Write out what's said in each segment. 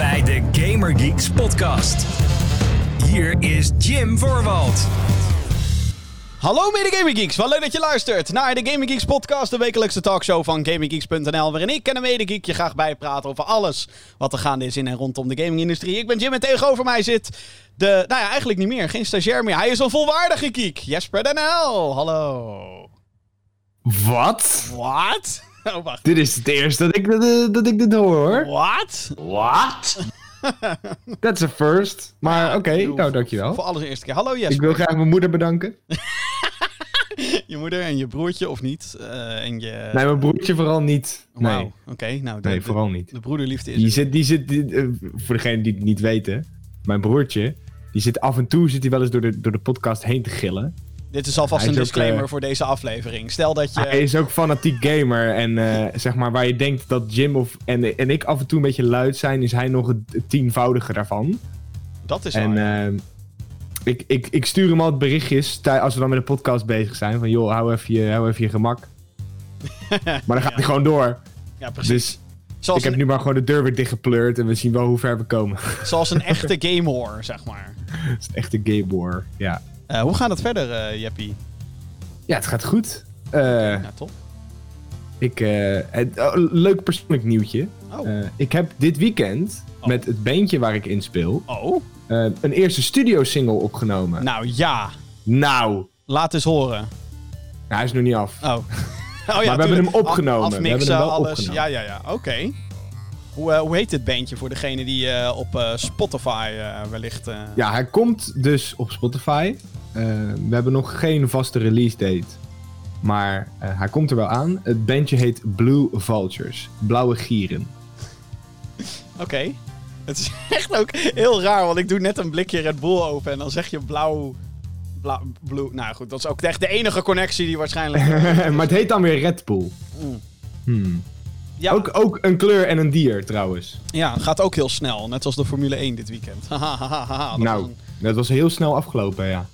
bij de Gamer Geeks podcast. Hier is Jim Voorwald. Hallo mede Gaming Geeks, wat leuk dat je luistert naar de Gaming Geeks podcast, de wekelijkse talkshow van GamingGeeks.nl, waarin ik en een mede geek je graag bijpraten over alles wat er gaande is in en rondom de gamingindustrie. Ik ben Jim en tegenover mij zit de, nou ja, eigenlijk niet meer, geen stagiair meer. Hij is een volwaardige geek, Jesper NL. Hallo. Wat? Wat? Oh, wacht. Dit is het eerste dat ik, dat, dat ik dit hoor, hoor. Wat? What? That's a first. Maar oké, nou dankjewel. Voor alles de eerste keer. Hallo Jesper. Ik wil graag mijn moeder bedanken. Je moeder en je broertje of niet? Eh, en je... Nee, mijn broertje vooral niet. Nee, Oké, nou de, nee de- vooral niet. de broederliefde is Die er. zit, die zit die, eh, voor degenen die het niet weten, mijn broertje, die zit af en toe zit hij wel eens door de, door de podcast heen te gillen. Dit is alvast een is disclaimer eh, voor deze aflevering. Stel dat je... Hij is ook fanatiek gamer en eh, zeg maar waar je denkt dat Jim of, en, en ik af en toe een beetje luid zijn, is hij nog het tienvoudige daarvan. Dat is En waar. ehm, ik, ik, ik stuur hem altijd berichtjes als we dan met de podcast bezig zijn. Van joh, hou even je, hou even je gemak. maar dan gaat hij gewoon door. ja, precies. Dus zoals, ik heb een, nu maar gewoon de deur weer dichtgepleurd. En we zien wel hoe ver we komen. zoals een echte game whore, zeg maar. Is een game war. Ja. Eh, hoe gaat het verder, Jeppie? ja, het gaat goed. Ja, top. ik, oh, leuk persoonlijk nieuwtje. Oh. Ik heb dit weekend Oh. met het bandje waar ik in speel... oh? een eerste studio-single opgenomen. Nou ja, Nou, laat eens horen. hij is nog niet af. Oh. oh ja, we hebben hem opgenomen. Af- We hebben Afmixen, hem wel alles. opgenomen. Ja, ja, ja. Oké. Hoe, hoe heet dit bandje voor degene die op eh, Spotify wellicht... Ja, hij komt dus op Spotify. Eh, we hebben nog geen vaste release date. Maar eh, hij komt er wel aan. Het bandje heet Blue Vultures. Blauwe gieren. Oké. Het is echt ook heel raar, want ik doe net een blikje Red Bull open en dan zeg je blauw... Blauw, blue. Nou goed, dat is ook echt de enige connectie die waarschijnlijk... maar het heet dan weer Red Bull. Mm. Hmm. Ja, Ook, ook een kleur en een dier trouwens. ja, gaat ook heel snel. Net als de Formule 1 dit weekend. Dat nou, was een- dat was heel snel afgelopen, ja.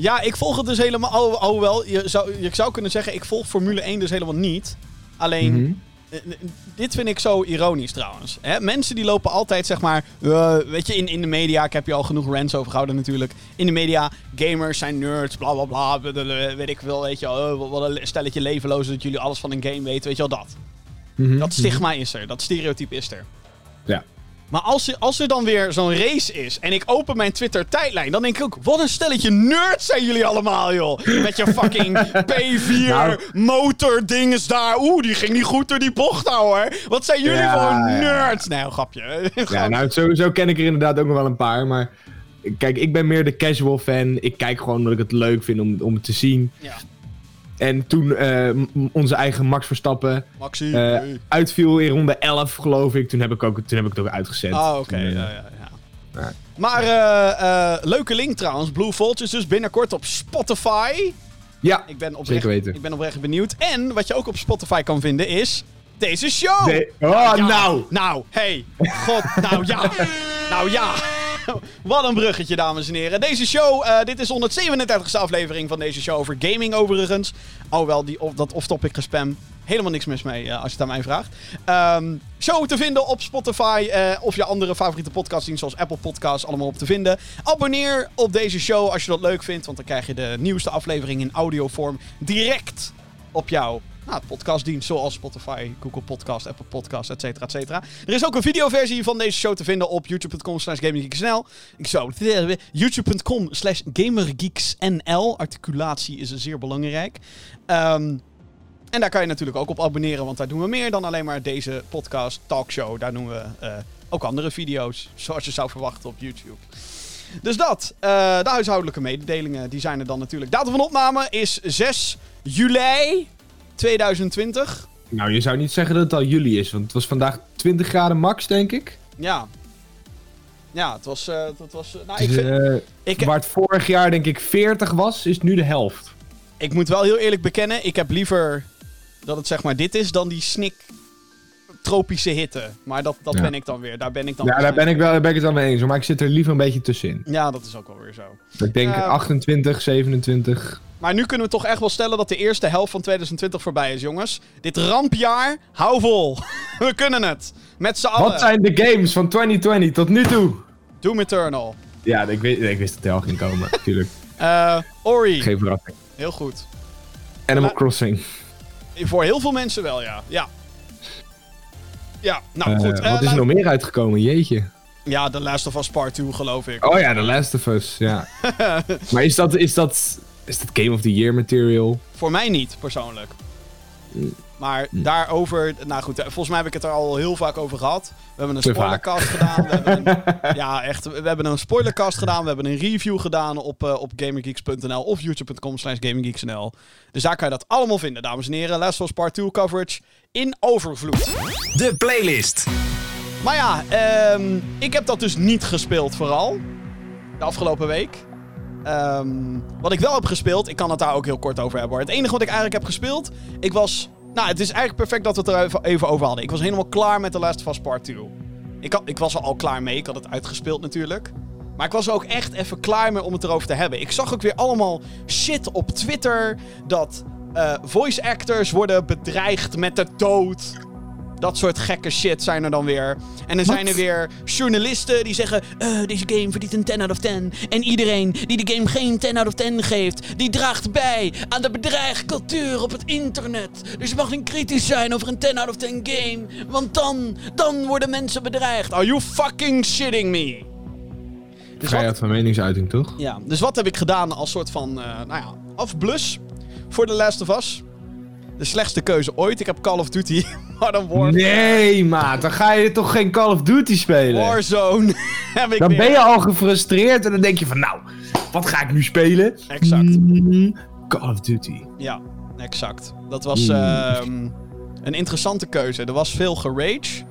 Ja, ik volg het dus helemaal... al- Alhoewel, je zou, je zou kunnen zeggen, ik volg Formule 1 dus helemaal niet. Alleen, Mhm. eh, eh, dit vind ik zo ironisch trouwens. Hè? Mensen die lopen altijd, zeg maar... eh, weet je, in, in de media, ik heb je al genoeg rants over gehouden natuurlijk. In de media, gamers zijn nerds, bla bla bla. blablabla, Weet ik veel, weet je wel. eh, wat een stelletje levenlozen dat jullie alles van een game weten. Weet je wel, dat. Mhm. Dat stigma is er, dat stereotype is er. Ja. Maar als er, als er dan weer zo'n race is en ik open mijn Twitter-tijdlijn, dan denk ik ook: wat een stelletje nerds zijn jullie allemaal, joh. Met je fucking P4 Nou. motordinges daar. Oeh, die ging niet goed door die bocht, hoor. Wat zijn jullie Ja, gewoon ja. nerds? Nee, een grapje. Ja, nou, sowieso ken ik er inderdaad ook nog wel een paar. Maar kijk, ik ben meer de casual fan. Ik kijk gewoon omdat ik het leuk vind om, om het te zien. Ja. En toen eh, onze eigen Max Verstappen Maxi. eh, uitviel in ronde 11, geloof ik. Toen heb ik, ook, toen heb ik het ook uitgezet. Ah, oké. Ja, ja, ja. Ja. Maar eh, leuke link trouwens. Blue Vultures dus binnenkort op Spotify. ja, Ik ben, oprecht, Zeker weten. ik ben oprecht benieuwd. En wat je ook op Spotify kan vinden is deze show. De- oh, Ja. nou! Nou, hey. God, nou ja. Nou ja. Wat een bruggetje, dames en heren. Deze show, eh, dit is de 137e aflevering van deze show over gaming overigens. Alhoewel, die, of, dat off-topic gespam, helemaal niks mis mee eh, als je het aan mij vraagt. Ehm, show te vinden op Spotify eh, of je andere favoriete podcastdiensten zoals Apple Podcasts allemaal op te vinden. Abonneer op deze show als je dat leuk vindt, want dan krijg je de nieuwste aflevering in audiovorm direct op jouw nou, podcastdienst zoals Spotify, Google Podcast, Apple Podcast, et cetera, et cetera. Er is ook een videoversie van deze show te vinden op youtube.com slash. Ik zou youtube.com slash gamergeeksnl. Articulatie is zeer belangrijk. Ehm, en daar kan je natuurlijk ook op abonneren, want daar doen we meer dan alleen maar deze podcast, talkshow. Daar doen we eh, ook andere video's, zoals je zou verwachten op YouTube. Dus dat. Eh, de huishoudelijke mededelingen, die zijn er dan natuurlijk. Datum van opname is 6 juli 2020. Nou, je zou niet zeggen dat het al juli is, want het was vandaag 20 graden max, denk ik. Ja. Ja, het was... eh, het was eh, nou, ik, Dus, vind- eh, ik, waar het vorig jaar, denk ik, 40 was, is het nu de helft. ik moet wel heel eerlijk bekennen, ik heb liever dat het zeg maar dit is dan die snik tropische hitte. Maar dat, dat Ja. ben ik dan weer. Daar ben ik dan Ja, daar ben ik, wel, daar ben ik het wel mee eens. Maar ik zit er liever een beetje tussenin. Ja, dat is ook wel weer zo. Ik denk Ja. 28, 27. Maar nu kunnen we toch echt wel stellen dat de eerste helft van 2020 voorbij is, jongens. Dit rampjaar, hou vol. we kunnen het. Met z'n allen. Wat zijn de games van 2020 tot nu toe? Doom Eternal. Ja, ik, weet, ik wist dat hij al ging komen, natuurlijk. Eh, Ori. Geen verrassing. Heel goed. Animal Maar- Crossing. Voor heel veel mensen wel, ja. Ja. Ja, nou Eh, goed. eh, wat is er nog meer uitgekomen? Jeetje. Ja, The Last of Us Part 2, geloof ik. Oh ja, The Last of Us, ja. maar is dat, is, dat, is dat Game of the Year material? Voor mij niet, persoonlijk. Mm. Maar daarover, nou goed, eh, volgens mij heb ik het er al heel vaak over gehad. We hebben een spoilercast gedaan. We hebben een, ja, echt. We hebben een spoilercast gedaan. We hebben een review gedaan op, eh op gamergeeks.nl of youtube.com slash gaminggeeks.nl. Dus daar kan je dat allemaal vinden, dames en heren. Last of Us Part 2 coverage in overvloed. De playlist. Maar ja, ehm, ik heb dat dus niet gespeeld vooral. De afgelopen week. Ehm, wat ik wel heb gespeeld, ik kan het daar ook heel kort over hebben hoor. Het enige wat ik eigenlijk heb gespeeld, ik was... Nou, het is eigenlijk perfect dat we het er even, over hadden. Ik was helemaal klaar met The Last of Us Part 2. Ik, ik was er al klaar mee, ik had het uitgespeeld natuurlijk. Maar ik was er ook echt even klaar mee om het erover te hebben. Ik zag ook weer allemaal shit op Twitter dat eh, voice actors worden bedreigd met de dood. Dat soort gekke shit zijn er dan weer. En dan zijn er weer journalisten die zeggen... "Eh, deze game verdient een 10 out of 10. En iedereen die de game geen 10 out of 10 geeft... die draagt bij aan de bedreigcultuur op het internet. Dus je mag niet kritisch zijn over een 10 out of 10 game. Want dan, dan worden mensen bedreigd. Are you fucking shitting me? Dus Vrijheid van meningsuiting, toch? ja, dus wat heb ik gedaan als soort van, eh, nou ja, afblus voor The Last of Us? De slechtste keuze ooit. Ik heb Call of Duty Modern Warfare. Nee, maat. Dan ga je toch geen Call of Duty spelen? Warzone heb ik Dan weer. ben je al gefrustreerd en dan denk je van, nou, wat ga ik nu spelen? Exact. Mm, Call of Duty. Ja, exact. Dat was Hmm. ehm, een interessante keuze. Er was veel gerage.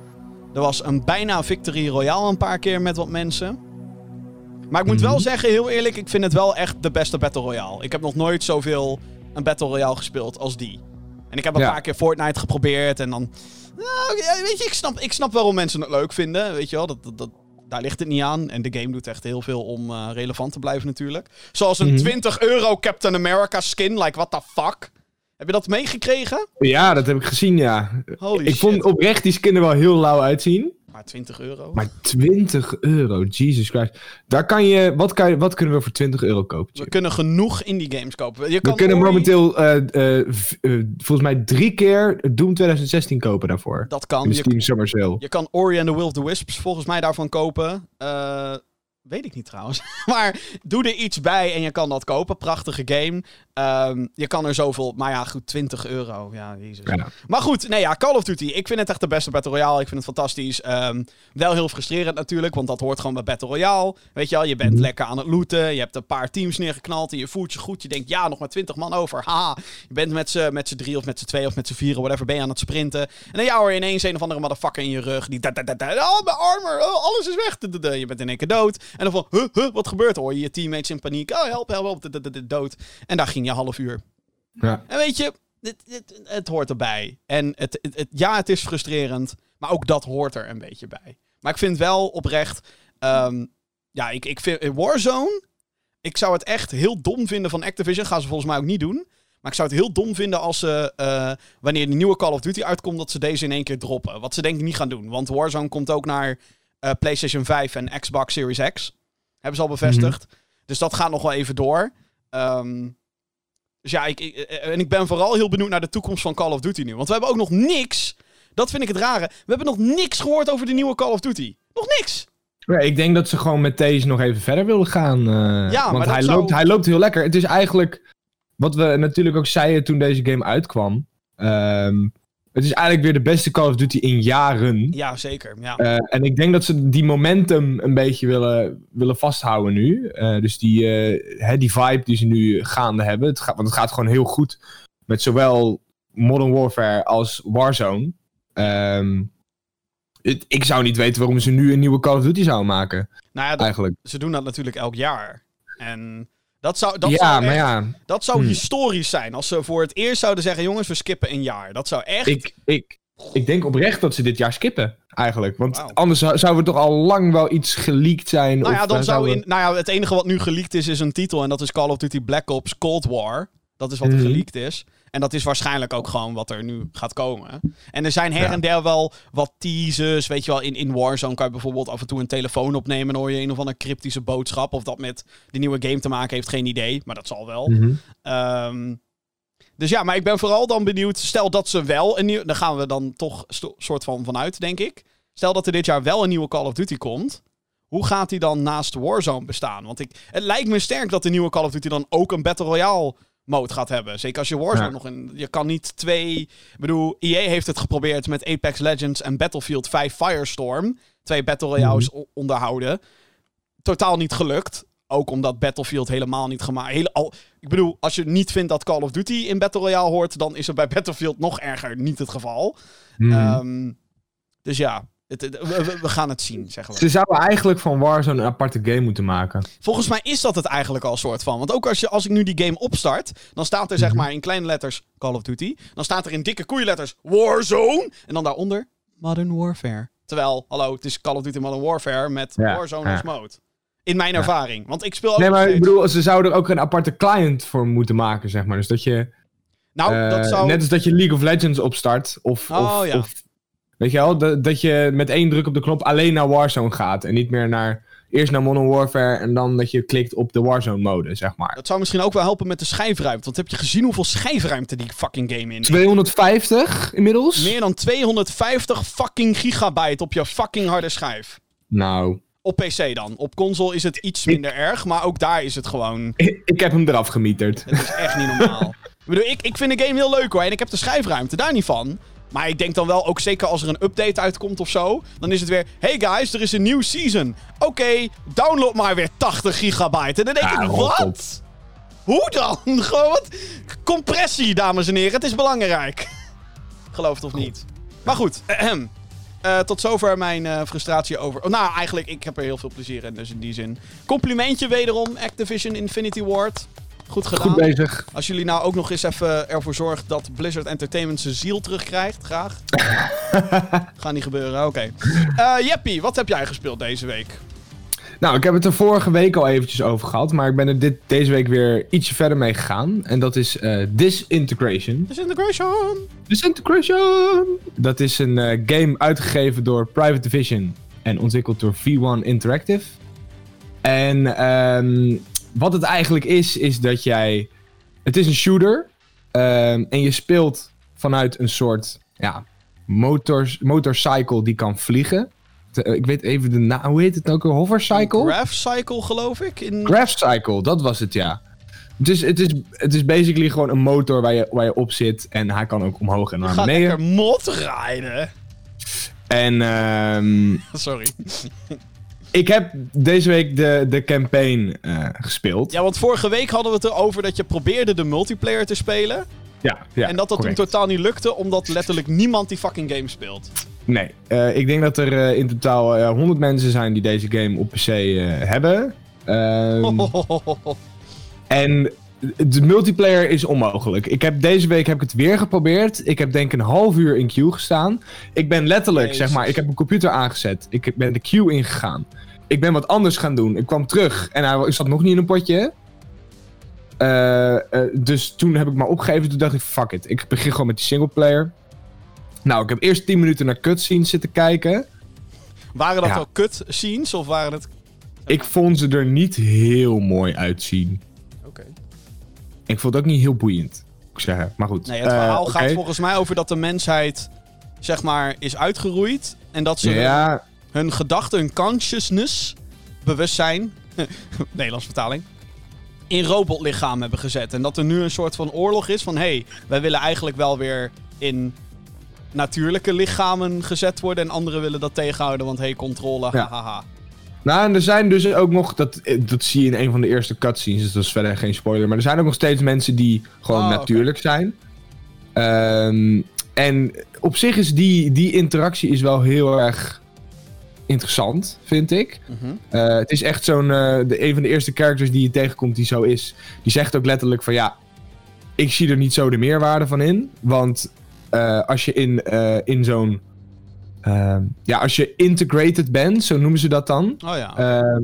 Er was een bijna Victory Royale een paar keer met wat mensen. Maar ik moet wel Mhm. zeggen, heel eerlijk, ik vind het wel echt de beste Battle Royale. Ik heb nog nooit zoveel een Battle Royale gespeeld als die. En ik heb een Ja. paar keer Fortnite geprobeerd en dan... Nou, weet je, ik snap, ik snap waarom mensen het leuk vinden, weet je wel. Dat, dat, dat- daar ligt het niet aan. En de game doet echt heel veel om eh, relevant te blijven natuurlijk. Zoals een Mhm. 20 euro Captain America skin, like what the fuck? Heb je dat meegekregen? Ja, dat heb ik gezien, ja. Holy ik shit. vond oprecht die skin er wel heel lauw uitzien. Maar 20 euro? Maar 20 euro, Jesus Christ. Daar kan je, wat, kan je, wat kunnen we voor 20 euro kopen? We kunnen genoeg indie games kopen. Je We kan kunnen Ori- momenteel eh, eh, eh, volgens mij drie keer Doom 2016 kopen daarvoor. Dat In kan. de Je, Steam Summer Sale. je kan Ori and the Will of the Wisps volgens mij daarvan kopen. Weet ik niet trouwens. maar doe er iets bij en je kan dat kopen. Prachtige game. Ehm, je kan er zoveel... Maar ja, goed, 20 euro. Ja, jezus. Ja. Maar goed, nee ja, Call of Duty. Ik vind het echt de beste Battle Royale. Ik vind het fantastisch. Ehm, wel heel frustrerend natuurlijk, want dat hoort gewoon bij Battle Royale. Weet je wel, je bent Mhm. lekker aan het looten. Je hebt een paar teams neergeknald en je voelt je goed. Je denkt, ja, nog maar 20 man over. Haha. Je bent met z'n met drie of met z'n twee of met z'n vieren, whatever, ben je aan het sprinten. En dan ja hoor, ineens een of andere motherfucker in je rug. Die da, da, da, da, oh, mijn armor, oh, alles is weg. Je bent in één keer dood. En dan van, huh, huh, wat gebeurt er? Hoor je je teammates in paniek. Oh, help, help, help, dood. En daar ging je half uur. Ja. En weet je, het, het, het hoort erbij. En het, het, het- ja, het is frustrerend, maar ook dat hoort er een beetje bij. Maar ik vind wel oprecht, ehm, ja, ik, ik vind Warzone, ik zou het echt heel dom vinden van Activision. Gaan ze volgens mij ook niet doen. Maar ik zou het heel dom vinden als ze, eh, wanneer de nieuwe Call of Duty uitkomt, dat ze deze in één keer droppen. Wat ze denk ik niet gaan doen. Want Warzone komt ook naar eh, PlayStation 5 en Xbox Series X. Hebben ze al bevestigd. Dus dat gaat nog wel even door. Ehm, dus ja, ik, ik- eh, en ik ben vooral heel benieuwd naar de toekomst van Call of Duty nu. Want we hebben ook nog niks. Dat vind ik het rare. We hebben nog niks gehoord over de nieuwe Call of Duty. Nog niks. Ja, ik denk dat ze gewoon met deze nog even verder willen gaan. eh, Ja, want hij, zou- loopt, hij loopt heel lekker. Het is eigenlijk wat we natuurlijk ook zeiden toen deze game uitkwam. Ehm, het is eigenlijk weer de beste Call of Duty in jaren. Ja, zeker. Ja. Eh, en ik denk dat ze die momentum een beetje willen, willen vasthouden nu. Eh, dus die, eh, hè, die vibe die ze nu gaande hebben. Het gaat, want het gaat gewoon heel goed met zowel Modern Warfare als Warzone. Ehm, het- ik zou niet weten waarom ze nu een nieuwe Call of Duty zouden maken, nou ja, dat- eigenlijk. ze doen dat natuurlijk elk jaar. En dat zou, dat ja, zou, echt- ja, dat zou Hmm. historisch zijn. Als ze voor het eerst zouden zeggen, jongens, we skippen een jaar. Dat zou echt... ik, ik, Ik denk oprecht dat ze dit jaar skippen, eigenlijk. Want anders zou, zou er toch al lang wel iets geleakt zijn. Nou ja, of, dan eh, zou we- in, nou ja, het enige wat nu geleakt is, is een titel. En dat is Call of Duty Black Ops Cold War. Dat is wat er Mhm. geleakt is. En dat is waarschijnlijk ook gewoon wat er nu gaat komen. En er zijn her Ja. en der wel wat teasers. Weet je wel, in, in Warzone kan je bijvoorbeeld af en toe een telefoon opnemen. En hoor je een of andere cryptische boodschap. Of dat met de nieuwe game te maken heeft, geen idee. Maar dat zal wel. Mhm. Ehm, dus ja, maar ik ben vooral dan benieuwd. Stel dat ze wel een nieuw. Daar gaan we dan toch soort van vanuit, denk ik. Stel dat er dit jaar wel een nieuwe Call of Duty komt. Hoe gaat die dan naast Warzone bestaan? Want ik, het lijkt me sterk dat de nieuwe Call of Duty dan ook een Battle Royale mode gaat hebben. Zeker als je Warzone Ja. nog een. Je kan niet twee. Ik bedoel, EA heeft het geprobeerd met Apex Legends en Battlefield 5 Firestorm. Twee Battle Royales o- onderhouden. Totaal niet gelukt. Ook omdat Battlefield helemaal niet gemaakt. Hele, al, ik bedoel, als je niet vindt dat Call of Duty in Battle Royale hoort, dan is het bij Battlefield nog erger niet het geval. Mhm. Ehm, dus ja, het, het- we, gaan het zien, zeggen we. Ze zouden eigenlijk van Warzone een aparte game moeten maken. Volgens mij is dat het eigenlijk al soort van. Want ook als, je, als ik nu die game opstart, dan staat er zeg maar in kleine letters Call of Duty. Dan staat er in dikke koeienletters Warzone. En dan daaronder Modern Warfare. Terwijl, hallo, het is Call of Duty Modern Warfare met Ja, Warzone ja. als mode. In mijn ervaring. Want ik speel ook Nee, maar ik bedoel, ze zouden er ook een aparte client voor moeten maken, zeg maar. Dus dat je, Nou, eh, dat zou... net als dat je League of Legends opstart, of, Oh, of, ja. of weet je wel, dat, dat je met één druk op de knop alleen naar Warzone gaat. En niet meer naar, eerst naar Modern Warfare en dan dat je klikt op de Warzone mode, zeg maar. Dat zou misschien ook wel helpen met de schijfruimte. Want heb je gezien hoeveel schijfruimte die fucking game in 250 inmiddels? Meer dan 250 fucking gigabyte op je fucking harde schijf. Nou, Op PC dan. Op console is het iets minder erg, maar ook daar is het gewoon... ik heb hem eraf gemieterd. Het is echt niet normaal. ik bedoel, ik, ik vind de game heel leuk hoor. En ik heb de schijfruimte, daar niet van. Maar ik denk dan wel, ook zeker als er een update uitkomt of zo. Dan is het weer, hey guys, er is een nieuw season. Oké, download maar weer 80 gigabyte. En dan denk Ja, ik, wat? Hoe dan? Gewoon wat? Compressie, dames en heren. Het is belangrijk. Geloof het of niet. Maar goed, ahem. Eh, tot zover mijn eh, frustratie over... Oh, nou, eigenlijk, ik heb er heel veel plezier in, dus in die zin. Complimentje wederom, Activision Infinity Ward. Goed gedaan. Goed bezig. Als jullie nou ook nog eens even ervoor zorgen dat Blizzard Entertainment zijn ziel terugkrijgt, graag. Gaat niet gebeuren, oké. Eh Jeppie, wat heb jij gespeeld deze week? Nou, ik heb het er vorige week al eventjes over gehad, maar ik ben er dit, deze week weer ietsje verder mee gegaan. En dat is eh, Disintegration. Disintegration! Disintegration! Dat is een eh, game uitgegeven door Private Division en ontwikkeld door V1 Interactive. En ehm, wat het eigenlijk is, is dat jij... Het is een shooter ehm, en je speelt vanuit een soort ja, motors, motorcycle die kan vliegen. Te- ik weet even de naam, hoe heet het ook? Een hovercycle? Graph Cycle, geloof ik. In... Graph Cycle, dat was het, ja. Het is, het is, het is basically gewoon een motor waar je, waar je op zit. En hij kan ook omhoog en Je naar gaat beneden. lekker mot rijden. En ehm, Sorry. Ik heb deze week de, de campaign eh, gespeeld. Ja, want vorige week hadden we het erover dat je probeerde de multiplayer te spelen. Ja, ja, en dat dat correct. toen totaal niet lukte, omdat letterlijk niemand die fucking game speelt. Nee, eh, ik denk dat er eh, in totaal eh 100 mensen zijn die deze game op PC hebben. Ehm, En de multiplayer is onmogelijk. Ik heb, deze week heb ik het weer geprobeerd. Ik heb denk ik een half uur in queue gestaan. Ik ben letterlijk, Jezus. zeg maar, ik heb een computer aangezet. Ik ben de queue ingegaan. Ik ben wat anders gaan doen. Ik kwam terug en hij zat nog niet in een potje. Eh, eh, dus toen heb ik maar opgegeven. Toen dacht ik, fuck it. Ik begin gewoon met die singleplayer. Nou, ik heb eerst 10 minuten naar cutscenes zitten kijken. waren dat Ja. wel kut scenes of waren het... Ik vond ze er niet heel mooi uitzien. Ik vond het ook niet heel boeiend. moet Ik zeggen, maar goed. Nee, het Eh, verhaal oké. gaat volgens mij over dat de mensheid, zeg maar, is uitgeroeid. En dat ze Ja, hun gedachten, hun consciousness, bewustzijn, Nederlands vertaling, in robotlichaam hebben gezet. En dat er nu een soort van oorlog is van, hé, hey, wij willen eigenlijk wel weer in natuurlijke lichamen gezet worden. En anderen willen dat tegenhouden, want hé, hey, controle, Ja. Nou, en er zijn dus ook nog, dat, dat zie je in een van de eerste cutscenes, dus dat is verder geen spoiler. Maar er zijn ook nog steeds mensen die gewoon Oh, natuurlijk zijn. Ehm, en op zich is die, die interactie is wel heel erg interessant, vind ik. Mhm. Eh, het is echt zo'n, de, een van de eerste characters die je tegenkomt die zo is. Die zegt ook letterlijk van ja, ik zie er niet zo de meerwaarde van in. Want eh, als je in, in zo'n. Ehm, ja, als je integrated bent, zo noemen ze dat dan. Oh ja. Ehm,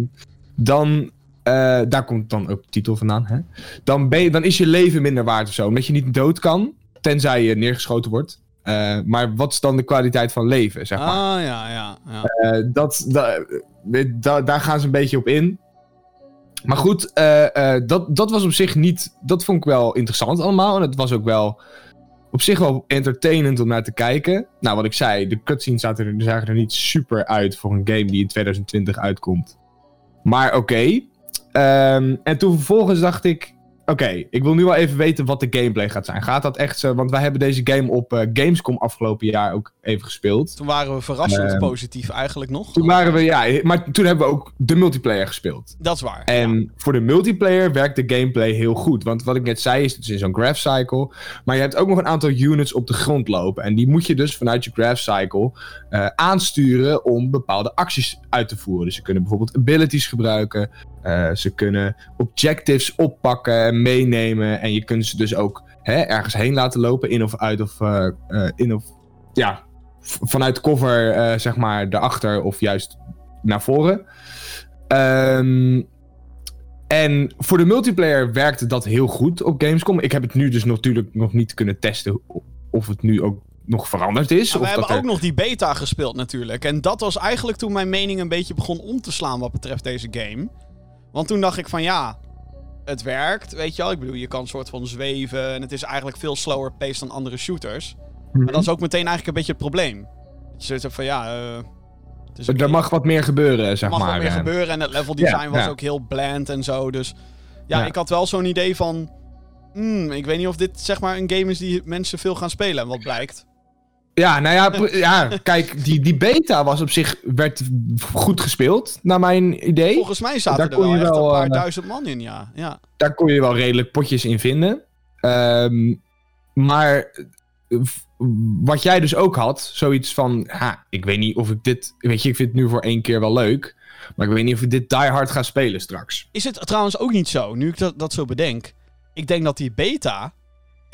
dan. eh, daar komt dan ook de titel vandaan. Hè? Dan, ben je, dan is je leven minder waard of zo. Omdat je niet dood kan, tenzij je neergeschoten wordt. Eh, maar wat is dan de kwaliteit van leven, zeg maar? ah ja, ja. ja. Eh, dat, da- da- daar gaan ze een beetje op in. Maar goed, dat, dat was op zich niet. Dat vond ik wel interessant allemaal. En het was ook wel op zich wel entertainend om naar te kijken. Nou, wat ik zei, de cutscenes zaten zagen er niet super uit voor een game die in 2020 uitkomt. Maar oké. Ehm, en toen vervolgens dacht ik. Oké, ik wil nu wel even weten wat de gameplay gaat zijn. Gaat dat echt zo? Want wij hebben deze game op eh, Gamescom afgelopen jaar ook even gespeeld. Toen waren we verrassend Ehm, positief eigenlijk nog. Toen waren we, ja, maar toen hebben we ook de multiplayer gespeeld. Dat is waar. En ja. voor de multiplayer werkt de gameplay heel goed. Want wat ik net zei is, het is in zo'n graph cycle. Maar je hebt ook nog een aantal units op de grond lopen. En die moet je dus vanuit je graph cycle eh, aansturen om bepaalde acties uit te voeren. Dus ze kunnen bijvoorbeeld abilities gebruiken. Eh, ze kunnen objectives oppakken en meenemen. En je kunt ze dus ook hè, ergens heen laten lopen. In of uit of... eh, eh, in of ja, vanuit cover, eh, zeg maar, daarachter of juist naar voren. Ehm, en voor de multiplayer werkte dat heel goed op Gamescom. Ik heb het nu dus natuurlijk nog niet kunnen testen of het nu ook nog veranderd is. Maar we hebben ook nog die beta gespeeld natuurlijk. En dat was eigenlijk toen mijn mening een beetje begon om te slaan wat betreft deze game. Want toen dacht ik van ja, het werkt, weet je wel. Ik bedoel, je kan soort van zweven en het is eigenlijk veel slower paced dan andere shooters. Maar dat is ook meteen eigenlijk een beetje het probleem. Dat je hebt van ja, het is Er mag wat meer gebeuren, zeg mag maar. wel weer eh. gebeuren. En het level design Ja, was ja. ook heel bland en zo. Dus ja, Ja. ik had wel zo'n idee van... hmm, ik weet niet of dit zeg maar een game is die mensen veel gaan spelen. En wat blijkt. Ja, nou ja, ja kijk, die, die beta was op zich, werd goed gespeeld, naar mijn idee. Volgens mij zaten Daar er wel wel, een paar eh, duizend man in, ja. ja. Daar kon je wel redelijk potjes in vinden. Ehm, maar eh, wat jij dus ook had, zoiets van, ha, ik weet niet of ik dit, weet je, ik vind het nu voor één keer wel leuk, maar ik weet niet of ik dit die hard ga spelen straks. Is het trouwens ook niet zo, nu ik dat, dat zo bedenk. Ik denk dat die beta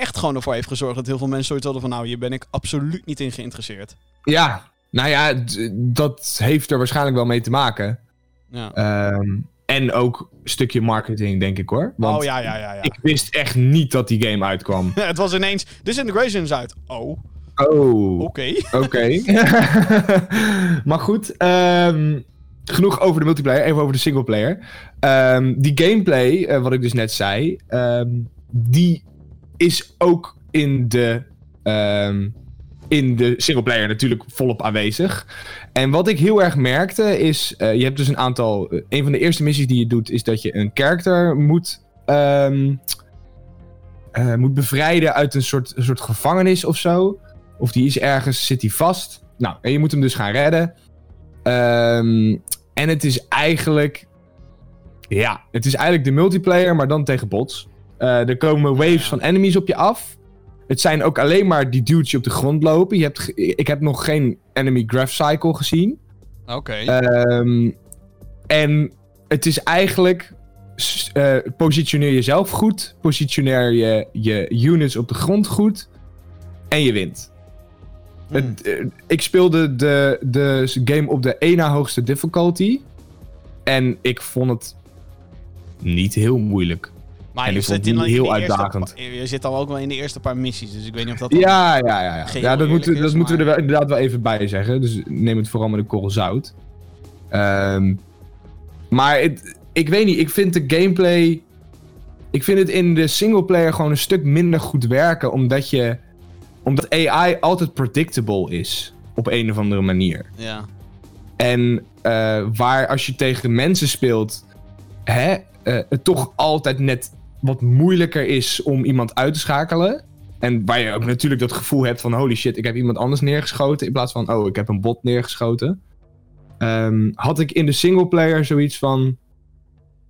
echt gewoon ervoor heeft gezorgd dat heel veel mensen zoiets hadden van... Nou, hier ben ik absoluut niet in geïnteresseerd. Ja, nou ja, dat heeft er waarschijnlijk wel mee te maken. Ja. Ehm, en ook een stukje marketing, denk ik hoor. Want oh ja, ja, ja. ja. ik wist echt niet dat die game uitkwam. het was ineens... Disintegration is uit. Oh, Oh, oké. oké. maar goed, ehm, genoeg over de multiplayer, even over de singleplayer. Ehm die gameplay, eh, wat ik dus net zei, die is ook in de, ehm, in de singleplayer natuurlijk volop aanwezig. En wat ik heel erg merkte is, eh, je hebt dus een aantal, eh, een van de eerste missies die je doet is dat je een character moet, eh, moet bevrijden uit een soort, een soort gevangenis of zo. Of die is ergens, zit hij vast. Nou, en je moet hem dus gaan redden. Ehm, en het is eigenlijk. Ja, het is eigenlijk de multiplayer, maar dan tegen bots. Eh, er komen waves van enemies op je af. Het zijn ook alleen maar die dudes die op de grond lopen. Je hebt, ik heb nog geen enemy graph cycle gezien. Oké. Ehm, en het is eigenlijk. eh, positioneer jezelf goed. Positioneer je, je units op de grond goed. En je wint. Hmm. Het, eh, ik speelde de, de game op de na hoogste difficulty. En ik vond het niet heel moeilijk. Maar En je zit, in, de heel uitdagend. je zit dan ook wel in de eerste paar missies, dus ik weet niet of dat. Ja, ja, ja. ja. Ja dat is, dat moeten we er wel, inderdaad wel even bij zeggen. Dus neem het vooral met een korrel zout. Ehm, maar het, ik weet niet, ik vind de gameplay... Ik vind het in de singleplayer gewoon een stuk minder goed werken. Omdat je... Omdat AI altijd predictable is. Op een of andere manier. Ja. En eh, waar als je tegen mensen speelt, hè, eh, het toch altijd net wat moeilijker is om iemand uit te schakelen. En waar je ook natuurlijk dat gevoel hebt van holy shit, ik heb iemand anders neergeschoten. In plaats van oh, ik heb een bot neergeschoten. Ehm, had ik in de singleplayer zoiets van.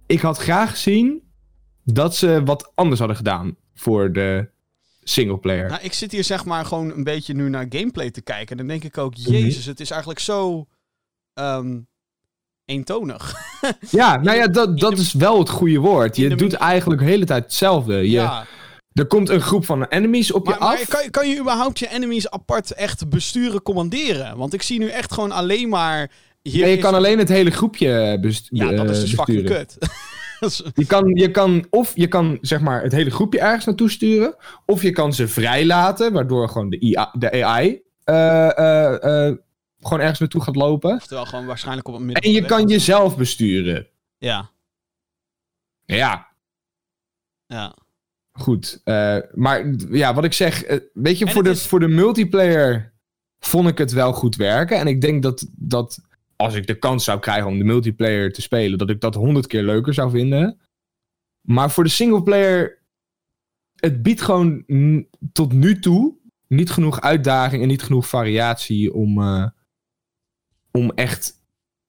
Ik had graag gezien dat ze wat anders hadden gedaan voor de singleplayer. Nou, ik zit hier zeg maar gewoon een beetje nu naar gameplay te kijken. En dan denk ik ook, Mhm. jezus, het is eigenlijk zo ehm eentonig. Ja, nou ja, dat, dat is wel het goede woord. Je doet eigenlijk de hele tijd hetzelfde. Je, Ja, Er komt een groep van enemies op je Maar, maar af. kan, je- kan je überhaupt je enemies apart echt besturen, commanderen? Want ik zie nu echt gewoon alleen maar... Hier Ja, je kan alleen het hele groepje best Ja, dat is eh, dus fucking besturen. kut. Je kan, je kan, of je kan zeg maar het hele groepje ergens naartoe sturen. Of je kan ze vrijlaten, waardoor gewoon de, IA, de AI eh, eh, gewoon ergens naartoe gaat lopen. Oftewel gewoon waarschijnlijk op het midden. En je kan jezelf besturen. Ja, Ja, ja. goed. Eh, maar ja, wat ik zeg, eh, weet je, En voor de, is- voor de multiplayer vond ik het wel goed werken. En ik denk dat, dat als ik de kans zou krijgen om de multiplayer te spelen, dat ik dat honderd keer leuker zou vinden. Maar voor de singleplayer, het biedt gewoon tot nu toe niet genoeg uitdaging en niet genoeg variatie om, eh, om echt,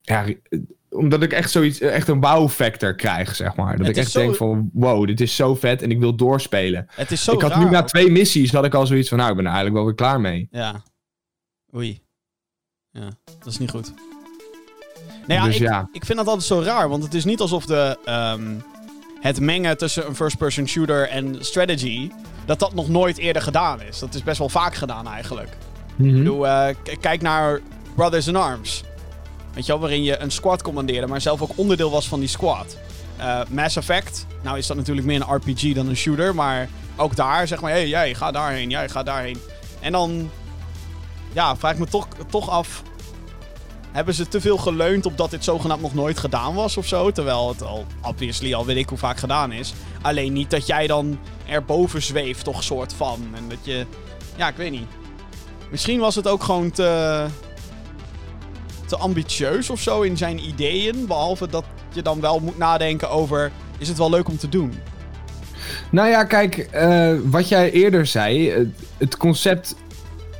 ja, omdat ik echt zoiets, echt een wow factor krijg, zeg maar. Dat Het ik echt zo- denk van, wow, dit is zo vet en ik wil doorspelen. Het is zo ik had raar nu na twee missies, had ik al zoiets van, nou, ik ben er eigenlijk wel weer klaar mee. Ja. Oei. Ja, dat is niet goed. Nou ja, dus ik, ja, ik vind dat altijd zo raar, want het is niet alsof de, ehm, het mengen tussen een first-person shooter en strategy, dat dat nog nooit eerder gedaan is. Dat is best wel vaak gedaan eigenlijk. Ik bedoel, k- kijk naar Brothers in Arms. Weet je wel, waarin je een squad commandeerde, maar zelf ook onderdeel was van die squad. Eh, Mass Effect, nou is dat natuurlijk meer een RPG dan een shooter, maar ook daar zeg maar, hey, jij ga daarheen, jij ga daarheen. En dan, ja, vraag ik me toch, toch af, hebben ze te veel geleund op dat dit zogenaamd nog nooit gedaan was of zo? Terwijl het al, obviously, al weet ik hoe vaak gedaan is. Alleen niet dat jij dan erboven zweeft, toch soort van. En dat je, ja, ik weet niet. Misschien was het ook gewoon te, te ambitieus of zo in zijn ideeën. Behalve dat je dan wel moet nadenken over: is het wel leuk om te doen? Nou ja, kijk, eh, wat jij eerder zei, het, het concept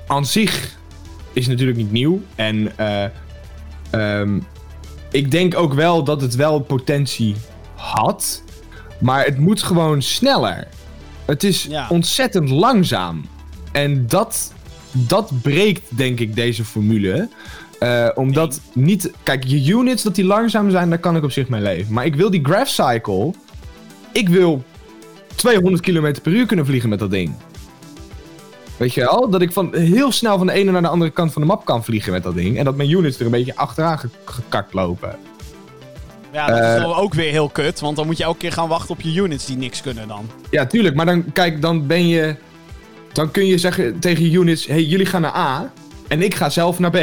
aan zich is natuurlijk niet nieuw. En eh, ehm, ik denk ook wel dat het wel potentie had. Maar het moet gewoon sneller. Het is Ja. ontzettend langzaam. En dat, dat breekt, denk ik, deze formule. Eh, omdat niet... Kijk, je units, dat die langzaam zijn, daar kan ik op zich mee leven. Maar ik wil die graph cycle... Ik wil 200 km per uur kunnen vliegen met dat ding. Weet je wel? Dat ik van, heel snel van de ene naar de andere kant van de map kan vliegen met dat ding. En dat mijn units er een beetje achteraan ge- gekakt lopen. Ja, dat is Eh. dan ook weer heel kut. Want dan moet je elke keer gaan wachten op je units die niks kunnen dan. Ja, tuurlijk. Maar dan, kijk, dan ben je... Dan kun je zeggen tegen je units... hey, jullie gaan naar A. En ik ga zelf naar B.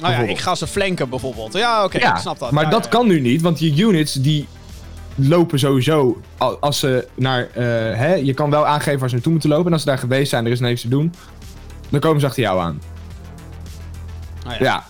Nou ja, ik ga ze flanken bijvoorbeeld. Ja, oké, ja, ik snap dat. maar Ja, dat kan nu niet. Want je units, die lopen sowieso... al- Als ze naar... eh, hè, je kan wel aangeven waar ze naartoe moeten lopen. En als ze daar geweest zijn, er is niks te doen... Dan komen ze achter jou aan. Oh, ja. Ja.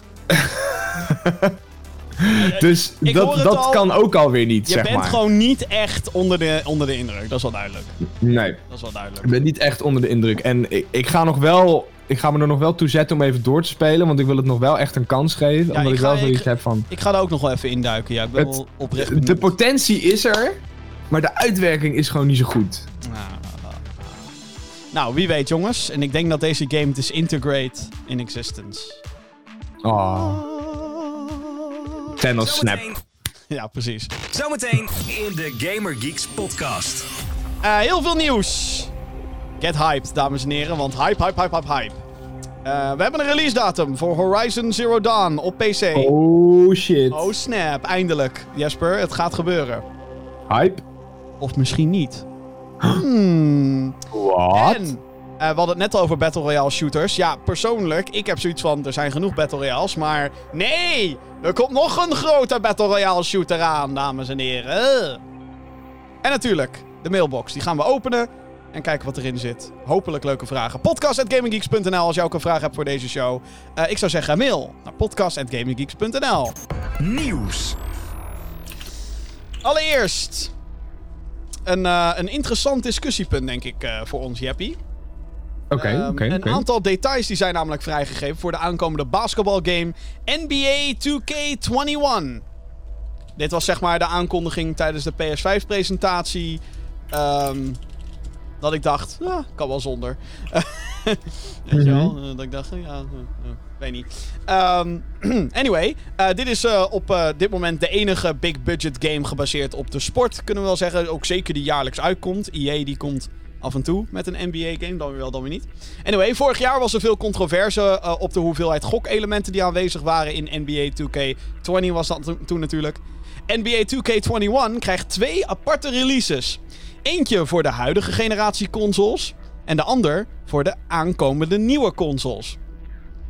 dus Ik dat, dat al. kan ook alweer niet, Je zeg bent maar. gewoon niet echt onder de, onder de indruk. Dat is wel duidelijk. Nee, Dat is wel duidelijk. ik ben niet echt onder de indruk. En ik, ik ga nog wel... Ik ga me er nog wel toe zetten om even door te spelen. Want ik wil het nog wel echt een kans geven. Ja, omdat ik ik, wel ga- zoiets ik- heb van... Ik ga er ook nog wel even induiken. Ja, ik ben Het- wel oprecht De benieuwd. potentie is er. Maar de uitwerking is gewoon niet zo goed. Nou, nou, nou, nou. Wie weet jongens. En ik denk dat deze game disintegrate in existence. Oh, Thanos snap. Ja, precies. zometeen in de Gamer Geeks podcast. Eh, heel veel nieuws. Get hyped, dames en heren, want hype, hype, hype, hype, hype. Eh, we hebben een release datum voor Horizon Zero Dawn op PC. Oh shit. Oh snap, eindelijk. Jesper, het gaat gebeuren. Hype? Of misschien niet. Hmm. Wat? En eh, we hadden het net al over Battle Royale shooters. Ja, persoonlijk, ik heb zoiets van, er zijn genoeg Battle Royales, maar nee! Er komt nog een grote Battle Royale shooter aan, dames en heren. En natuurlijk, de mailbox. Die gaan we openen en kijken wat erin zit. Hopelijk leuke vragen. Podcast.gaminggeeks.nl als je ook een vraag hebt voor deze show. Eh, ik zou zeggen, mail naar podcast.gaminggeeks.nl. Nieuws. Allereerst, een, eh, een interessant discussiepunt, denk ik, eh, voor ons, Jeppie. Oké, Ehm, oké, Een oké. aantal details die zijn namelijk vrijgegeven voor de aankomende basketbalgame NBA 2K21. Dit was zeg maar de aankondiging tijdens de PS5-presentatie. Ehm, dat ik dacht, ja, kan wel zonder. Weet je wel? Mhm. eh, Dat ik dacht, ja, eh, eh, weet niet. Ehm, anyway, dit is op dit moment de enige big budget game gebaseerd op de sport, kunnen we wel zeggen. Ook zeker die jaarlijks uitkomt. EA die komt Af en toe met een NBA-game, dan weer wel, dan weer niet. Anyway, vorig jaar was er veel controverse op de hoeveelheid gokelementen die aanwezig waren in NBA 2K20 was dat toen natuurlijk. NBA 2K21 krijgt twee aparte releases. Eentje voor de huidige generatie consoles en de ander voor de aankomende nieuwe consoles.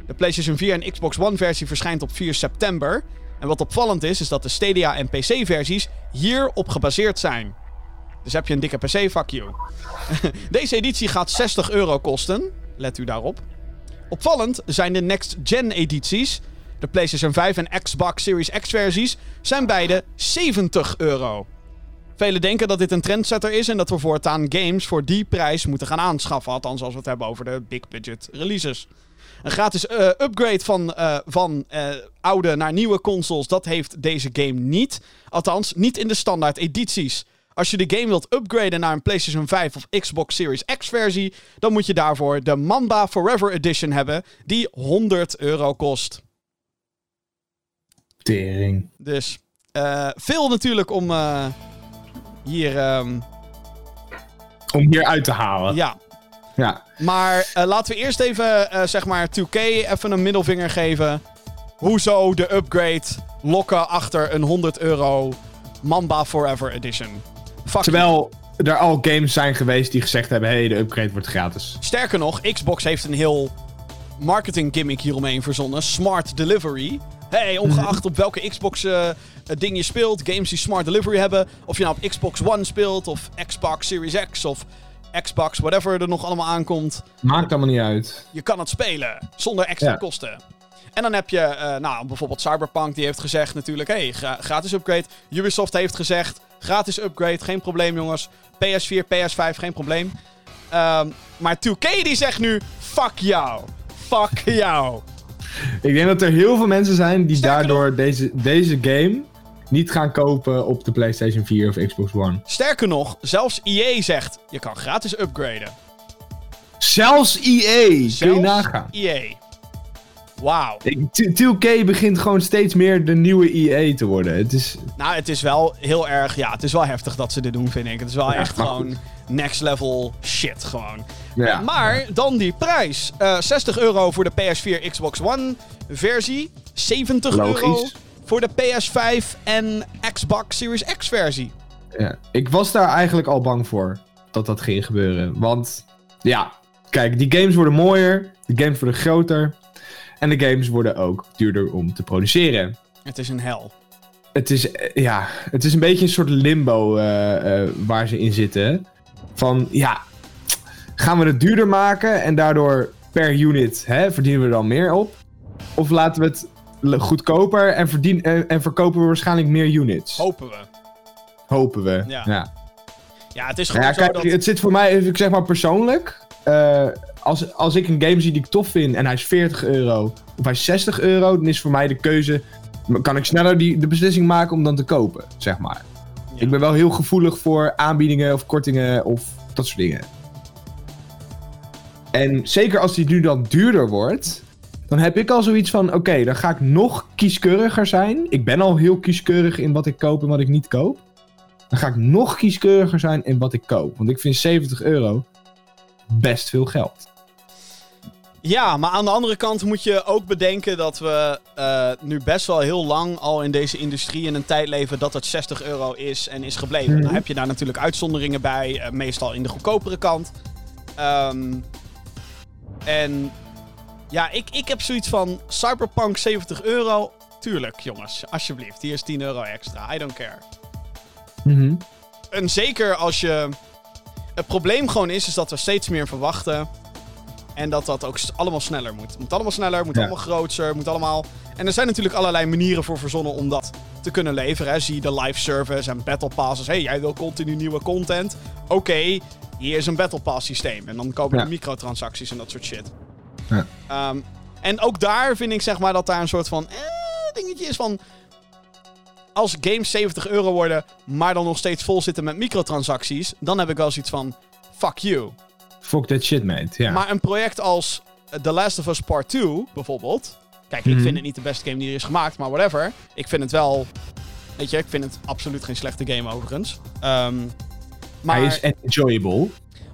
De PlayStation 4 en Xbox One versie verschijnt op 4 september. En wat opvallend is, is dat de Stadia en PC versies hierop gebaseerd zijn. Dus heb je een dikke PC, fuck you. Deze editie gaat 60 euro kosten. Let u daarop. Opvallend zijn de next-gen edities. De PlayStation 5 en Xbox Series X versies zijn beide 70 euro. Velen denken dat dit een trendsetter is en dat we voortaan games voor die prijs moeten gaan aanschaffen. Althans, als we het hebben over de big budget releases. Een gratis uh, upgrade van, uh, van uh, oude naar nieuwe consoles, dat heeft deze game niet. Althans, niet in de standaard edities. Als je de game wilt upgraden naar een PlayStation 5 of Xbox Series X versie, dan moet je daarvoor de Mamba Forever Edition hebben, die 100 euro kost. Tering. Dus veel natuurlijk om hier. Um... Om hier uit te halen. Ja. Ja. Maar uh, laten we eerst even, uh, zeg maar, 2K even een middelvinger geven. Hoezo de upgrade lokken achter een 100 euro Mamba Forever Edition? Fuck Terwijl er al games zijn geweest die gezegd hebben: hey, de upgrade wordt gratis. Sterker nog, Xbox heeft een heel marketing gimmick hieromheen verzonnen: Smart Delivery. Hey, ongeacht op welke Xbox uh, ding je speelt, games die smart delivery hebben. Of je nou op Xbox One speelt, of Xbox Series X, of Xbox, whatever er nog allemaal aankomt. Maakt allemaal niet uit. Je kan het spelen, zonder extra kosten. En dan heb je, uh, nou, bijvoorbeeld Cyberpunk, die heeft gezegd natuurlijk, hey, gratis upgrade. Ubisoft heeft gezegd, gratis upgrade, geen probleem jongens. PS4, PS5, geen probleem. Um, maar 2K die zegt nu, fuck jou. Fuck jou. Ik denk dat er heel veel mensen zijn die daardoor deze, deze game niet gaan kopen op de PlayStation 4 of Xbox One. Sterker nog, zelfs EA zegt je kan gratis upgraden. Zelfs EA, zelfs kun je nagaan. EA. Wauw. 2K begint gewoon steeds meer de nieuwe EA te worden. Het is... Nou, het is wel heel erg... Ja, het is wel heftig dat ze dit doen, vind ik. Het is wel echt gewoon next level shit gewoon. Ja. Maar dan die prijs. Uh, eh, 60 euro voor de PS4 Xbox One versie. 70 Logisch. euro voor de PS5 en Xbox Series X versie. Ja, ik was daar eigenlijk al bang voor dat dat ging gebeuren. Want ja, kijk, die games worden mooier, de games worden groter en de games worden ook duurder om te produceren. Het is een hel. Het is, eh, ja, het is een beetje een soort limbo uh, uh, waar ze in zitten. Van ja, gaan we het duurder maken en daardoor per unit hè, verdienen we er dan meer op? Of laten we het goedkoper en, verdien, en, en, verkopen we waarschijnlijk meer units. Hopen we. Hopen we, ja. Ja, ja het is gewoon ja, kijk, dat... Het zit voor mij, ik zeg maar persoonlijk... Uh, als, als ik een game zie die ik tof vind en hij is 40 euro of hij is 60 euro, dan is voor mij de keuze... Kan ik sneller die, de beslissing maken om dan te kopen, zeg maar. Ja. Ik ben wel heel gevoelig voor aanbiedingen of kortingen of dat soort dingen. En zeker als die nu dan duurder wordt, dan heb ik al zoiets van: oké, dan ga ik nog kieskeuriger zijn. Ik ben al heel kieskeurig in wat ik koop en wat ik niet koop. Dan ga ik nog kieskeuriger zijn in wat ik koop. Want ik vind 70 euro best veel geld. Ja, maar aan de andere kant moet je ook bedenken dat we uh, nu best wel heel lang al in deze industrie in een tijd leven dat het 60 euro is en is gebleven. Mm Dan heb je daar natuurlijk uitzonderingen bij, uh, meestal in de goedkopere kant. Um, en ja, ik, ik heb zoiets van Cyberpunk 70 euro. Tuurlijk, jongens. Alsjeblieft. Hier is 10 euro extra. I don't care. Mm En zeker als je... Het probleem gewoon is, is dat we steeds meer verwachten. En dat dat ook allemaal sneller moet. Het moet allemaal sneller, moet allemaal groter, moet allemaal... En er zijn natuurlijk allerlei manieren voor verzonnen om dat te kunnen leveren. Zie de live service en battle passes. hey, jij wil continu nieuwe content. Oké, hier is een battle pass systeem. En dan kopen we microtransacties en dat soort shit. Ja. Um, en ook daar vind ik zeg maar dat daar een soort van eh, dingetje is van... Als games 70 euro worden, maar dan nog steeds vol zitten met microtransacties... dan heb ik wel zoiets van, fuck you. Fuck that shit, mate. Maar een project als The Last of Us Part 2, bijvoorbeeld... Kijk, ik mhm. vind het niet de beste game die er is gemaakt, maar whatever. Ik vind het wel... Weet je, ik vind het absoluut geen slechte game overigens. Um, maar... Hij is enjoyable.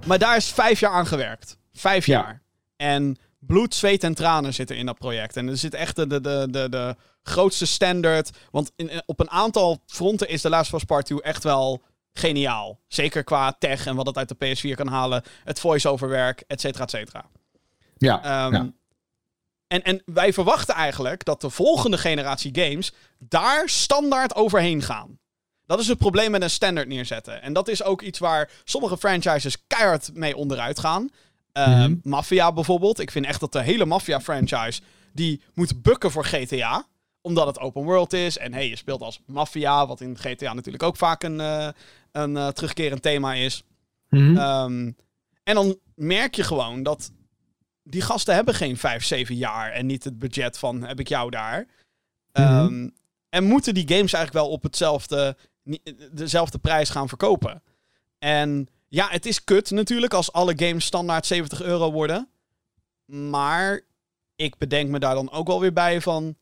Maar daar is vijf jaar aan gewerkt. Vijf Ja. jaar. En bloed, zweet en tranen zitten in dat project. En er zit echt de, de, de, de, de grootste standaard. Want in, op een aantal fronten is The Last of Us Part 2 echt wel geniaal. Zeker qua tech en wat het uit de PS4 kan halen. Het voice-over werk, et cetera, et cetera. Ja, Ehm, ja. en, en wij verwachten eigenlijk dat de volgende generatie games daar standaard overheen gaan. Dat is het probleem met een standaard neerzetten. En dat is ook iets waar sommige franchises keihard mee onderuit gaan. Mhm. Mafia bijvoorbeeld. Ik vind echt dat de hele Mafia franchise die moet bukken voor GTA. Omdat het open world is. En hey, je speelt als Mafia. Wat in GTA natuurlijk ook vaak een, eh, een eh, terugkerend thema is. Mhm. Ehm, en dan merk je gewoon dat die gasten hebben geen 5, 7 jaar en niet het budget van heb ik jou daar. Ehm, En moeten die games eigenlijk wel op hetzelfde, dezelfde prijs gaan verkopen. En ja, het is kut natuurlijk als alle games standaard 70 euro worden. Maar ik bedenk me daar dan ook wel weer bij van...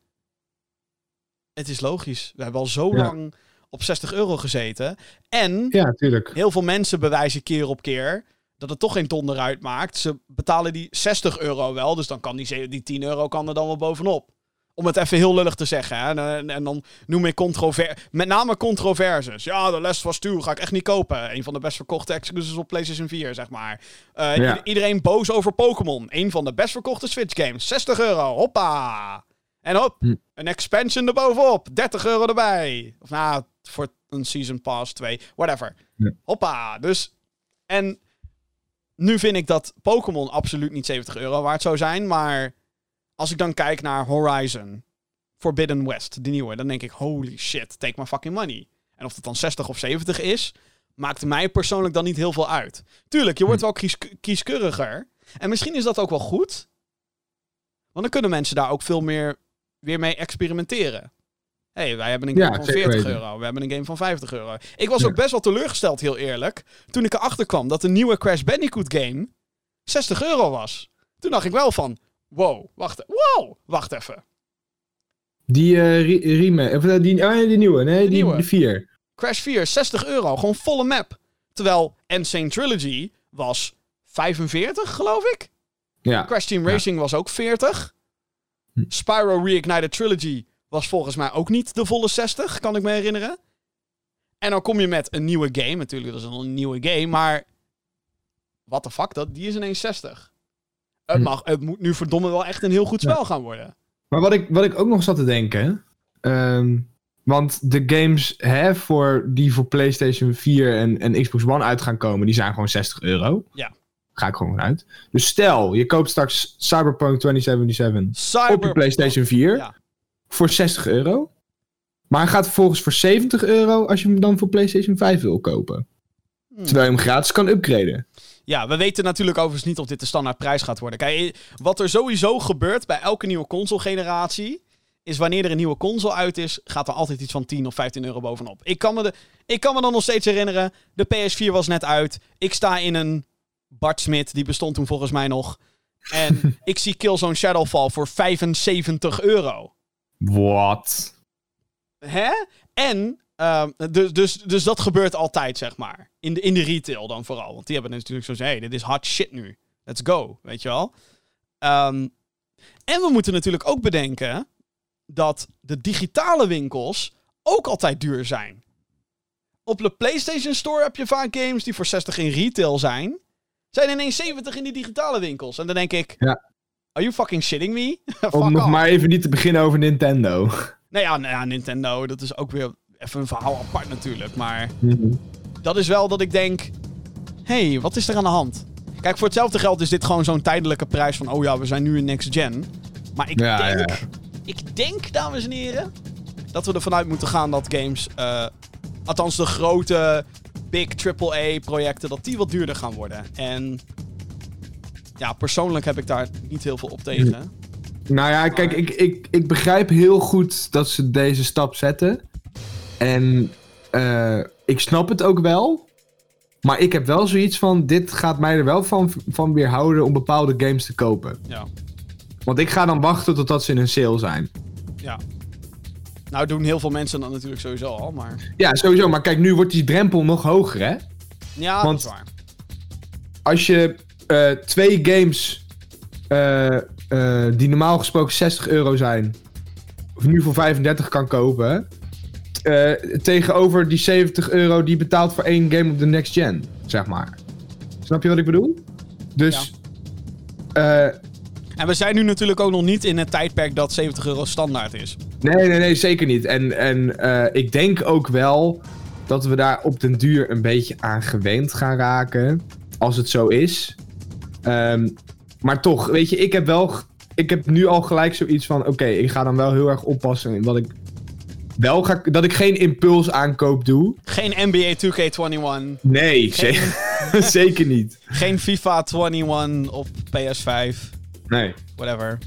Het is logisch. We hebben al zo Ja. lang op 60 euro gezeten. En ja, tuurlijk. heel veel mensen bewijzen keer op keer dat het toch geen donder uitmaakt. Ze betalen die 60 euro wel, dus dan kan die, die 10 euro kan er dan wel bovenop. Om het even heel lullig te zeggen. Hè? En, en- dan noem ik controver met name controverses. Ja, de Les was 2 ga ik echt niet kopen. Een van de best verkochte exclusives op PlayStation 4, zeg maar. Eh, Ja. iedereen boos over Pokémon. Een van de best verkochte Switch games. 60 euro, hoppa. En hop, Hm. een expansion erbovenop. 30 euro erbij. Of nou, voor een Season Pass 2, whatever. Ja. Hoppa. Dus, en nu vind ik dat Pokémon absoluut niet 70 euro waard zou zijn. Maar als ik dan kijk naar Horizon Forbidden West, de nieuwe, dan denk ik, holy shit, take my fucking money. En of het dan 60 of 70 is, maakt mij persoonlijk dan niet heel veel uit. Tuurlijk, je wordt wel kies kieskeuriger. En misschien is dat ook wel goed. Want dan kunnen mensen daar ook veel meer weer mee experimenteren. Hé, hey, wij hebben een game Ja, van zeker 40 weten. euro. We hebben een game van 50 euro. Ik was Ja. ook best wel teleurgesteld, heel eerlijk. Toen ik erachter kwam dat de nieuwe Crash Bandicoot game 60 euro was. Toen dacht ik wel van, wow, wacht, wow, wacht even. Die eh re- remake, of eh, die, oh, nee, die nieuwe, nee, die, nieuwe. die vier. Crash 4, 60 euro, gewoon volle map. Terwijl Insane Trilogy was 45, geloof ik. Ja, Crash Team Ja. Racing was ook 40. Hm. Spyro Reignited Trilogy was volgens mij ook niet de volle 60, kan ik me herinneren. En dan kom je met een nieuwe game. Natuurlijk, dat is een nieuwe game, maar... What the fuck, dat, die is ineens 60. Het, Hm. mag, het moet nu verdomme wel echt een heel goed spel gaan worden. Maar wat ik, wat ik ook nog zat te denken. ehm, want de games hè, voor, die voor PlayStation 4 en, en Xbox One uit gaan komen, die zijn gewoon 60 euro. Ja. Ga ik gewoon vanuit. Dus stel, je koopt straks Cyberpunk 2077 Cyber... op je PlayStation 4 Ja. voor 60 euro. Maar hij gaat vervolgens voor 70 euro als je hem dan voor PlayStation 5 wil kopen. Hm. Terwijl je hem gratis kan upgraden. Ja, we weten natuurlijk overigens niet of dit de standaard prijs gaat worden. Kijk, wat er sowieso gebeurt bij elke nieuwe console-generatie... is wanneer er een nieuwe console uit is... gaat er altijd iets van 10 of 15 euro bovenop. Ik kan me, de, ik kan me dan nog steeds herinneren... de PS4 was net uit. Ik sta in een Bart Smit, die bestond toen volgens mij nog. En ik zie Killzone Shadowfall voor 75 euro. What? Hè? En, ehm, dus, dus, dus dat gebeurt altijd, zeg maar. In de, in de retail dan vooral. Want die hebben natuurlijk zo hé, hey, dit is hot shit nu. Let's go, weet je wel. Ehm, en we moeten natuurlijk ook bedenken dat de digitale winkels ook altijd duur zijn. Op de PlayStation Store heb je vaak games die voor 60 in retail zijn. Zijn ineens 70 in die digitale winkels. En dan denk ik, Ja. are you fucking shitting me? Fuck Om nog off. maar even niet te beginnen over Nintendo. Nou ja, nou ja, Nintendo, dat is ook weer even een verhaal apart natuurlijk. Maar Mhm. dat is wel dat ik denk... Hé, hey, wat is er aan de hand? Kijk, voor hetzelfde geld is dit gewoon zo'n tijdelijke prijs van... Oh ja, we zijn nu in next gen. Maar ik Ja, denk... ja. Ik denk, dames en heren... Dat we ervan uit moeten gaan dat games... eh, althans, de grote big AAA-projecten... Dat die wat duurder gaan worden. En... Ja, persoonlijk heb ik daar niet heel veel op tegen. Nou ja, kijk, ik, ik, ik begrijp heel goed dat ze deze stap zetten. En eh, ik snap het ook wel. Maar ik heb wel zoiets van: dit gaat mij er wel van, van weerhouden om bepaalde games te kopen. Ja, Want ik ga dan wachten totdat ze in een sale zijn. ja. Nou doen heel veel mensen dat natuurlijk sowieso al, maar... Ja, sowieso. Maar kijk, nu wordt die drempel nog hoger, hè? Ja, Want- dat is waar. als je eh, twee games eh, die normaal gesproken 60 euro zijn, of nu voor 35 kan kopen, eh, tegenover die 70 euro die je betaalt voor één game op de next gen, zeg maar. Snap je wat ik bedoel? Dus, eh, En we zijn nu natuurlijk ook nog niet in het tijdperk dat 70 euro standaard is. nee, nee, nee, zeker niet. En, en eh, ik denk ook wel dat we daar op den duur een beetje aan gewend gaan raken, als het zo is. Ehm, maar toch, weet je, ik heb wel. Ik heb nu al gelijk zoiets van: oké, ik ga dan wel heel erg oppassen in wat ik. Wel ga, dat ik geen impuls aankoop doe. Geen NBA 2K21, Nee, Geen- zeker niet. geen FIFA 21 op PS5, Nee. whatever.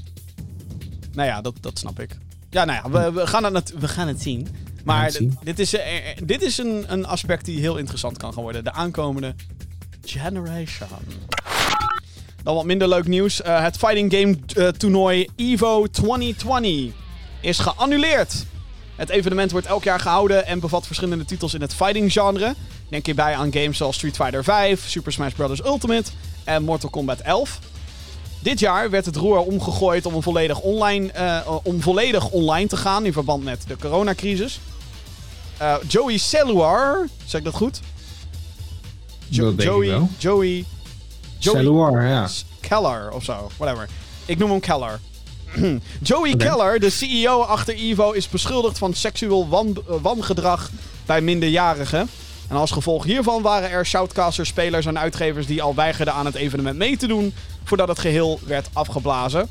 Nou ja, dat, dat snap ik. Ja, nou ja, we, we, gaan, het, we gaan het zien. Maar het zien. d- dit is, eh, eh, dit is een, een aspect die heel interessant kan gaan worden. De aankomende generation. Dan wat minder leuk nieuws. Eh, het fighting game toernooi EVO 2020 is geannuleerd. Het evenement wordt elk jaar gehouden en bevat verschillende titels in het fighting genre. Denk hierbij aan games zoals Street Fighter V, Super Smash Bros. Ultimate en Mortal Kombat 11. Dit jaar werd het roer omgegooid om, een volledig online, eh, om volledig online te gaan in verband met de coronacrisis. Eh, Joey Seluar, zeg ik dat goed? Jo- Dat Joey. Joey, Joey ja. Keller of zo, whatever. Ik noem hem Keller. Joey. Keller, de CEO achter Evo, is beschuldigd van seksueel wan- eh, wangedrag bij minderjarigen. En als gevolg hiervan waren er shoutcasters, spelers en uitgevers die al weigerden aan het evenement mee te doen voordat het geheel werd afgeblazen.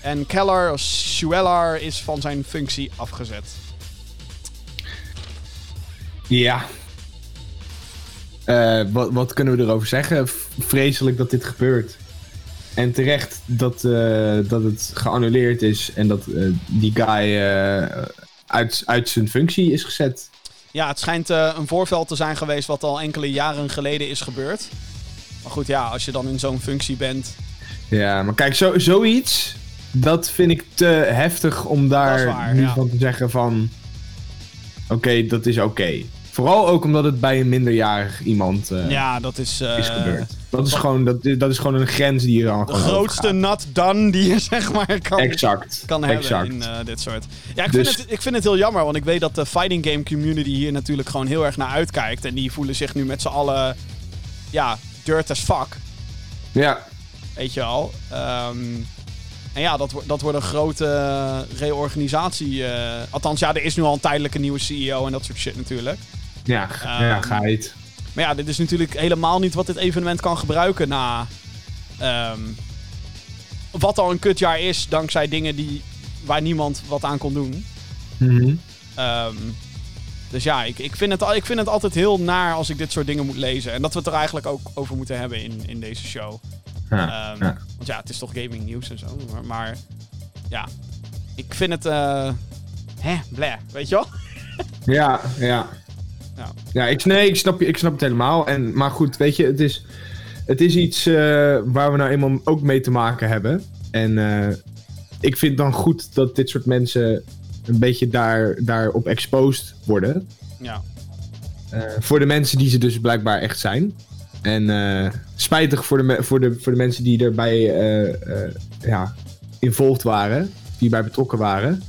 En Keller, of Shuelar, is van zijn functie afgezet. Ja. Eh, wat, wat kunnen we erover zeggen? Vreselijk dat dit gebeurt. En terecht dat, eh, dat het geannuleerd is en dat eh, die guy eh, uit, uit zijn functie is gezet. Ja, het schijnt een voorval te zijn geweest wat al enkele jaren geleden is gebeurd. Maar goed, ja, als je dan in zo'n functie bent, Ja, maar kijk, zo, zoiets, dat vind ik te heftig om daar waar, nu ja. van te zeggen van... Oké, dat is oké. Vooral ook omdat het bij een minderjarig iemand eh, ja, dat is... is gebeurd. Dat is, gewoon, dat, dat is gewoon een grens die je dan De grootste nat done die je zeg maar kan, Exact. kan hebben exact. in eh, dit soort. Ja, ik, Dus- vind het, ik vind het heel jammer, want ik weet dat de fighting game community hier natuurlijk gewoon heel erg naar uitkijkt. En die voelen zich nu met z'n allen, ja, dirt as fuck, Ja, weet je al. Ehm, en ja, dat, wordt dat wordt een grote reorganisatie. althans, ja, er is nu al een tijdelijke nieuwe CEO en dat soort shit natuurlijk. Ja, ja, Ehm, het. Maar ja, dit is natuurlijk helemaal niet wat dit evenement kan gebruiken na. ehm, wat al een kutjaar is, dankzij dingen die, waar niemand wat aan kon doen. Mhm. Ehm, dus ja, ik, ik, vind het, ik vind het altijd heel naar als ik dit soort dingen moet lezen. En dat we het er eigenlijk ook over moeten hebben in, in deze show. Ja, ja. Want ja, het is toch gaming nieuws en zo. Maar, maar ja, ik vind het. eh hè, bleh, weet je wel? Ja, ja. Ja. Ja, ik, nee, ik snap, je- ik snap het helemaal. En, maar goed, weet je, het is, het is iets eh, waar we nou eenmaal ook mee te maken hebben. En eh, ik vind dan goed dat dit soort mensen een beetje daar, daarop exposed worden. Ja. Eh, voor de mensen die ze dus blijkbaar echt zijn. En spijtig voor de, voor, de, voor de mensen die erbij ja, involved waren. Die bij betrokken waren.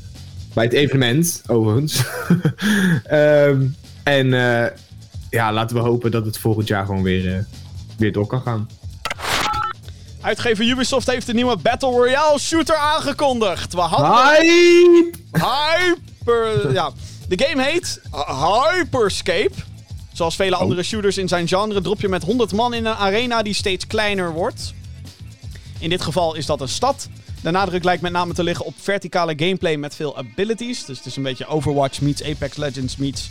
Bij het evenement, overigens. Ehm, en eh, ja, laten we hopen dat het volgend jaar gewoon weer, eh, weer door kan gaan. Uitgever Ubisoft heeft een nieuwe Battle Royale shooter aangekondigd. We hadden... Hype! Hyper. Ja. De game heet Hyperscape. Zoals vele Oh. andere shooters in zijn genre drop je met 100 man in een arena die steeds kleiner wordt. In dit geval is dat een stad. De nadruk lijkt met name te liggen op verticale gameplay met veel abilities. Dus het is een beetje Overwatch meets Apex Legends meets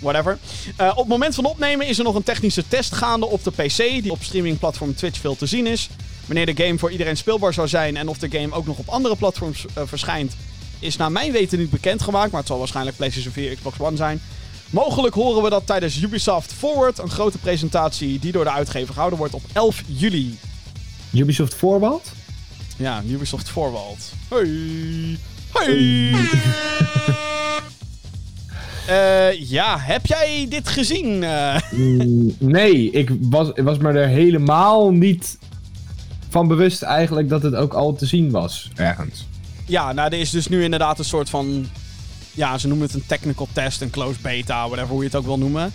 whatever. Eh, op het moment van opnemen is er nog een technische test gaande op de PC, die op streamingplatform Twitch veel te zien is. Wanneer de game voor iedereen speelbaar zou zijn en of de game ook nog op andere platforms eh, verschijnt, is naar mijn weten niet bekendgemaakt, maar het zal waarschijnlijk PlayStation 4, Xbox One zijn. Mogelijk horen we dat tijdens Ubisoft Forward, een grote presentatie die door de uitgever gehouden wordt op 11 juli. Ubisoft Forward? Ja, Ubisoft Forward. Hey. Hey. Eh, ja, heb jij dit gezien? Mm, nee, ik was, ik was me er helemaal niet van bewust eigenlijk dat het ook al te zien was. Ergens. ja, nou, er is dus nu inderdaad een soort van... Ja, ze noemen het een technical test, een closed beta, whatever, hoe je het ook wil noemen.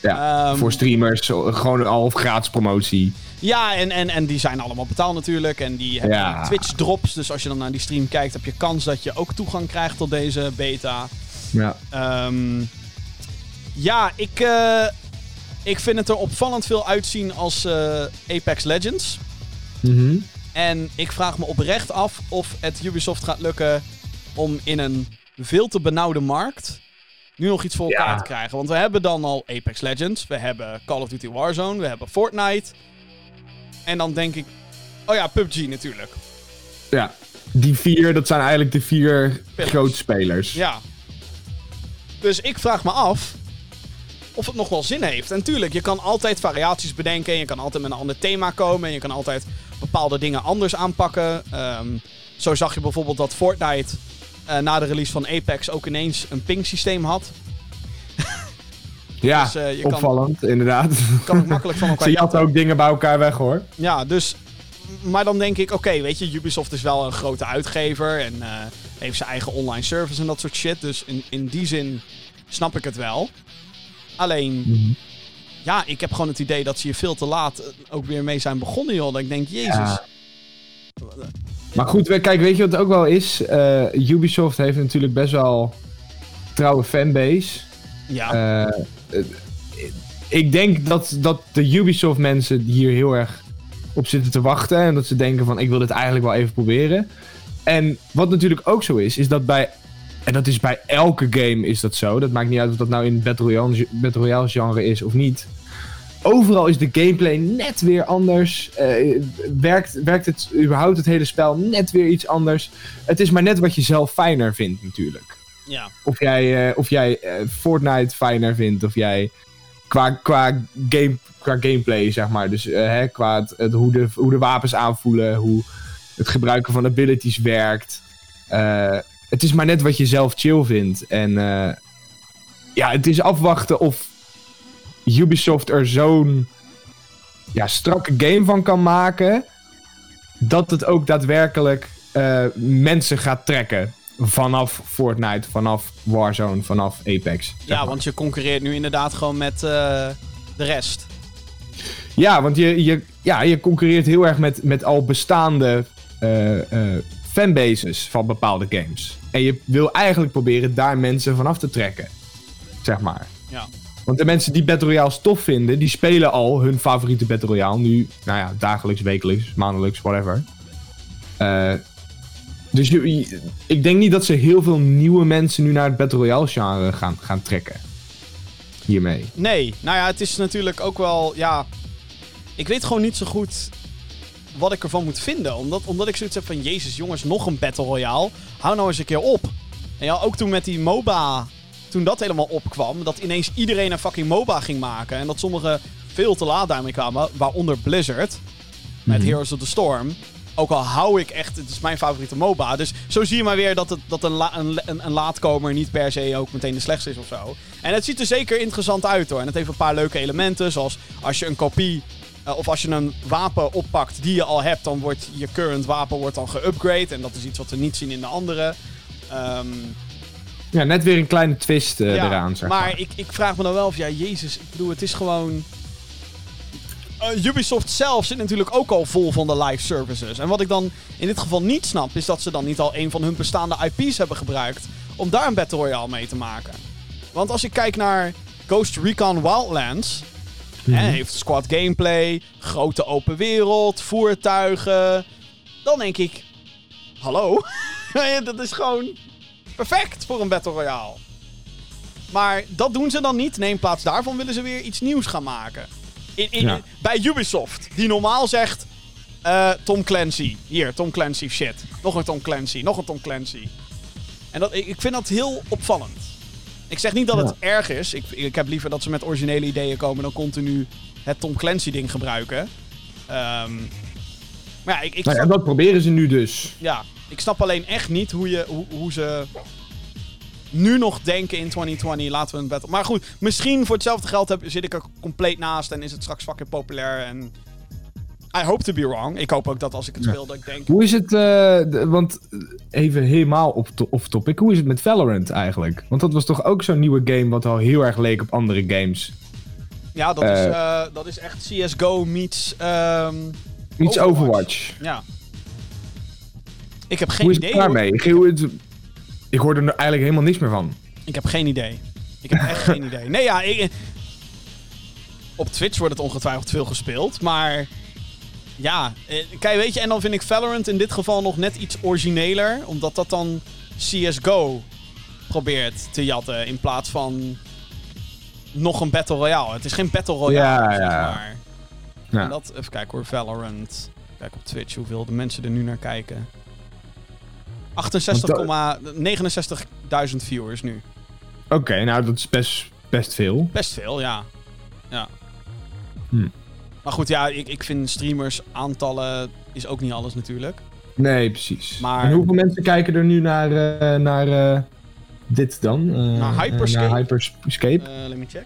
Ja, Ehm, voor streamers, gewoon half gratis promotie. Ja, en, en, en die zijn allemaal betaald natuurlijk. En die hebben Ja. Twitch drops. Dus als je dan naar die stream kijkt, heb je kans dat je ook toegang krijgt tot deze beta. Ja. Ehm, ja, ik, eh, ik vind het er opvallend veel uitzien als eh, Apex Legends. Mhm. En ik vraag me oprecht af of het Ubisoft gaat lukken om in een veel te benauwde markt nu nog iets voor elkaar Ja. te krijgen. Want we hebben dan al Apex Legends, we hebben Call of Duty Warzone, we hebben Fortnite. En dan denk ik, oh ja, PUBG natuurlijk. ja. Die vier, dat zijn eigenlijk de vier grote spelers. Ja. Dus ik vraag me af of het nog wel zin heeft. En tuurlijk, je kan altijd variaties bedenken. En je kan altijd met een ander thema komen. En je kan altijd bepaalde dingen anders aanpakken. Ehm, zo zag je bijvoorbeeld dat Fortnite eh, na de release van Apex ook ineens een ping systeem had. Ja, Dus, eh, kan- opvallend, inderdaad. Kan ook makkelijk van elkaar Ze jatten ook dingen bij elkaar weg, hoor. Ja, dus. Maar dan denk ik, oké, weet je, Ubisoft is wel een grote uitgever. En eh, heeft zijn eigen online service en dat soort shit. Dus in, in die zin snap ik het wel. Alleen, Mhm. ja, ik heb gewoon het idee dat ze hier veel te laat eh, ook weer mee zijn begonnen, joh. Dat ik denk, jezus. Ja. Maar goed, kijk, weet je wat het ook wel is? Eh, Ubisoft heeft natuurlijk best wel trouwe fanbase. Ja, Eh, ik denk dat, dat de Ubisoft mensen hier heel erg op zitten te wachten. En dat ze denken van, ik wil dit eigenlijk wel even proberen. En wat natuurlijk ook zo is, is dat bij... En dat is bij elke game is dat zo. Dat maakt niet uit of dat nou in het Battle Royale, Battle Royale genre is of niet. Overal is de gameplay net weer anders. Eh, werkt, werkt het überhaupt het hele spel net weer iets anders. Het is maar net wat je zelf fijner vindt natuurlijk. ja. Of jij, eh, of jij eh, Fortnite fijner vindt. Of jij qua, qua, game, qua gameplay, zeg maar. Dus hè, qua het, het- hoe, de, hoe de wapens aanvoelen. Hoe het gebruiken van abilities werkt. Eh, het is maar net wat je zelf chill vindt. En eh, ja, het is afwachten of Ubisoft er zo'n ja, strakke game van kan maken. Dat het ook daadwerkelijk eh, mensen gaat trekken. Vanaf Fortnite, vanaf Warzone, vanaf Apex. ja, maar. want je concurreert nu inderdaad gewoon met de rest. Ja, want je, je, ja, je concurreert heel erg met, met al bestaande fanbases van bepaalde games. En je wil eigenlijk proberen daar mensen vanaf te trekken. Zeg maar. Ja. Want de mensen die Battle Royale tof vinden, die spelen al hun favoriete Battle Royale. Nu, nou ja, dagelijks, wekelijks, maandelijks, whatever. Eh, dus je, je- ik denk niet dat ze heel veel nieuwe mensen nu naar het Battle Royale genre gaan, gaan trekken. Hiermee. Nee, nou ja, het is natuurlijk ook wel, ja... Ik weet gewoon niet zo goed wat ik ervan moet vinden. Omdat, omdat ik zoiets heb van, jezus jongens, nog een Battle Royale. Hou nou eens een keer op. En ja, ook toen met die MOBA, toen dat helemaal opkwam, dat ineens iedereen een fucking MOBA ging maken. En dat sommigen veel te laat daarmee kwamen, waaronder Blizzard. Met Mhm. Heroes of the Storm. Ook al hou ik echt, het is mijn favoriete MOBA. Dus zo zie je maar weer dat, het, dat een, la- een, een, een laatkomer niet per se ook meteen de slechtste is of zo. En het ziet er zeker interessant uit hoor. En het heeft een paar leuke elementen. Zoals als je een kopie eh, of als je een wapen oppakt die je al hebt, dan wordt je current wapen wordt dan geupgrade. En dat is iets wat we niet zien in de andere. Ehm, Ja, net weer een kleine twist eh, ja, eraan, zeg maar maar. ik, ik vraag me dan wel of, ja, Jezus, ik bedoel, het is gewoon. Eh, Ubisoft zelf zit natuurlijk ook al vol van de live services. En wat ik dan in dit geval niet snap, is dat ze dan niet al een van hun bestaande IP's hebben gebruikt om daar een Battle Royale mee te maken. Want als ik kijk naar Ghost Recon Wildlands, hè, heeft squad gameplay, grote open wereld, voertuigen, dan denk ik, hallo, dat is gewoon perfect voor een Battle Royale. Maar dat doen ze dan niet. Nee, in plaats daarvan willen ze weer iets nieuws gaan maken. In, in, Ja. Bij Ubisoft, die normaal zegt... eh, Tom Clancy. Hier, Tom Clancy shit. Nog een Tom Clancy, nog een Tom Clancy. En dat, ik vind dat heel opvallend. Ik zeg niet dat het erg is. Ik, ik heb liever dat ze met originele ideeën komen... dan continu het Tom Clancy ding gebruiken. Ehm, maar ja, ik, ik Nou ja, dat proberen ze nu dus. ja, ik snap alleen echt niet hoe, je, hoe, hoe ze nu nog denken in 2020, laten we een battle... Maar goed, misschien voor hetzelfde geld heb, zit ik er compleet naast en is het straks fucking populair en... I hope to be wrong. Ik hoop ook dat als ik het Ja. speel, dat ik denk... Hoe is het, eh, de- want even helemaal op to- off-topic, hoe is het met Valorant eigenlijk? Want dat was toch ook zo'n nieuwe game wat al heel erg leek op andere games. Ja, dat, is, Eh. eh, dat is echt CSGO meets... ehm, Iets Overwatch. Overwatch. ja. Ik heb geen Hoe is het idee. hoor. daarmee? Ik, het- ik hoorde er eigenlijk helemaal niks meer van. Ik heb geen idee. Ik heb echt geen idee. Nee, ja, ik- op Twitch wordt het ongetwijfeld veel gespeeld, maar ja, eh, kijk, weet je, en dan vind ik Valorant in dit geval nog net iets origineler, omdat dat dan CS:GO probeert te jatten in plaats van nog een Battle Royale. Het is geen Battle Royale, Ja, zeg maar. Ja. En dat, even kijken hoor, Valorant. Kijk op Twitch hoeveel de mensen er nu naar kijken. 68,69.000 viewers nu. Oké, nou dat is best, best veel. Best veel, ja. ja. Hm. Maar goed, ja, ik, ik vind streamers aantallen is ook niet alles natuurlijk. Nee, precies. Maar- En hoeveel mensen kijken er nu naar, eh, naar eh, dit dan? Eh, Naar Hyperscape? naar Hyperscape? Let me check.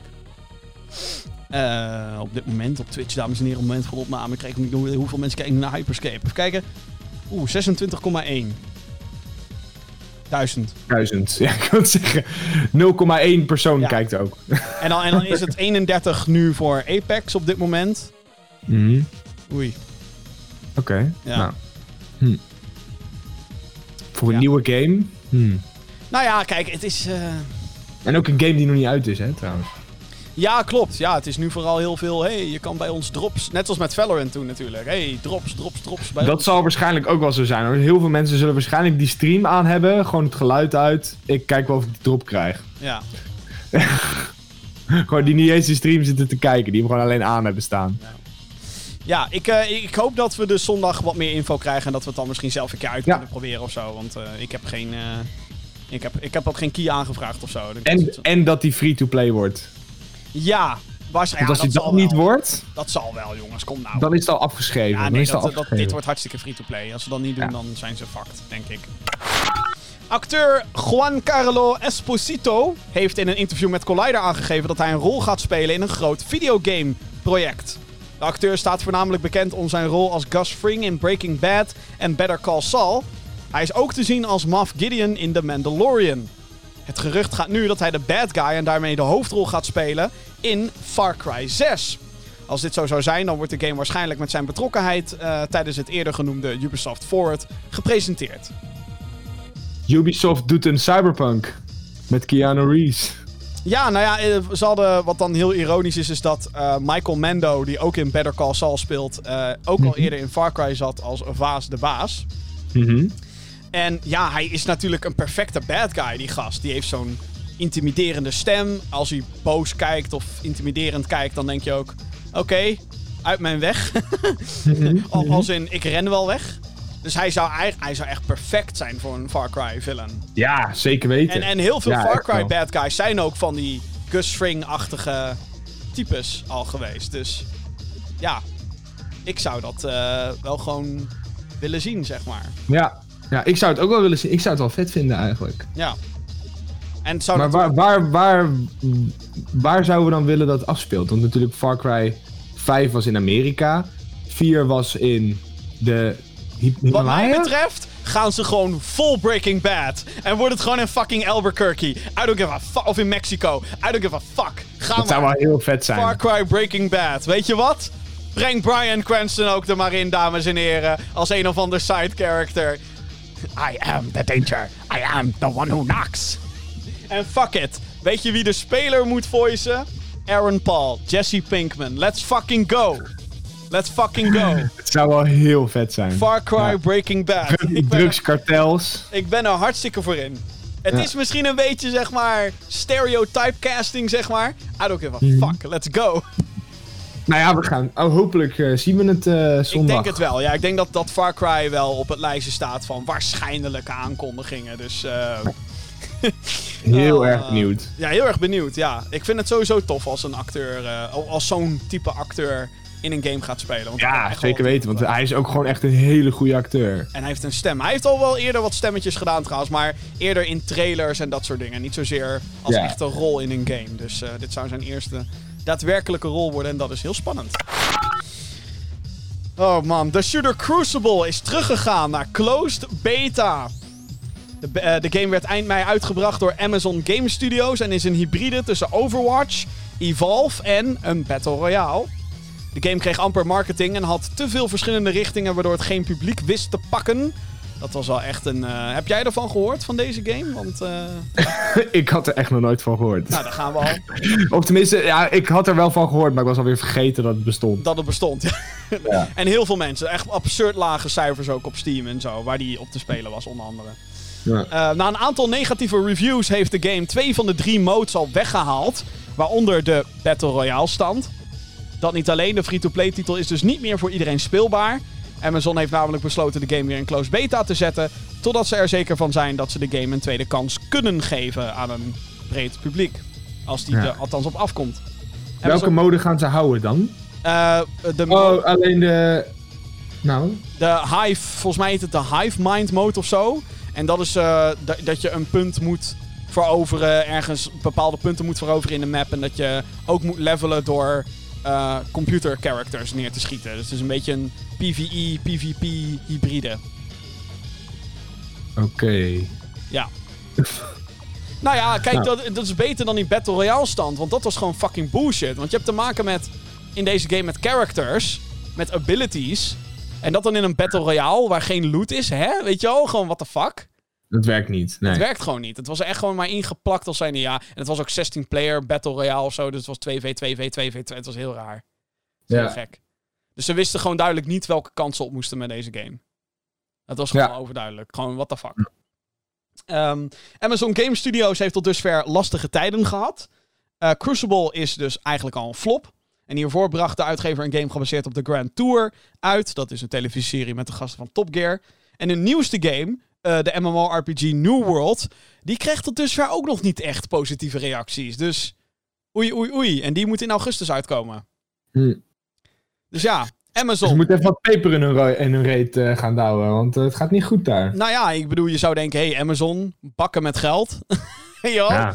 Op dit moment op Twitch, dames en heren, op het moment van opname, krijg ik niet hoe- hoeveel mensen kijken naar Hyperscape. Even kijken. Oeh, 26,1. Duizend. Duizend. Ja, ik wil het zeggen. 0,1 persoon Ja. kijkt ook. En dan, en dan is het 31 nu voor Apex op dit moment. Mhm. Oei. Oké. Ja. Nou. Hm. Voor een Ja. nieuwe game. Hm. Nou ja, kijk, het is... eh, En ook een game die nog niet uit is, hè, trouwens. Ja, klopt. Ja, het is nu vooral heel veel. hey, je kan bij ons drops. Net zoals met Valorant toen natuurlijk. hey, drops, drops, drops. Bij Dat ons. zal waarschijnlijk ook wel zo zijn. Hoor. Heel veel mensen zullen waarschijnlijk die stream aan hebben. Gewoon het geluid uit. Ik kijk wel of ik die drop krijg. Ja. Gewoon die niet eens de stream zitten te kijken. Die hem gewoon alleen aan hebben staan. Ja, ik, eh, ik hoop dat we dus zondag wat meer info krijgen. En dat we het dan misschien zelf een keer uit Ja. kunnen proberen of zo. Want eh, ik heb geen. eh, ik, heb, ik heb ook geen key aangevraagd of zo. Dat- En, en dat die free-to-play wordt. Ja, waarschijnlijk. Want als die dat, dat zal niet wel. wordt, Dat zal wel, jongens. Kom nou. dan is het al afgeschreven. ja, nee, is dat, al dat, afgeschreven. dit wordt hartstikke free-to-play. Als ze dat niet doen, Ja. dan zijn ze fucked, denk ik. Acteur Juan Carlo Esposito heeft in een interview met Collider aangegeven dat hij een rol gaat spelen in een groot videogame-project. De acteur staat voornamelijk bekend om zijn rol als Gus Fring in Breaking Bad en Better Call Saul. Hij is ook te zien als Moff Gideon in The Mandalorian. Het gerucht gaat nu dat hij de bad guy en daarmee de hoofdrol gaat spelen in Far Cry 6. Als dit zo zou zijn, dan wordt de game waarschijnlijk met zijn betrokkenheid eh, tijdens het eerder genoemde Ubisoft Forward gepresenteerd. Ubisoft doet een cyberpunk. Met Keanu Reeves. Ja, nou ja, eh, ze hadden, wat dan heel ironisch is, is dat eh, Michael Mando, die ook in Better Call Saul speelt, eh, ook al Mhm. eerder in Far Cry zat als Vaas de Baas. Mhm. En ja, hij is natuurlijk een perfecte bad guy, die gast. Die heeft zo'n intimiderende stem. Als hij boos kijkt of intimiderend kijkt, dan denk je ook... Oké, uit mijn weg. Al- Als in, ik ren wel weg. Dus hij zou, eigenlijk, hij zou echt perfect zijn voor een Far Cry villain. Ja, zeker weten. En, en heel veel Ja, Far Cry bad guys zijn ook van die Gus Fring-achtige types al geweest. Dus ja, ik zou dat eh, wel gewoon willen zien, zeg maar. Ja. ja, ik zou het ook wel willen zien. Ik zou het wel vet vinden eigenlijk. Ja. En zou Maar waar, waar, waar, waar zouden we dan willen dat het afspeelt? Want natuurlijk Far Cry 5 was in Amerika. 4 was in de Wat mij betreft gaan ze gewoon vol Breaking Bad. En wordt het gewoon in fucking Albuquerque. I don't give a fuck. Of in Mexico. I don't give a fuck. Ga Dat zou wel heel vet zijn. Far Cry Breaking Bad. Weet je wat? Breng Brian Cranston ook er maar in, dames en heren. Als een of ander side character. I am the danger. I am the one who knocks. En fuck it. Weet je wie de speler moet voicen? Aaron Paul, Jesse Pinkman. Let's fucking go. Let's fucking go. Het zou wel heel vet zijn. Far Cry Ja. Breaking Bad. Drugskartels. ik ben er hartstikke voor in. Het Ja. is misschien een beetje, zeg maar, stereotype casting, zeg maar. I don't give a Mhm. fuck. Let's go. Nou ja, we gaan. Oh, hopelijk eh, zien we het eh, zondag. Ik denk het wel. Ja, ik denk dat, dat Far Cry wel op het lijstje staat van waarschijnlijke aankondigingen. Dus eh, Heel erg benieuwd. ja, heel erg benieuwd. Ja, ik vind het sowieso tof als een acteur, als zo'n type acteur in een game gaat spelen. Want Ja, zeker weten. Want hij is ook gewoon echt een hele goede acteur. En hij heeft een stem. Hij heeft al wel eerder wat stemmetjes gedaan trouwens, maar eerder in trailers en dat soort dingen. Niet zozeer als Ja. echte rol in een game. Dus eh, dit zou zijn eerste daadwerkelijke rol worden en dat is heel spannend. Oh man, The Shooter Crucible is teruggegaan naar closed beta. De, eh, de game werd eind mei uitgebracht door Amazon Game Studios en is een hybride tussen Overwatch, Evolve en een Battle Royale. De game kreeg amper marketing en had te veel verschillende richtingen waardoor het geen publiek wist te pakken. Dat was wel echt een. eh, heb jij ervan gehoord van deze game? Want eh, ik had er echt nog nooit van gehoord. nou, daar gaan we al. Of tenminste, ja, ik had er wel van gehoord, maar ik was alweer vergeten dat het bestond. Dat het bestond. Ja. en heel veel mensen. Echt absurd lage cijfers ook op Steam en zo. Waar die op te spelen was, onder andere. Ja. Eh, na een aantal negatieve reviews heeft de game twee van de drie modes al weggehaald. Waaronder de Battle Royale stand. Dat niet alleen, de free-to-play titel is dus niet meer voor iedereen speelbaar. Amazon heeft namelijk besloten de game weer in closed beta te zetten. Totdat ze er zeker van zijn dat ze de game een tweede kans kunnen geven aan een breed publiek. Als die Ja. er althans op afkomt. Welke mode gaan ze houden dan? eh, de, Oh, alleen de... Nou, de Hive, volgens mij heet het de Hive Mind mode of zo. En dat is eh, da- dat je een punt moet veroveren, ergens bepaalde punten moet veroveren in de map. En dat je ook moet levelen door eh, computer characters neer te schieten. Dus het is een beetje een PvE, PvP hybride. oké. Ja. nou ja, kijk, Nou. Dat, dat is beter dan die Battle Royale stand. Want dat was gewoon fucking bullshit. Want je hebt te maken met, in deze game met characters, met abilities. En dat dan in een Battle Royale waar geen loot is, hè? Weet je wel? Gewoon what the fuck? Dat werkt niet. Nee. Het werkt gewoon niet. Het was echt gewoon maar ingeplakt als zijnde ja. En het was ook 16-player Battle Royale of zo. Dus het was 2v, 2v, 2v, 2v. Het was heel raar. Heel Ja. gek. Dus ze wisten gewoon duidelijk niet welke kansen op moesten met deze game. Het was gewoon Ja. overduidelijk. Gewoon what the fuck. Ehm, Amazon Game Studios heeft tot dusver lastige tijden gehad. Eh, Crucible is dus eigenlijk al een flop. En hiervoor bracht de uitgever een game gebaseerd op de Grand Tour uit. Dat is een televisieserie met de gasten van Top Gear. En de nieuwste game, eh, de MMORPG New World, die kreeg tot dusver ook nog niet echt positieve reacties. Dus oei, oei, oei. En die moet in augustus uitkomen. Hm. Dus ja, Ze Amazon. moeten even wat peper in hun, in hun reet eh, gaan douwen, want eh, het gaat niet goed daar. Nou ja, ik bedoel, je zou denken, hey, Amazon, bakken met geld. ja.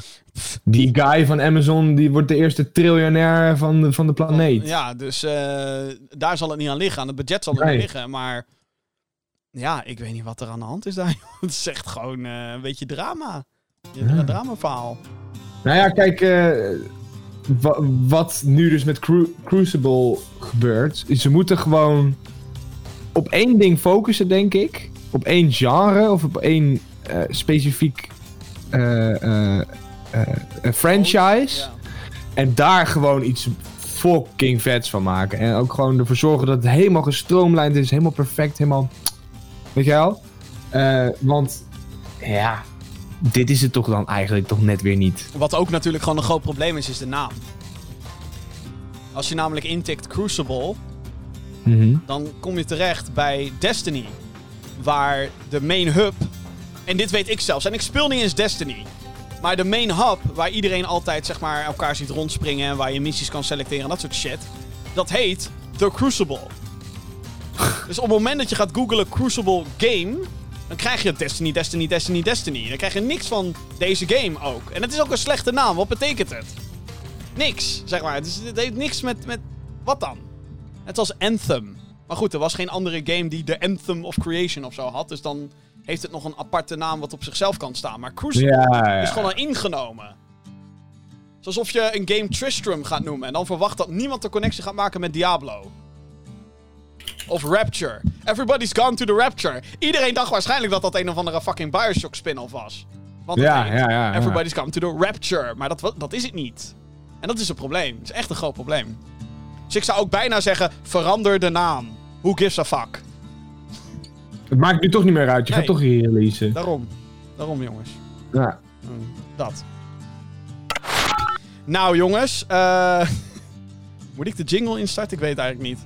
Die guy van Amazon, die wordt de eerste triljonair van de, van de planeet. Ja, dus eh, daar zal het niet aan liggen. Aan het budget zal het Nee. niet liggen. Maar ja, ik weet niet wat er aan de hand is daar. het is echt gewoon eh, een beetje drama. Ja. Een dramaverhaal. Nou ja, kijk, eh, wa- wat nu dus met Cru- Crucible gebeurt, ze moeten gewoon op één ding focussen, denk ik. Op één genre of op één eh, specifiek franchise. Ja. En daar gewoon iets fucking vets van maken. En ook gewoon ervoor zorgen dat het helemaal gestroomlijnd is, helemaal perfect, helemaal. Weet je wel? Eh, want ja, dit is het toch dan eigenlijk toch net weer niet. Wat ook natuurlijk gewoon een groot probleem is, is de naam. Als je namelijk intikt Crucible, Mhm. dan kom je terecht bij Destiny. Waar de main hub, en dit weet ik zelfs, en ik speel niet eens Destiny. Maar de main hub, waar iedereen altijd zeg maar, elkaar ziet rondspringen en waar je missies kan selecteren en dat soort shit. Dat heet The Crucible. Dus op het moment dat je gaat googlen Crucible Game, dan krijg je Destiny, Destiny, Destiny, Destiny. Dan krijg je niks van deze game ook. En het is ook een slechte naam. Wat betekent het? Niks, zeg maar. Het, is, het heeft niks met, met... Wat dan? Het was Anthem. Maar goed, er was geen andere game die de Anthem of Creation of zo had. Dus dan heeft het nog een aparte naam wat op zichzelf kan staan. Maar Crucible Ja, ja. is gewoon al ingenomen. Het is alsof je een game Tristram gaat noemen en dan verwacht dat niemand de connectie gaat maken met Diablo. Of Rapture. Everybody's gone to the Rapture. Iedereen dacht waarschijnlijk dat dat een of andere fucking Bioshock spin-off was. Want Ja, ja, ja, ja. Everybody's gone to the Rapture. Maar dat, dat is het niet. En dat is een probleem. Het is echt een groot probleem. Dus ik zou ook bijna zeggen, verander de naam. Who gives a fuck? Het maakt nu toch niet meer uit. Je Nee. gaat toch hier releasen. Daarom. Daarom, jongens. Ja. Hmm, Dat. Nou, jongens. eh moet ik de jingle instarten? Ik weet het eigenlijk niet.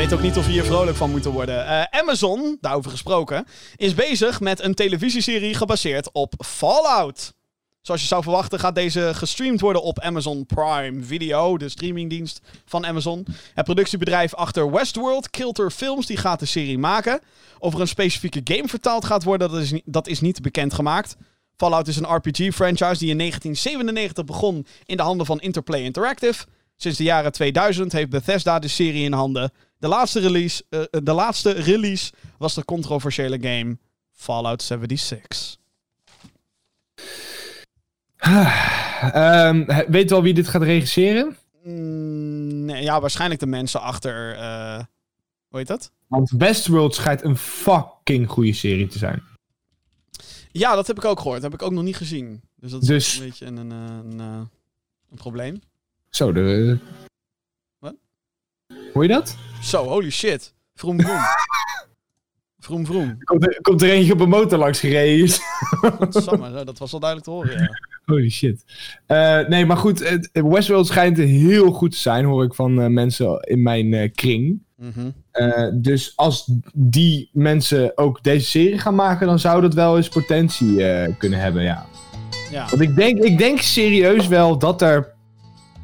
Weet ook niet of we hier vrolijk van moeten worden. Eh, Amazon, daarover gesproken, is bezig met een televisieserie gebaseerd op Fallout. Zoals je zou verwachten gaat deze gestreamd worden op Amazon Prime Video, de streamingdienst van Amazon. Het productiebedrijf achter Westworld, Kilter Films, die gaat de serie maken. Of er een specifieke game vertaald gaat worden, dat is, dat is niet bekendgemaakt. Fallout is een RPG-franchise die in 1997 begon in de handen van Interplay Interactive. Sinds de jaren 2000 heeft Bethesda de serie in handen. De laatste release, eh, de laatste release was de controversiële game Fallout 76. Ehm, he- weet je al wie dit gaat regisseren? Mm, nee, ja, waarschijnlijk de mensen achter. eh hoe heet dat? Want Westworld schijnt een fucking goede serie te zijn. Ja, dat heb ik ook gehoord. Dat heb ik ook nog niet gezien. Dus dat is Dus- een beetje een, een, eh, een, eh, een probleem. Zo, de... Wat? Hoor je dat? Zo, holy shit. Vroom vroom. vroom vroom. Komt er, komt er eentje op een motor langs gereden. Godsamme, dat was wel duidelijk te horen, ja. Holy shit. Eh, nee, maar goed. Westworld schijnt heel goed te zijn, hoor ik van eh, mensen in mijn eh, kring. Mhm. Dus als die mensen ook deze serie gaan maken, dan zou dat wel eens potentie kunnen hebben, ja. Ja. Want ik denk, ik denk serieus wel dat er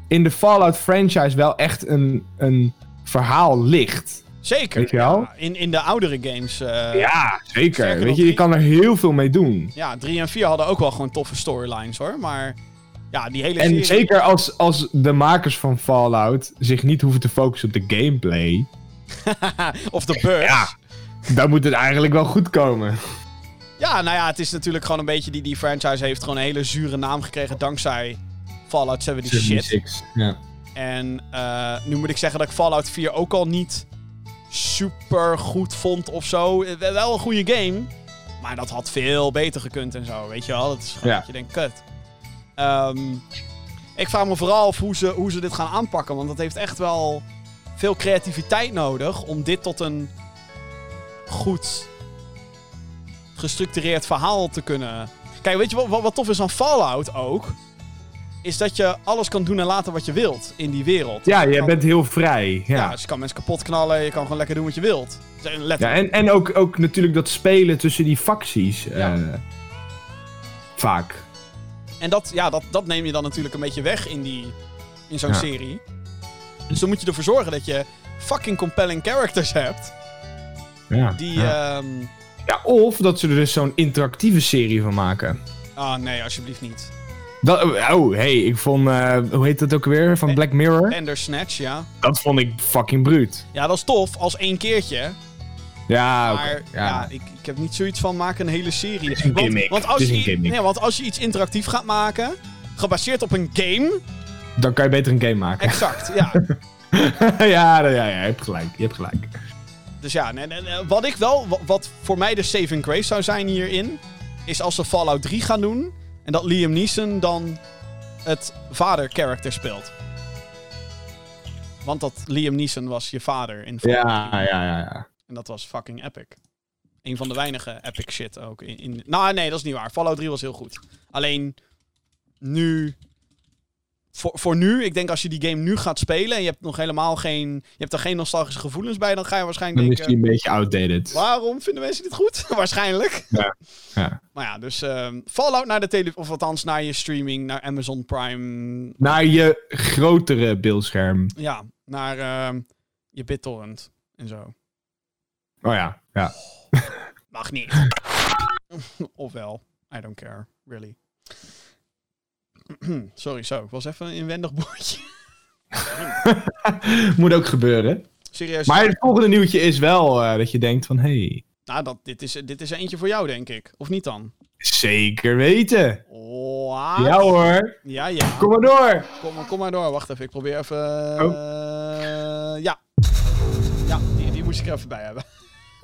in de Fallout franchise wel echt een, een verhaal ligt. Zeker. Weet je wel? Ja, in, in de oudere games. eh, ja, zeker. Weet je, je kan er heel veel mee doen. Ja, 3 en 4 hadden ook wel gewoon toffe storylines hoor. Maar ja, die hele En serie... zeker als, als de makers van Fallout zich niet hoeven te focussen op de gameplay, of de bugs. Ja. dan moet het eigenlijk wel goed komen. Ja, nou ja, het is natuurlijk gewoon een beetje... Die, die franchise heeft gewoon een hele zure naam gekregen dankzij Fallout 76. shit. 76, Ja. En eh, nu moet ik zeggen dat ik Fallout 4 ook al niet super goed vond of zo. Eh, Wel een goede game. Maar dat had veel beter gekund en zo, weet je wel. Dat is gewoon Ja. dat je denkt, kut. Ehm, ik vraag me vooral af hoe ze, hoe ze dit gaan aanpakken. Want dat heeft echt wel veel creativiteit nodig om dit tot een goed gestructureerd verhaal te kunnen... Kijk, weet je wat, wat, wat tof is aan Fallout ook? Is dat je alles kan doen en laten wat je wilt in die wereld. Ja, je kan- bent heel vrij. ja. Ja. dus je kan mensen kapot knallen, je kan gewoon lekker doen wat je wilt. Ja, en, en ook, ook natuurlijk dat spelen tussen die facties. Ja. eh, vaak. En dat, ja, dat, dat neem je dan natuurlijk een beetje weg in, die, in zo'n Ja. serie. Dus dan moet je ervoor zorgen dat je fucking compelling characters hebt. Ja. Die, ja. ehm, Ja, of dat ze er dus zo'n interactieve serie van maken. Ah, nee, alsjeblieft niet. Dat, oh, hey, ik vond, eh, hoe heet dat ook weer, van Black Mirror? Bandersnatch, ja. Dat vond ik fucking bruut. Ja, dat is tof als één keertje. Ja, oké. Maar ja, ja. ik, ik heb niet zoiets van maken een hele serie. Het is een want, gimmick. Want als, Het is een je, gimmick. nee, want als je iets interactief gaat maken, gebaseerd op een game, Dan kan je beter een game maken. exact, ja. ja, ja, ja, je hebt gelijk. Je hebt gelijk. Dus ja, nee, nee, nee, wat ik wel, wa- wat voor mij de saving grace zou zijn hierin, is als ze Fallout 3 gaan doen en dat Liam Neeson dan het vader-character speelt. Want dat Liam Neeson was je vader in Fallout Ja, 3. ja, ja, ja. En dat was fucking epic. Een van de weinige epic shit ook. In, in... Nou, nee, dat is niet waar. Fallout 3 was heel goed. Alleen, nu... Voor, voor nu, ik denk als je die game nu gaat spelen en je hebt nog helemaal geen... Je hebt er geen nostalgische gevoelens bij, dan ga je waarschijnlijk Dan is denken... die een beetje outdated. Waarom vinden mensen dit goed? Waarschijnlijk. Ja, ja. Maar ja, dus ehm, Fallout naar de tele... Of althans naar je streaming, naar Amazon Prime. Naar je grotere beeldscherm. Ja, naar ehm, je BitTorrent en zo. Oh ja, ja. Mag niet. Ofwel, I don't care, really. Sorry, zo. Ik was even een inwendig boertje. Moet ook gebeuren. Serieus. Maar het volgende nieuwtje is wel eh, dat je denkt van... Hey, Nou, dat, dit, is, dit is eentje voor jou, denk ik. Of niet dan? zeker weten. Oh, ah. Ja hoor. Ja, ja. Kom maar door. Kom, maar- kom maar door. Wacht even, ik probeer even... Oh. eh, ja. Ja, die, die moest ik er even bij hebben.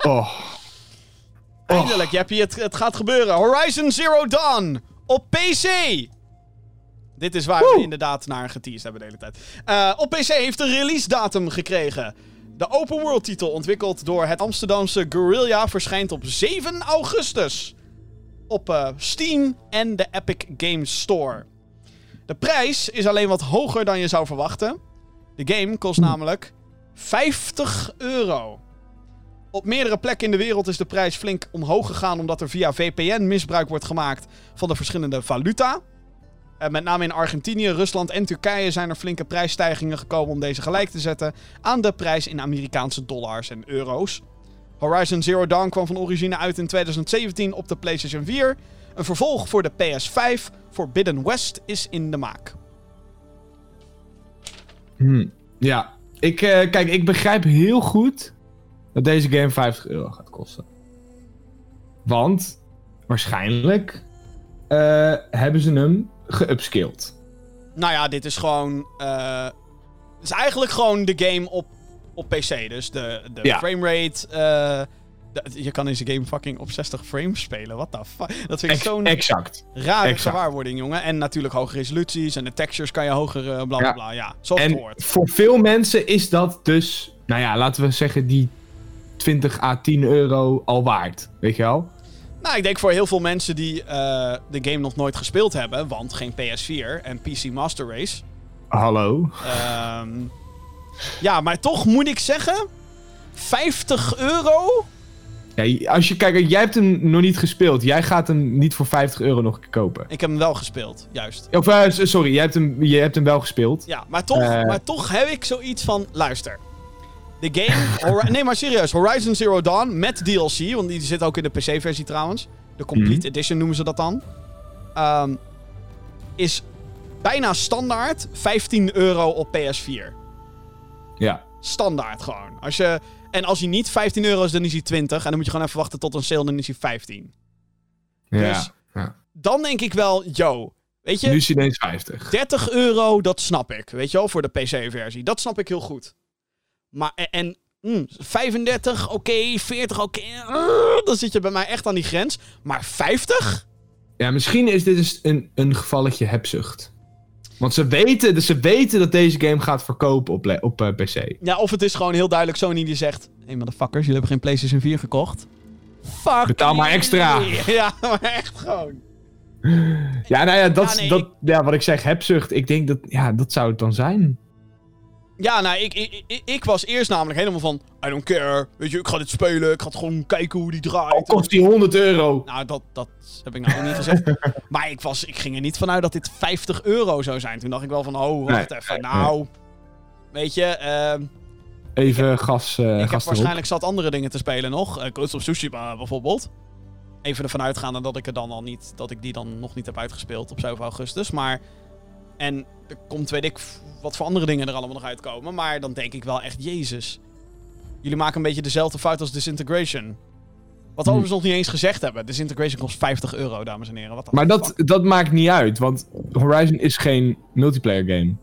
Oh. Eindelijk, Jeppie, het, het gaat gebeuren. Horizon Zero Dawn op PC. Dit is waar we inderdaad naar geteased hebben de hele tijd. Eh, op PC heeft een release datum gekregen. De open world titel, ontwikkeld door het Amsterdamse Guerrilla, verschijnt op 7 augustus. Op eh, Steam en de Epic Games Store. De prijs is alleen wat hoger dan je zou verwachten. De game kost Hm. namelijk 50 euro. Op meerdere plekken in de wereld is de prijs flink omhoog gegaan omdat er via VPN misbruik wordt gemaakt van de verschillende valuta. Eh, met name in Argentinië, Rusland en Turkije zijn er flinke prijsstijgingen gekomen om deze gelijk te zetten aan de prijs in Amerikaanse dollars en euro's. Horizon Zero Dawn kwam van origine uit in 2017 op de PlayStation 4. Een vervolg voor de PS5, Forbidden West, is in de maak. Hm. Ja, ik, eh, kijk, ik begrijp heel goed dat deze game 50 euro gaat kosten. Want waarschijnlijk eh, hebben ze hem geupskilled. Nou ja, dit is gewoon. eh, Het is eigenlijk gewoon de game op, op PC. Dus de, de Ja. framerate. eh, je kan deze game fucking op 60 frames spelen. What the fuck? Dat vind ik zo'n exact. rare exact. gewaarwording, jongen. En natuurlijk hogere resoluties en de textures kan je hoger. eh, bla bla Ja. bla. Ja, zoals het En hoort. voor veel mensen is dat dus, nou ja, laten we zeggen die 20 à 10 euro al waard. Weet je wel? Nou, ik denk voor heel veel mensen die eh, de game nog nooit gespeeld hebben. Want geen PS4 en PC Master Race. Hallo. Ehm, ja, maar toch moet ik zeggen. 50 euro? Ja, als je kijkt, jij hebt hem nog niet gespeeld. Jij gaat hem niet voor 50 euro nog kopen. Ik heb hem wel gespeeld, juist. Of, eh, sorry, jij hebt, hem, je hebt hem wel gespeeld. Ja, maar toch, Eh. maar toch heb ik zoiets van... Luister. De game... Hori- nee, maar serieus. Horizon Zero Dawn met DLC. Want die zit ook in de PC-versie trouwens. De Complete Mhm. Edition noemen ze dat dan. ehm, is bijna standaard 15 euro op PS4. Ja. Standaard gewoon. Als je, en als hij niet 15 euro is, dan is hij 20. En dan moet je gewoon even wachten tot een sale, dan is hij 15. Ja. Dus- ja. Dan denk ik wel, yo, weet je, Nu is hij ineens 50. 30 euro, dat snap ik. Weet je wel, voor de PC-versie. Dat snap ik heel goed. Maar, en, en mm, 35, oké, 40, oké. uh, dan zit je bij mij echt aan die grens. Maar 50? Ja, misschien is dit dus een, een gevalletje hebzucht. Want ze weten, dus ze weten dat deze game gaat verkopen op, op eh, PC. Ja, of het is gewoon heel duidelijk Sony die zegt... Hé, hey, motherfuckers, jullie hebben geen PlayStation 4 gekocht. Fuck Betaal maar extra. Ja, maar echt gewoon. Ja, nou ja, dat, Ja, nee, dat, ja, wat ik zeg, hebzucht. Ik denk dat, ja, dat zou het dan zijn. Ja, nou, ik, ik, ik, ik was eerst namelijk helemaal van... I don't care. Weet je, ik ga dit spelen. Ik ga het gewoon kijken hoe die draait. Al kost die 100 euro. Nou, dat, dat heb ik nou niet gezegd. maar ik, was, ik ging er niet vanuit dat dit 50 euro zou zijn. Toen dacht ik wel van, oh, wacht Nee, even. nee, Nou, weet je, ehm, Even gas, eh ik heb gas erop. waarschijnlijk zat andere dingen te spelen nog. Uh, Ghost of Tsushima bijvoorbeeld. Even ervan uitgaande dat ik er dan al niet, dat ik die dan nog niet heb uitgespeeld op 7 augustus. Maar, en er komt, weet ik, wat voor andere dingen er allemaal nog uitkomen. Maar dan denk ik wel echt, jezus. Jullie maken een beetje dezelfde fout als Disintegration. Wat we Hm. nog niet eens gezegd hebben. Disintegration kost 50 euro, dames en heren. Wat Maar dat, dat maakt niet uit, want Horizon is geen multiplayer game.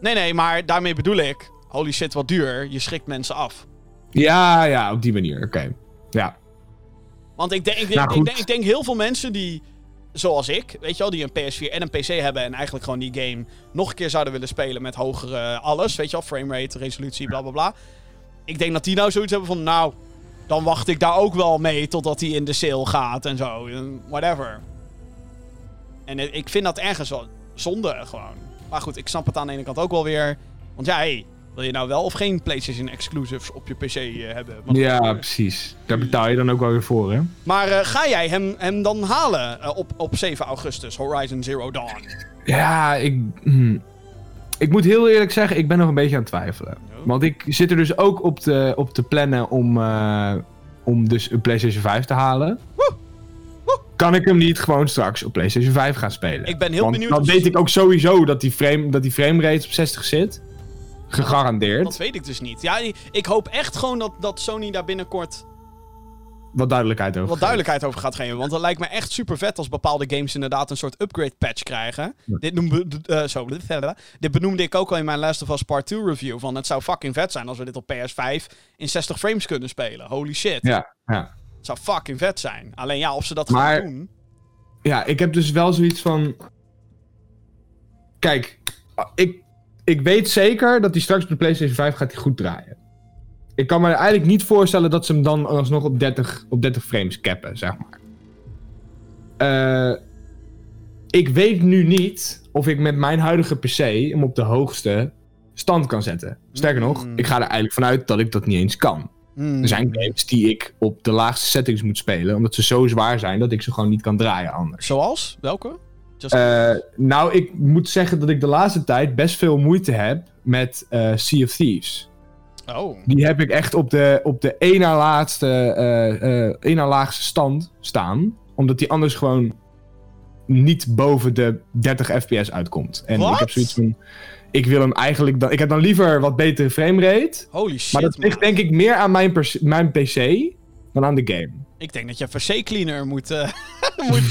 Nee, nee, maar daarmee bedoel ik... Holy shit, wat duur. Je schrikt mensen af. Ja, ja, op die manier, oké. Ja. Want ik denk, ik, denk, Nou, ik, denk, ik denk heel veel mensen die... Zoals ik, weet je wel, die een PS4 en een PC hebben... en eigenlijk gewoon die game nog een keer zouden willen spelen... met hogere alles, weet je wel, framerate, resolutie, bla bla bla. Ik denk dat die nou zoiets hebben van... Nou, dan wacht ik daar ook wel mee totdat hij in de sale gaat en zo. Whatever. En ik vind dat ergens wel zonde, gewoon. Maar goed, ik snap het aan de ene kant ook wel weer. Want ja, hey, wil je nou wel of geen PlayStation exclusives op je PC eh, hebben? Want- Ja, precies. Daar betaal je dan ook wel weer voor, hè? maar eh, ga jij hem, hem dan halen eh, op, op 7 augustus, Horizon Zero Dawn? Ja, ik... hm. Ik moet heel eerlijk zeggen, ik ben nog een beetje aan het twijfelen. Want ik zit er dus ook op te, op te plannen om, om dus een PlayStation 5 te halen. Kan ik hem niet gewoon straks op PlayStation 5 gaan spelen? Ik ben heel Want benieuwd Dan weet ik ook sowieso dat die, frame, dat die framerate op 60 zit. Gegarandeerd. Dat weet ik dus niet. Ja, ik hoop echt gewoon dat, dat Sony daar binnenkort Wat duidelijkheid over. wat duidelijkheid over gaat geven. Want dat lijkt me echt super vet als bepaalde games inderdaad een soort upgrade patch krijgen. Dit, noemde, eh, zo, dit benoemde ik ook al in mijn Last of Us Part 2 review. Van het zou fucking vet zijn als we dit op PS5 in 60 frames kunnen spelen. Holy shit. Ja, ja. Het zou fucking vet zijn. Alleen ja, of ze dat Maar- gaan doen. ja, ik heb dus wel zoiets van. Kijk, ik, ik weet zeker dat hij straks op de PlayStation 5 gaat goed draaien. Ik kan me eigenlijk niet voorstellen dat ze hem dan alsnog op 30, op 30 frames cappen, zeg maar. Eh, ik weet nu niet of ik met mijn huidige PC hem op de hoogste stand kan zetten. Sterker nog, Mm. ik ga er eigenlijk vanuit dat ik dat niet eens kan. Hmm. Er zijn games die ik op de laagste settings moet spelen, omdat ze zo zwaar zijn dat ik ze gewoon niet kan draaien anders. Zoals? Welke? Eh, nou, ik moet zeggen dat ik de laatste tijd best veel moeite heb met eh, Sea of Thieves. oh. Die heb ik echt op de, op de één na laatste, eh, eh, één na laagste stand staan. Omdat die anders gewoon niet boven de 30 fps uitkomt. En ik heb zoiets van... Ik wil hem eigenlijk dan... Ik heb dan liever wat betere framerate. Holy shit, Maar dat ligt denk ik meer aan mijn, mijn PC dan aan de game. Ik denk dat je even C-cleaner moet... moet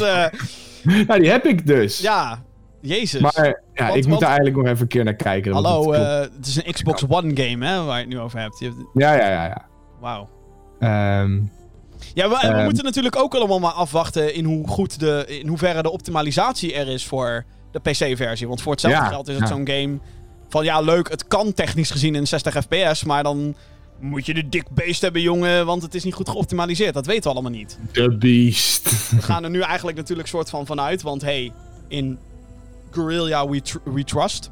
Nou, die heb ik dus. ja, jezus. Maar ja, Want- ik moet want- er eigenlijk nog even een keer naar kijken. Hallo, het eh, het is een Xbox One game, hè, waar je het nu over hebt. Hebt- Ja, ja, ja. ja. Wauw. Ehm, Ja, we, we Ehm. moeten natuurlijk ook allemaal maar afwachten in, hoe goed de, in hoeverre de optimalisatie er is voor de PC-versie. Want voor hetzelfde Ja, geld is het ja. zo'n game van ja, leuk, het kan technisch gezien in 60 fps, maar dan moet je de dik beest hebben, jongen, want het is niet goed geoptimaliseerd. Dat weten we allemaal niet. The Beast. We gaan er nu eigenlijk natuurlijk soort van vanuit, want hey, in Guerrilla we, tr- we trust,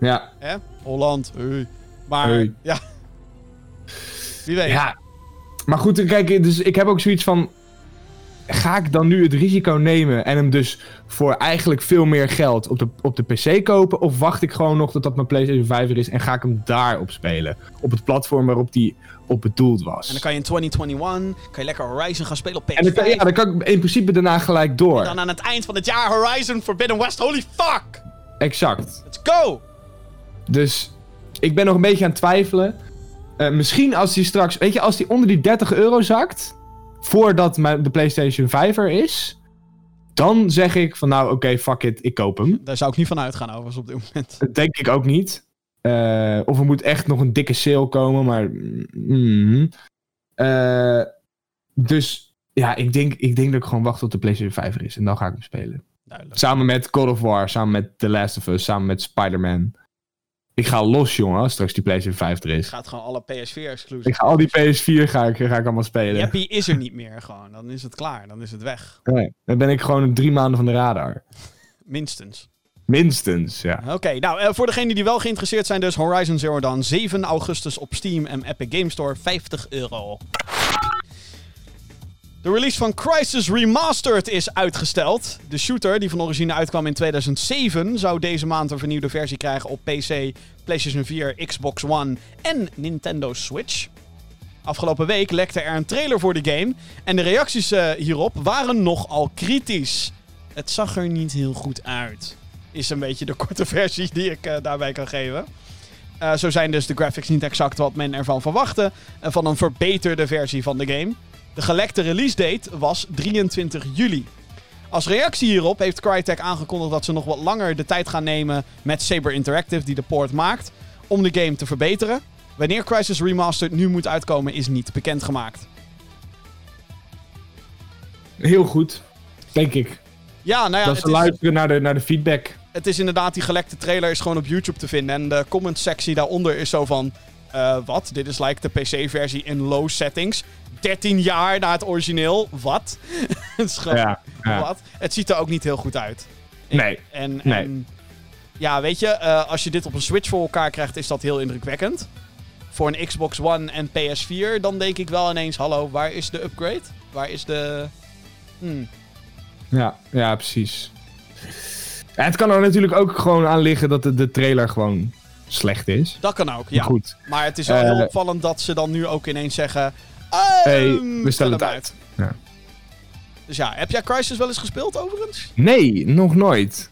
ja. hè? Holland, hey. Maar Hey. ja, wie weet. Ja. Maar goed, kijk, dus ik heb ook zoiets van... Ga ik dan nu het risico nemen en hem dus voor eigenlijk veel meer geld op de, op de PC kopen? Of wacht ik gewoon nog tot dat mijn PlayStation 5 er is en ga ik hem daarop spelen? Op het platform waarop die op bedoeld was. En dan kan je in 2021 kan je lekker Horizon gaan spelen op PS5. En dan kan, ja, dan kan ik in principe daarna gelijk door. En dan aan het eind van het jaar Horizon Forbidden West. Holy fuck! Exact. Let's go! Dus ik ben nog een beetje aan het twijfelen. Eh, misschien als die straks, weet je, als die onder die 30 euro zakt, voordat de PlayStation 5 er is, dan zeg ik van nou oké, fuck it, ik koop hem. Daar zou ik niet van uitgaan overigens op dit moment. Dat denk ik ook niet. Eh, of er moet echt nog een dikke sale komen, maar. mm, eh, dus ja, ik denk, ik denk dat ik gewoon wacht tot de PlayStation 5 er is en dan ga ik hem spelen. Duidelijk. Samen met God of War, samen met The Last of Us, samen met Spider-Man. Ik ga los, jongen, als straks die PlayStation 5 er is. Gaat gewoon alle PS4-exclusives. Ik ga al die PS4 ga ik, ga ik allemaal spelen. Happy is er niet meer gewoon. Dan is het klaar. Dan is het weg. Nee, dan ben ik gewoon drie maanden van de radar. Minstens. Minstens, ja. Oké, nou eh, voor degenen die wel geïnteresseerd zijn dus Horizon Zero Dawn 7 augustus op Steam en Epic Game Store 50 euro. De release van Crisis Remastered is uitgesteld. De shooter, die van origine uitkwam in 2007, zou deze maand een vernieuwde versie krijgen op PC, PlayStation 4, Xbox One en Nintendo Switch. Afgelopen week lekte er een trailer voor de game en de reacties eh, hierop waren nogal kritisch. Het zag er niet heel goed uit is een beetje de korte versie die ik eh, daarbij kan geven. Eh, zo zijn dus de graphics niet exact wat men ervan verwachtte. van een verbeterde versie van de game. De gelekte release date was 23 juli. Als reactie hierop heeft Crytek aangekondigd dat ze nog wat langer de tijd gaan nemen met Saber Interactive, die de port maakt, om de game te verbeteren. Wanneer Crisis Remastered nu moet uitkomen is niet bekendgemaakt. Heel goed, denk ik. Ja, nou ja, dat ze is- luisteren naar de, naar de feedback. het is inderdaad, die gelekte trailer is gewoon op YouTube te vinden. En de comment sectie daaronder is zo van... eh, wat? Dit is like de PC-versie in low settings. 13 jaar na het origineel. Wat? Ja, ja. Wat? Het ziet er ook niet heel goed uit. Nee. En, Nee. en ja, weet je, eh, als je dit op een Switch voor elkaar krijgt, is dat heel indrukwekkend. Voor een Xbox One en PS4, dan denk ik wel ineens: hallo, waar is de upgrade? Waar is de. Hmm. Ja, ja, precies. Het kan er natuurlijk ook gewoon aan liggen dat de, de trailer gewoon slecht is. Dat kan ook, Ja. ja. Goed. Maar het is wel Eh, heel opvallend dat ze dan nu ook ineens zeggen... Hey, ehm, we stel stellen het uit. Ja. Dus ja, heb jij Crisis wel eens gespeeld overigens? Nee, nog nooit.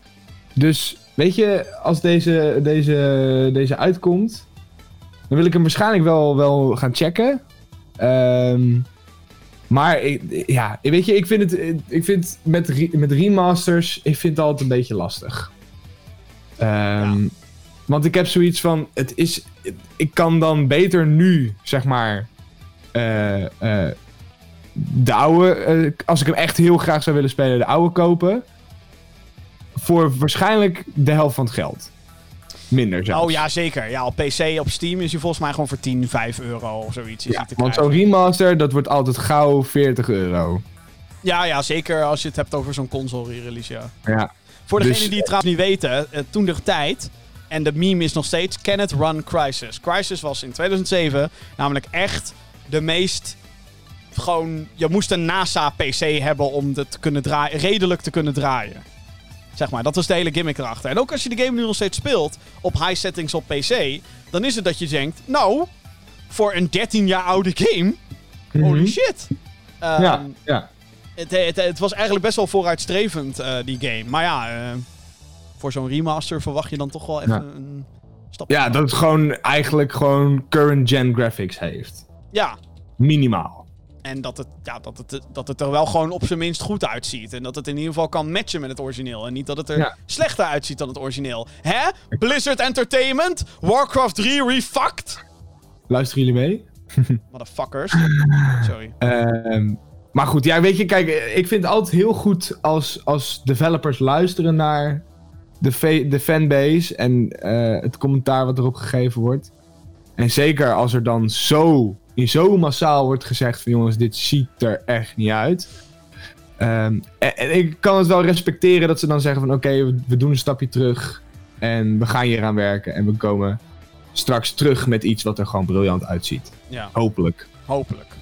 Dus weet je, als deze, deze, deze uitkomt, dan wil ik hem waarschijnlijk wel, wel gaan checken. Ehm, maar ik, ja, weet je, ik vind het, ik vind met, re- met remasters, ik vind het altijd een beetje lastig. Ehm, Want ik heb zoiets van, het is, ik kan dan beter nu, zeg maar, eh, eh, de oude, eh, als ik hem echt heel graag zou willen spelen, de oude kopen. Voor waarschijnlijk de helft van het geld. Minder zelfs. Oh ja, zeker. Ja, op PC, op Steam is hij volgens mij gewoon voor 10, 5 euro of zoiets. Ja, want zo'n remaster, dat wordt altijd gauw 40 euro. Ja, ja, zeker als je het hebt over zo'n console re-release, ja. Ja. Voor Dus- degenen die het trouwens niet weten, toen de tijd, en de meme is nog steeds, can it run Crisis? Crisis was in 2007 namelijk echt de meest, gewoon, je moest een NASA-PC hebben om het te kunnen draaien, redelijk te kunnen draaien. Zeg maar, dat was de hele gimmick erachter. En ook als je de game nu nog steeds speelt op high settings op PC, dan is het dat je denkt, nou, voor een 13 jaar oude game, holy Mhm. shit. Ehm, Ja, ja. het, het, het was eigenlijk best wel vooruitstrevend, eh, die game. Maar ja, eh, voor zo'n remaster verwacht je dan toch wel even Ja. een stapje. ja, dat het gewoon eigenlijk gewoon current gen graphics heeft. Ja, Minimaal. en dat het, ja, dat, het, dat het er wel gewoon op zijn minst goed uitziet. En dat het in ieder geval kan matchen met het origineel. En niet dat het er Ja. slechter uitziet dan het origineel. Hè? Blizzard Entertainment? Warcraft 3 refucked? Luisteren jullie mee? Motherfuckers. Sorry. Ehm, maar goed, ja, weet je, kijk, ik vind het altijd heel goed als, als developers luisteren naar de, de fanbase en eh, het commentaar wat erop gegeven wordt. En zeker als er dan zo, in zo massaal wordt gezegd van jongens, dit ziet er echt niet uit. Ehm, en, en ik kan het wel respecteren dat ze dan zeggen van oké, we, we doen een stapje terug en we gaan hier aan werken en we komen straks terug met iets wat er gewoon briljant uitziet. Ja, Hopelijk. hopelijk.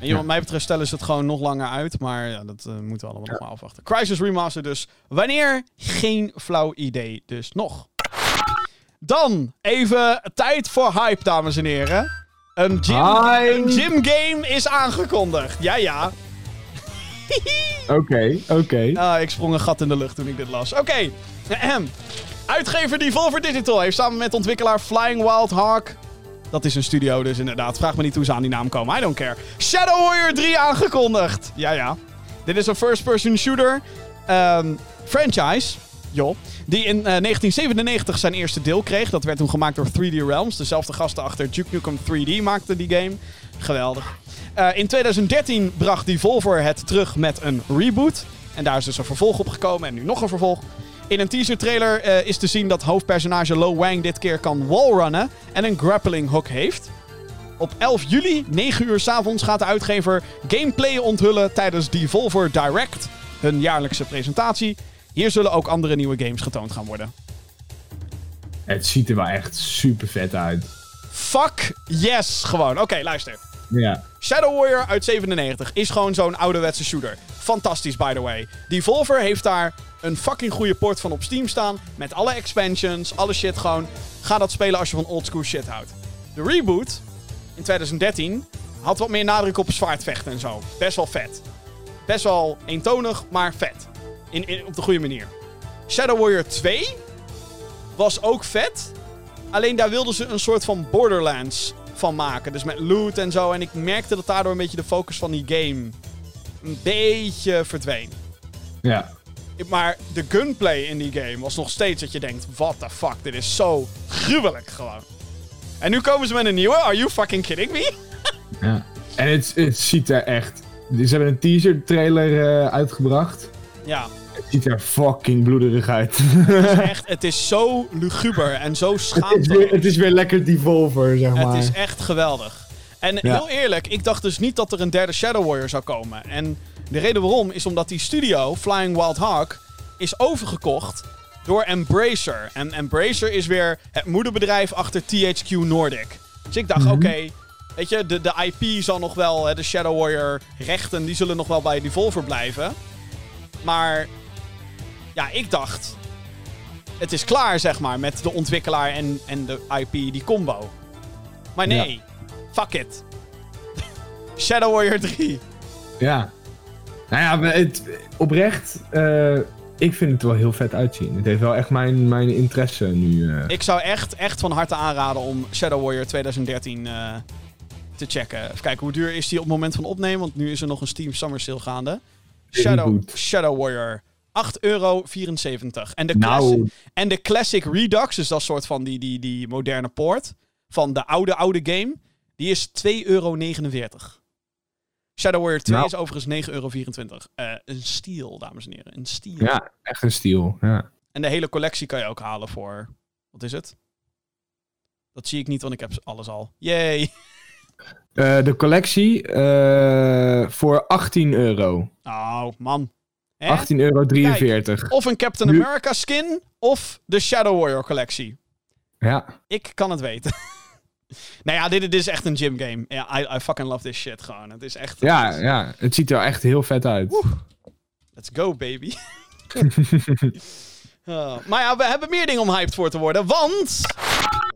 En Ja. wat mij betreft stellen ze het gewoon nog langer uit. Maar ja, dat eh, moeten we allemaal nog maar afwachten. Crisis Remaster dus. Wanneer? Geen flauw idee dus nog. Dan even tijd voor hype, dames en heren. Een gym, Hype. een gym game is aangekondigd. Ja, ja. Oké, oké. Ah, ik sprong een gat in de lucht toen ik dit las. Oké. Ahem. Uitgever Devolver Digital heeft samen met ontwikkelaar Flying Wild Hawk... Dat is een studio dus inderdaad. Vraag me niet hoe ze aan die naam komen. I don't care. Shadow Warrior 3 aangekondigd. Ja, ja. Dit is een first-person shooter ehm, franchise. Joh. Die in eh, 1997 zijn eerste deel kreeg. Dat werd toen gemaakt door 3D Realms. Dezelfde gasten achter Duke Nukem 3D maakten die game. Geweldig. Eh, in 2013 bracht Devolver het terug met een reboot. En daar is dus een vervolg op gekomen. En nu nog een vervolg. In een teaser trailer eh, is te zien dat hoofdpersonage Lo Wang dit keer kan wallrunnen. En een grappling hook heeft. Op 11 juli, 9 uur 's avonds, gaat de uitgever gameplay onthullen tijdens Devolver Direct, hun jaarlijkse presentatie. Hier zullen ook andere nieuwe games getoond gaan worden. Het ziet er wel echt super vet uit. Fuck yes, gewoon. Oké, luister. Ja. Shadow Warrior uit 97 is gewoon zo'n ouderwetse shooter. Fantastisch, by the way. Devolver heeft daar een fucking goede port van op Steam staan. Met alle expansions, alle shit gewoon. Ga dat spelen als je van oldschool shit houdt. De reboot in 2013 had wat meer nadruk op zwaardvechten en zo. Best wel vet. Best wel eentonig, maar vet. In, in, op de goede manier. Shadow Warrior 2 was ook vet. Alleen daar wilden ze een soort van Borderlands van maken. Dus met loot en zo. En ik merkte dat daardoor een beetje de focus van die game een beetje verdween. Ja. Maar de gunplay in die game was nog steeds dat je denkt: what the fuck, dit is zo gruwelijk gewoon. En nu komen ze met een nieuwe. Are you fucking kidding me? ja. En het, het ziet er echt... Ze hebben een teaser trailer eh, uitgebracht. Ja, Het ziet er fucking bloederig uit. het is echt, het is zo luguber en zo het, is schaamteloos. weer, het is weer lekker Devolver, zeg maar. Het is echt geweldig. En Ja. heel eerlijk, ik dacht dus niet dat er een derde Shadow Warrior zou komen. En de reden waarom is omdat die studio, Flying Wild Hawk, is overgekocht door Embracer. En Embracer is weer het moederbedrijf achter THQ Nordic. Dus ik dacht, Mhm. oké, weet je, de, de IP zal nog wel, hè, de Shadow Warrior rechten, die zullen nog wel bij Devolver blijven. Maar ja, ik dacht, het is klaar, zeg maar, met de ontwikkelaar en, en de IP, die combo. Maar nee, fuck it. Shadow Warrior 3. Ja. Nou ja, het, oprecht, eh, ik vind het wel heel vet uitzien. Het heeft wel echt mijn, mijn interesse nu. eh. Ik zou echt, echt van harte aanraden om Shadow Warrior 2013 eh, te checken. Even kijken, hoe duur is die op het moment van opnemen? Want nu is er nog een Steam Summer Sale gaande. Shadow. Shadow Warrior. 8,74 euro. En de, Nou. classic, en de Classic Redux, dus dat soort van die, die, die moderne poort van de oude, oude game, die is 2,49 euro. Shadow Warrior 2 Nou. is overigens 9,24 euro. Eh, een steal, dames en heren. Een steal. Ja, echt een stiel. Ja. En de hele collectie kan je ook halen voor. Wat is het? Dat zie ik niet, want ik heb alles al. Yay! Eh, de collectie eh, voor 18 euro. Oh, man. Hè? 18,43 euro. Of een Captain Nu- America skin, of de Shadow Warrior collectie. Ja. Ik kan het weten. nou ja, dit, dit is echt een gym game. Ja, I, I fucking love this shit gewoon. Het is echt... Ja, ja, het ziet er echt heel vet uit. Let's go, baby. Oh, maar ja, we hebben meer dingen om hyped voor te worden, want...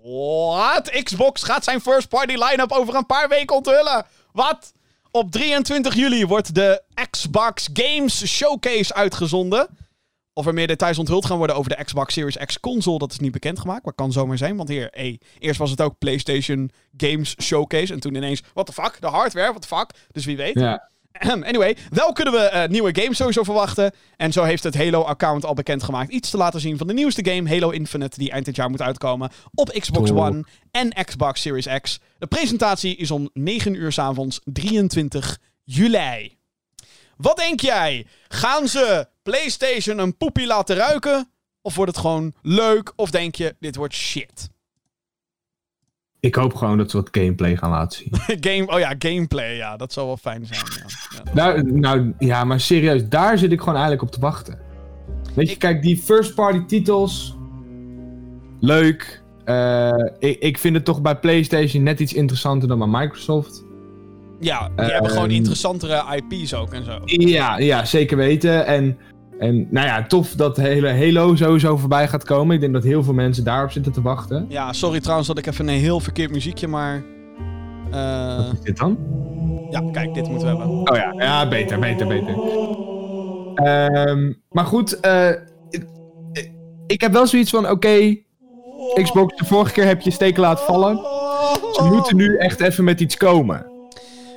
Wat? Xbox gaat zijn first party line-up over een paar weken onthullen. Wat? Op 23 juli wordt de Xbox Games Showcase uitgezonden. Of er meer details onthuld gaan worden over de Xbox Series X console, dat is niet bekendgemaakt. Maar kan zomaar zijn, want hier, eerst was het ook PlayStation Games Showcase. En toen ineens, what the fuck, de hardware, what the fuck. Dus wie weet. Ja. Anyway, wel kunnen we eh, nieuwe games sowieso verwachten. En zo heeft het Halo-account al bekendgemaakt iets te laten zien van de nieuwste game, Halo Infinite, die eind dit jaar moet uitkomen op Xbox. One en Xbox Series X. De presentatie is om 9 uur 's avonds 23 juli. Wat denk jij? Gaan ze PlayStation een poepie laten ruiken? Of wordt het gewoon leuk? Of denk je, dit wordt shit? Ik hoop gewoon dat ze wat gameplay gaan laten zien. Game, oh ja, gameplay, ja, dat zou wel fijn zijn. Ja. Ja. nou, nou, ja, maar serieus, daar zit ik gewoon eigenlijk op te wachten. Weet je, Ik- kijk, die first party titels. Leuk. Eh, ik, ik vind het toch bij PlayStation net iets interessanter dan bij Microsoft. Ja, die hebben gewoon Ehm, interessantere IP's ook en zo. Ja, ja zeker weten. En, en nou ja, tof dat de hele Halo sowieso voorbij gaat komen. Ik denk dat heel veel mensen daarop zitten te wachten. Ja, sorry trouwens dat ik even een heel verkeerd muziekje, maar... eh, Wat is dit dan? ja, kijk, dit moeten we hebben. Oh ja, ja, beter, beter, beter. Ehm, maar goed, eh, ik, ik heb wel zoiets van, oké, Xbox, de vorige keer heb je steken laten vallen. Ze moeten nu echt even met iets komen.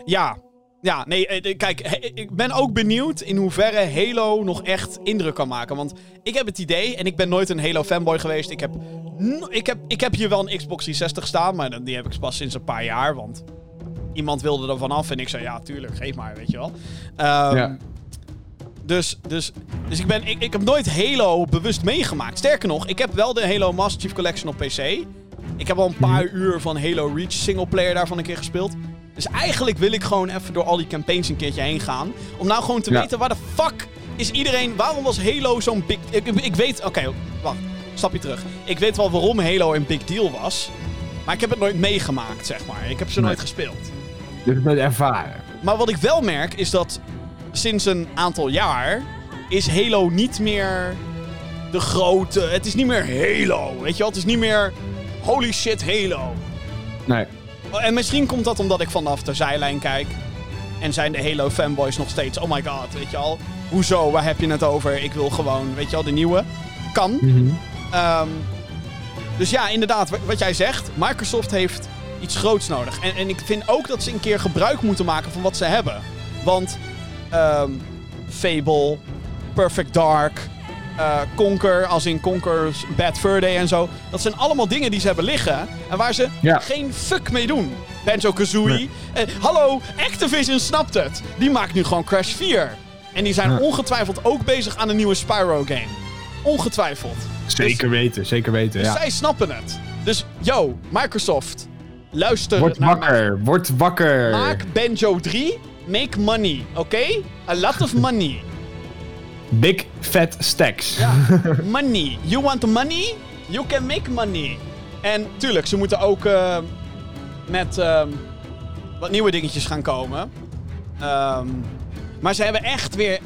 Ja, ja, nee, eh, kijk, ik ben ook benieuwd in hoeverre Halo nog echt indruk kan maken. Want ik heb het idee, en ik ben nooit een Halo fanboy geweest. Ik heb, ik heb, ik heb hier wel een Xbox 360 staan, maar die heb ik pas sinds een paar jaar. Want iemand wilde er vanaf en ik zei, ja, tuurlijk, geef maar, weet je wel. Ehm, Ja. Dus, dus, dus ik, ben, ik, ik heb nooit Halo bewust meegemaakt. Sterker nog, ik heb wel de Halo Master Chief Collection op PC. Ik heb al een paar uur van Halo Reach singleplayer daarvan een keer gespeeld. Dus eigenlijk wil ik gewoon even door al die campaigns een keertje heen gaan. Om nou gewoon te Ja. weten waar de fuck is iedereen... Waarom was Halo zo'n big... Ik, ik, weet... Oké, wacht. Stapje terug. Ik weet wel waarom Halo een big deal was. Maar ik heb het nooit meegemaakt, zeg maar. Ik heb ze Nee. nooit gespeeld. Dus met ervaren. Maar wat ik wel merk is dat sinds een aantal jaar is Halo niet meer de grote. Het is niet meer Halo. Weet je wel? Het is niet meer holy shit Halo. Nee. En misschien komt dat omdat ik vanaf de zijlijn kijk. En zijn de Halo fanboys nog steeds. Oh my god, weet je al. Hoezo? Waar heb je het over? Ik wil gewoon, weet je al, de nieuwe. Kan. Mhm. Ehm, dus ja, inderdaad, wa- wat jij zegt. Microsoft heeft iets groots nodig. En, en ik vind ook dat ze een keer gebruik moeten maken van wat ze hebben. Want ehm, Fable, Perfect Dark, eh, Conquer, als in Conquer's Bad Fur Day en zo. Dat zijn allemaal dingen die ze hebben liggen. En waar ze Ja. geen fuck mee doen. Banjo-Kazooie. Nee. En, hallo, Activision snapt het. Die maakt nu gewoon Crash 4. En die zijn Ja. ongetwijfeld ook bezig aan een nieuwe Spyro-game. Ongetwijfeld. Zeker weten, zeker weten, Dus ja. zij snappen het. Dus, yo, Microsoft, luister Word naar wakker, word wakker. Maak Banjo 3, make money, oké? A lot of money. Big fat stacks. Ja, money. You want money? You can make money. En tuurlijk, ze moeten ook eh, met ehm, wat nieuwe dingetjes gaan komen. Ehm, maar ze hebben echt weer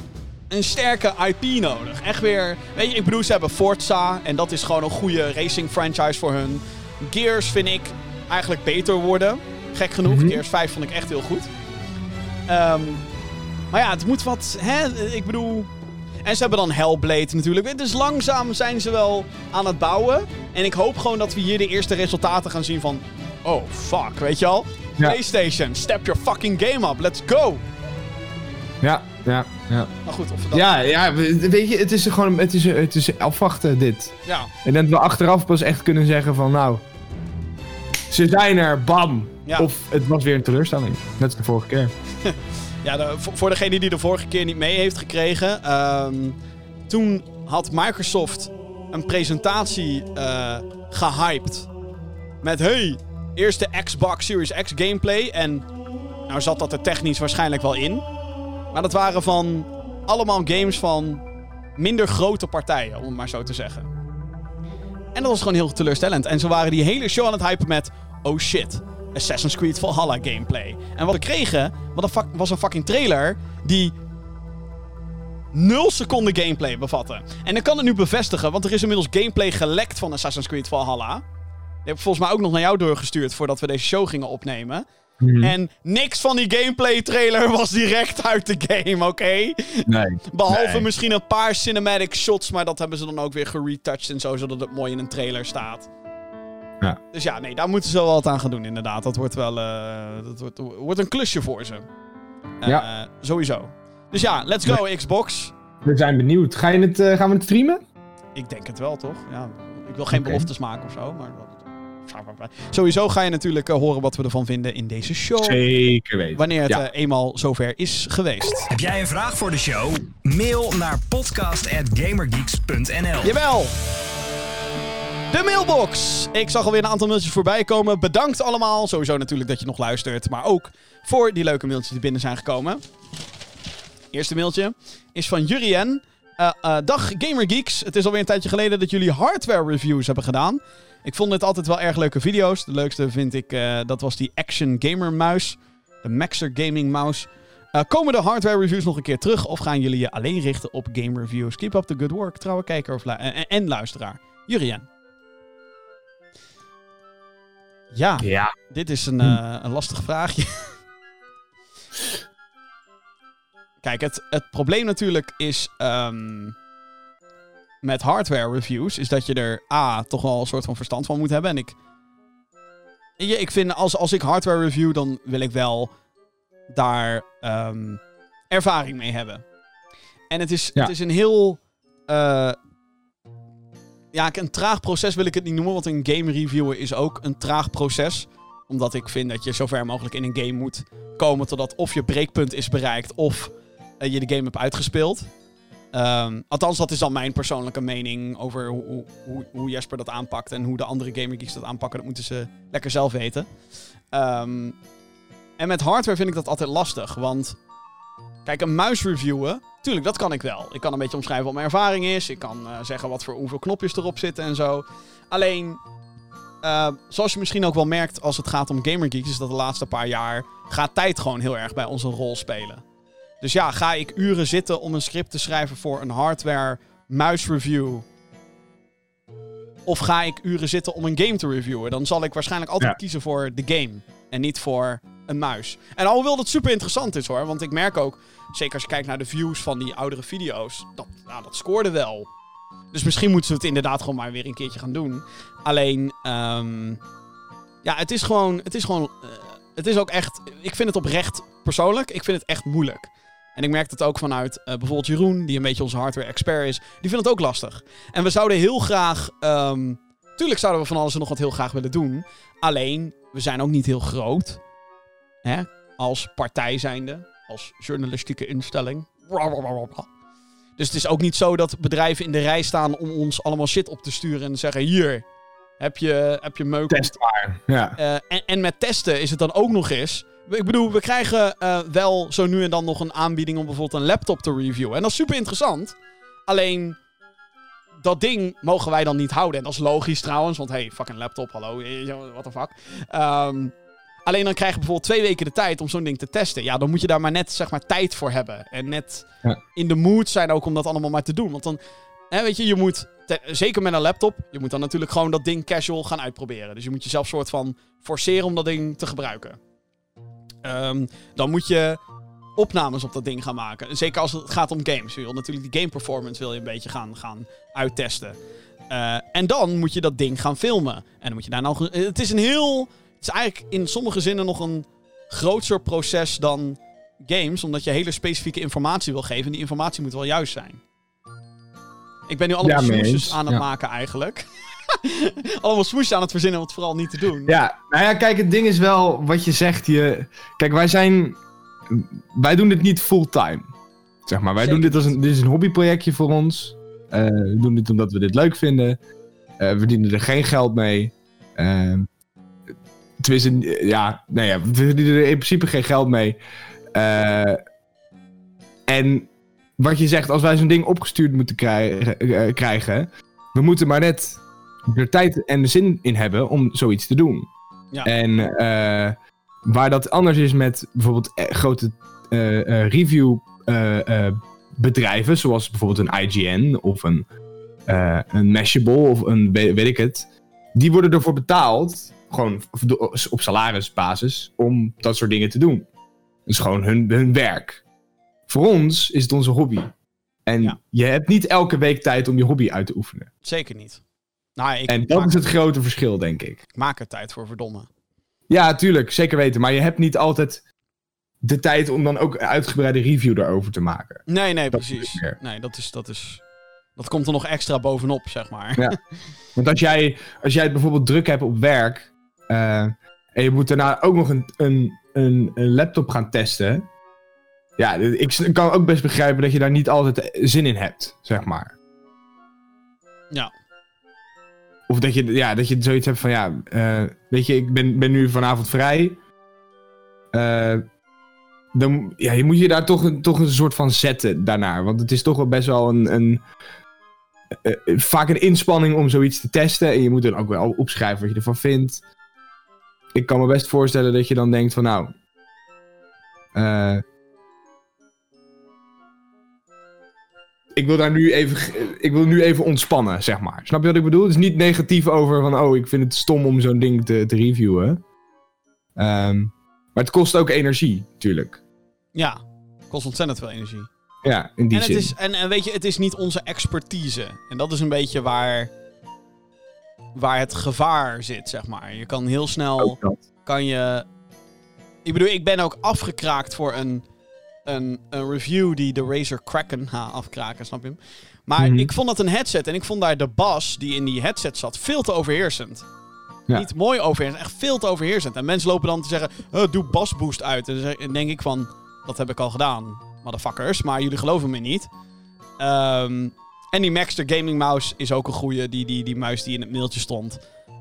een sterke IP nodig. Echt weer... Weet je, ik bedoel, ze hebben Forza. En dat is gewoon een goede racing franchise voor hun. Gears vind ik eigenlijk beter worden. Gek genoeg. Mhm. Gears 5 vond ik echt heel goed. Ehm, maar ja, het moet wat... Hè? Ik bedoel... En ze hebben dan Hellblade natuurlijk. Dus langzaam zijn ze wel aan het bouwen. En ik hoop gewoon dat we hier de eerste resultaten gaan zien van... Oh, fuck, weet je al? Ja. PlayStation, step your fucking game up. Let's go! Ja, ja, ja. Maar goed, of we dat... Ja, ja, we- weet je, het is gewoon, het is, het is afwachten dit. ja. En dat we achteraf pas echt kunnen zeggen van, nou, ze zijn er, bam. Ja. Of het was weer een teleurstelling, net als de vorige keer. Ja, voor, degene die de vorige keer niet mee heeft gekregen. ehm, toen had Microsoft een presentatie eh, gehyped. Met hey, eerste Xbox Series X gameplay. En nou zat dat er technisch waarschijnlijk wel in. Maar dat waren van allemaal games van minder grote partijen, om het maar zo te zeggen. En dat was gewoon heel teleurstellend. En ze waren die hele show aan het hypen met... Oh shit, Assassin's Creed Valhalla gameplay. En wat we kregen wat een fuck- was een fucking trailer die 0 seconden gameplay bevatte. En ik kan het nu bevestigen, want er is inmiddels gameplay gelekt van Assassin's Creed Valhalla. Die heb ik volgens mij ook nog naar jou doorgestuurd voordat we deze show gingen opnemen. Mhm. En niks van die gameplay trailer was direct uit de game, oké? Nee. Behalve Nee. misschien een paar cinematic shots, maar dat hebben ze dan ook weer geretouched en zo, zodat het mooi in een trailer staat. Ja. Dus ja, nee, daar moeten ze wel wat aan gaan doen, inderdaad. Dat wordt wel eh, dat wordt, wordt een klusje voor ze. Eh, Ja. Sowieso. Dus ja, let's go, Xbox. We zijn benieuwd. Ga je het, eh, gaan we het streamen? Ik denk het wel, toch? Ja, ik wil geen beloftes maken of zo, maar... Sowieso ga je natuurlijk horen wat we ervan vinden in deze show. Zeker weten. Wanneer het Ja. eenmaal zover is geweest. Heb jij een vraag voor de show? Mail naar podcast.gamergeeks.nl Jawel! De mailbox! Ik zag alweer een aantal mailtjes voorbij komen. Bedankt allemaal. Sowieso natuurlijk dat je nog luistert. Maar ook voor die leuke mailtjes die binnen zijn gekomen. Eerste mailtje is van Jurien. Eh, eh, dag Gamergeeks. Het is alweer een tijdje geleden dat jullie hardware reviews hebben gedaan. Ik vond dit altijd wel erg leuke video's. De leukste vind ik, eh, dat was die Action Gamer muis. De Maxer Gaming mouse. Komen de hardware reviews nog een keer terug? Of gaan jullie je alleen richten op game reviews? Keep up the good work, trouwe kijker of en luisteraar. Jurien. Ja, Ja. dit is een, eh, een lastig vraagje. Kijk, het, het probleem natuurlijk is ehm, met hardware reviews, is dat je er A, toch wel een soort van verstand van moet hebben. En ik, ja, ik vind, als, als ik hardware review, dan wil ik wel daar ehm, ervaring mee hebben. En het is, Ja. het is een heel... eh, ja, een traag proces wil ik het niet noemen, want een game reviewen is ook een traag proces. Omdat ik vind dat je zo ver mogelijk in een game moet komen totdat of je breekpunt is bereikt of eh, je de game hebt uitgespeeld. Ehm, althans, dat is dan mijn persoonlijke mening over hoe, hoe- hoe, Jesper dat aanpakt en hoe de andere Gamer Geeks dat aanpakken. Dat moeten ze lekker zelf weten. Ehm, en met hardware vind ik dat altijd lastig, want kijk, een muis reviewen, tuurlijk, dat kan ik wel. Ik kan een beetje omschrijven wat mijn ervaring is. Ik kan eh, zeggen wat voor hoeveel knopjes erop zitten en zo. Alleen, eh, zoals je misschien ook wel merkt als het gaat om Gamer Geeks, is dat de laatste paar jaar gaat tijd gewoon heel erg bij ons een rol spelen. Dus ja, ga ik uren zitten om een script te schrijven voor een hardware muisreview? Of ga ik uren zitten om een game te reviewen? Dan zal ik waarschijnlijk altijd Ja. kiezen voor de game. En niet voor een muis. En alhoewel dat super interessant is hoor. Want ik merk ook, zeker als je kijkt naar de views van die oudere video's. Dat, nou, dat scoorde wel. Dus misschien moeten ze het inderdaad gewoon maar weer een keertje gaan doen. Alleen, ehm, ja, het is gewoon, het is gewoon, eh, het is ook echt, ik vind het oprecht persoonlijk, ik vind het echt moeilijk. En ik merk dat ook vanuit eh, bijvoorbeeld Jeroen, die een beetje onze hardware expert is, die vindt het ook lastig. En we zouden heel graag, ehm, tuurlijk zouden we van alles en nog wat heel graag willen doen. Alleen, we zijn ook niet heel groot, hè, als partij zijnde, als journalistieke instelling. Dus het is ook niet zo dat bedrijven in de rij staan om ons allemaal shit op te sturen en zeggen: hier, heb je, heb je meuk. Ja. eh, en, en met testen is het dan ook nog eens. Ik bedoel, we krijgen eh, wel zo nu en dan nog een aanbieding om bijvoorbeeld een laptop te reviewen. En dat is super interessant. Alleen, dat ding mogen wij dan niet houden. En dat is logisch trouwens, want hey, fucking laptop, hallo, what the fuck. Ehm, alleen dan krijg je bijvoorbeeld twee weken de tijd om zo'n ding te testen. Ja, dan moet je daar maar net, zeg maar, tijd voor hebben. En net Ja. in de mood zijn ook om dat allemaal maar te doen. Want dan, hè, weet je, je moet, te- zeker met een laptop, je moet dan natuurlijk gewoon dat ding casual gaan uitproberen. Dus je moet jezelf soort van forceren om dat ding te gebruiken. Ehm, dan moet je opnames op dat ding gaan maken. Zeker als het gaat om games. Je wil natuurlijk die game performance wil je een beetje gaan, gaan uittesten. Eh, en dan moet je dat ding gaan filmen. En dan moet je daar nog... Het is een heel... Is eigenlijk in sommige zinnen nog een groter proces dan games. Omdat je hele specifieke informatie wil geven. En die informatie moet wel juist zijn. Ik ben nu allemaal Ja, smoesjes aan het Ja. maken eigenlijk. allemaal smoesjes aan het verzinnen om het vooral niet te doen. Ja, nou ja, kijk, het ding is wel wat je zegt. Je... Kijk, wij zijn. Wij doen dit niet fulltime. Zeg maar, wij Zeker doen dit als een. Dit is een hobbyprojectje voor ons. Eh, we doen dit omdat we dit leuk vinden. Eh, we verdienen er geen geld mee. Ehm tenminste, ja, nou ja, we verdienen er in principe geen geld mee. Eh, en wat je zegt, als wij zo'n ding opgestuurd moeten krijgen, eh, krijgen, we moeten maar net er tijd en de zin in hebben om zoiets te doen. Ja. En eh, waar dat anders is met bijvoorbeeld grote review bedrijven, zoals bijvoorbeeld een IGN of een, een Mashable of een we- weet ik het, die worden ervoor betaald, gewoon op salarisbasis, om dat soort dingen te doen. Dat is gewoon hun, hun werk. Voor ons is het onze hobby. En Ja. je hebt niet elke week tijd om je hobby uit te oefenen. Zeker niet. Nou, ik, En dat is het grote verschil, denk ik. ik maak er tijd voor, verdomme. Ja, tuurlijk, zeker weten. Maar je hebt niet altijd de tijd om dan ook een uitgebreide review daarover te maken. Nee, nee, Dat precies. Nee, dat is, dat is... Dat komt er nog extra bovenop, zeg maar. Ja. Want als jij, als jij het bijvoorbeeld druk hebt op werk. Eh, en je moet daarna ook nog een, een, een, een laptop gaan testen. Ja, ik kan ook best begrijpen dat je daar niet altijd zin in hebt, zeg maar. Ja. Of dat je, ja, dat je zoiets hebt van, ja, eh, weet je, ik ben, ben nu vanavond vrij. Eh, dan ja, je moet je daar toch, een- toch een soort van zetten daarnaar. Want het is toch wel best wel een, een eh, vaak een inspanning om zoiets te testen. En je moet dan ook wel opschrijven wat je ervan vindt. Ik kan me best voorstellen dat je dan denkt van, nou... eh, ik wil daar nu even, ik wil nu even ontspannen, zeg maar. Snap je wat ik bedoel? Het is niet negatief over van, oh, ik vind het stom om zo'n ding te, te reviewen. Ehm, maar het kost ook energie, natuurlijk. Ja, kost ontzettend veel energie. Ja, in die En, het zin. is, en, en weet je, het is niet onze expertise. En dat is een beetje waar, waar het gevaar zit, zeg maar. Je kan heel snel, kan je... Ik bedoel, ik ben ook afgekraakt voor een, een, een review die de Razer Kraken... Ha, afkraken, snap je hem? Maar Mhm. ik vond dat een headset en ik vond daar de bas die in die headset zat veel te overheersend. Ja. Niet mooi overheersend, echt veel te overheersend. En mensen lopen dan te zeggen, "Oh, doe basboost uit. En dan denk ik van, dat heb ik al gedaan, motherfuckers. Maar jullie geloven me niet. Ehm, en die Maxter Gaming Mouse is ook een goeie. Die, die, die muis die in het mailtje stond.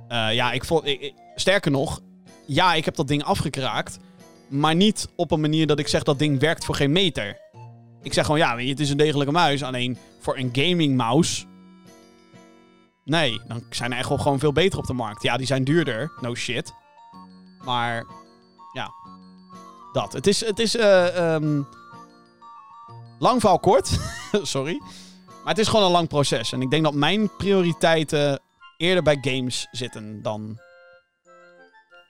Eh, ja, ik vond... ik- sterker nog, ja, ik heb dat ding afgekraakt. Maar niet op een manier dat ik zeg dat ding werkt voor geen meter. Ik zeg gewoon, ja, het is een degelijke muis. Alleen voor een gaming mouse... Nee, dan zijn er echt gewoon veel beter op de markt. Ja, die zijn duurder. No shit. Maar, ja. Dat. Het is, het is eh, ehm, lang verhaal kort. Sorry. Maar het is gewoon een lang proces. En ik denk dat mijn prioriteiten eerder bij games zitten dan,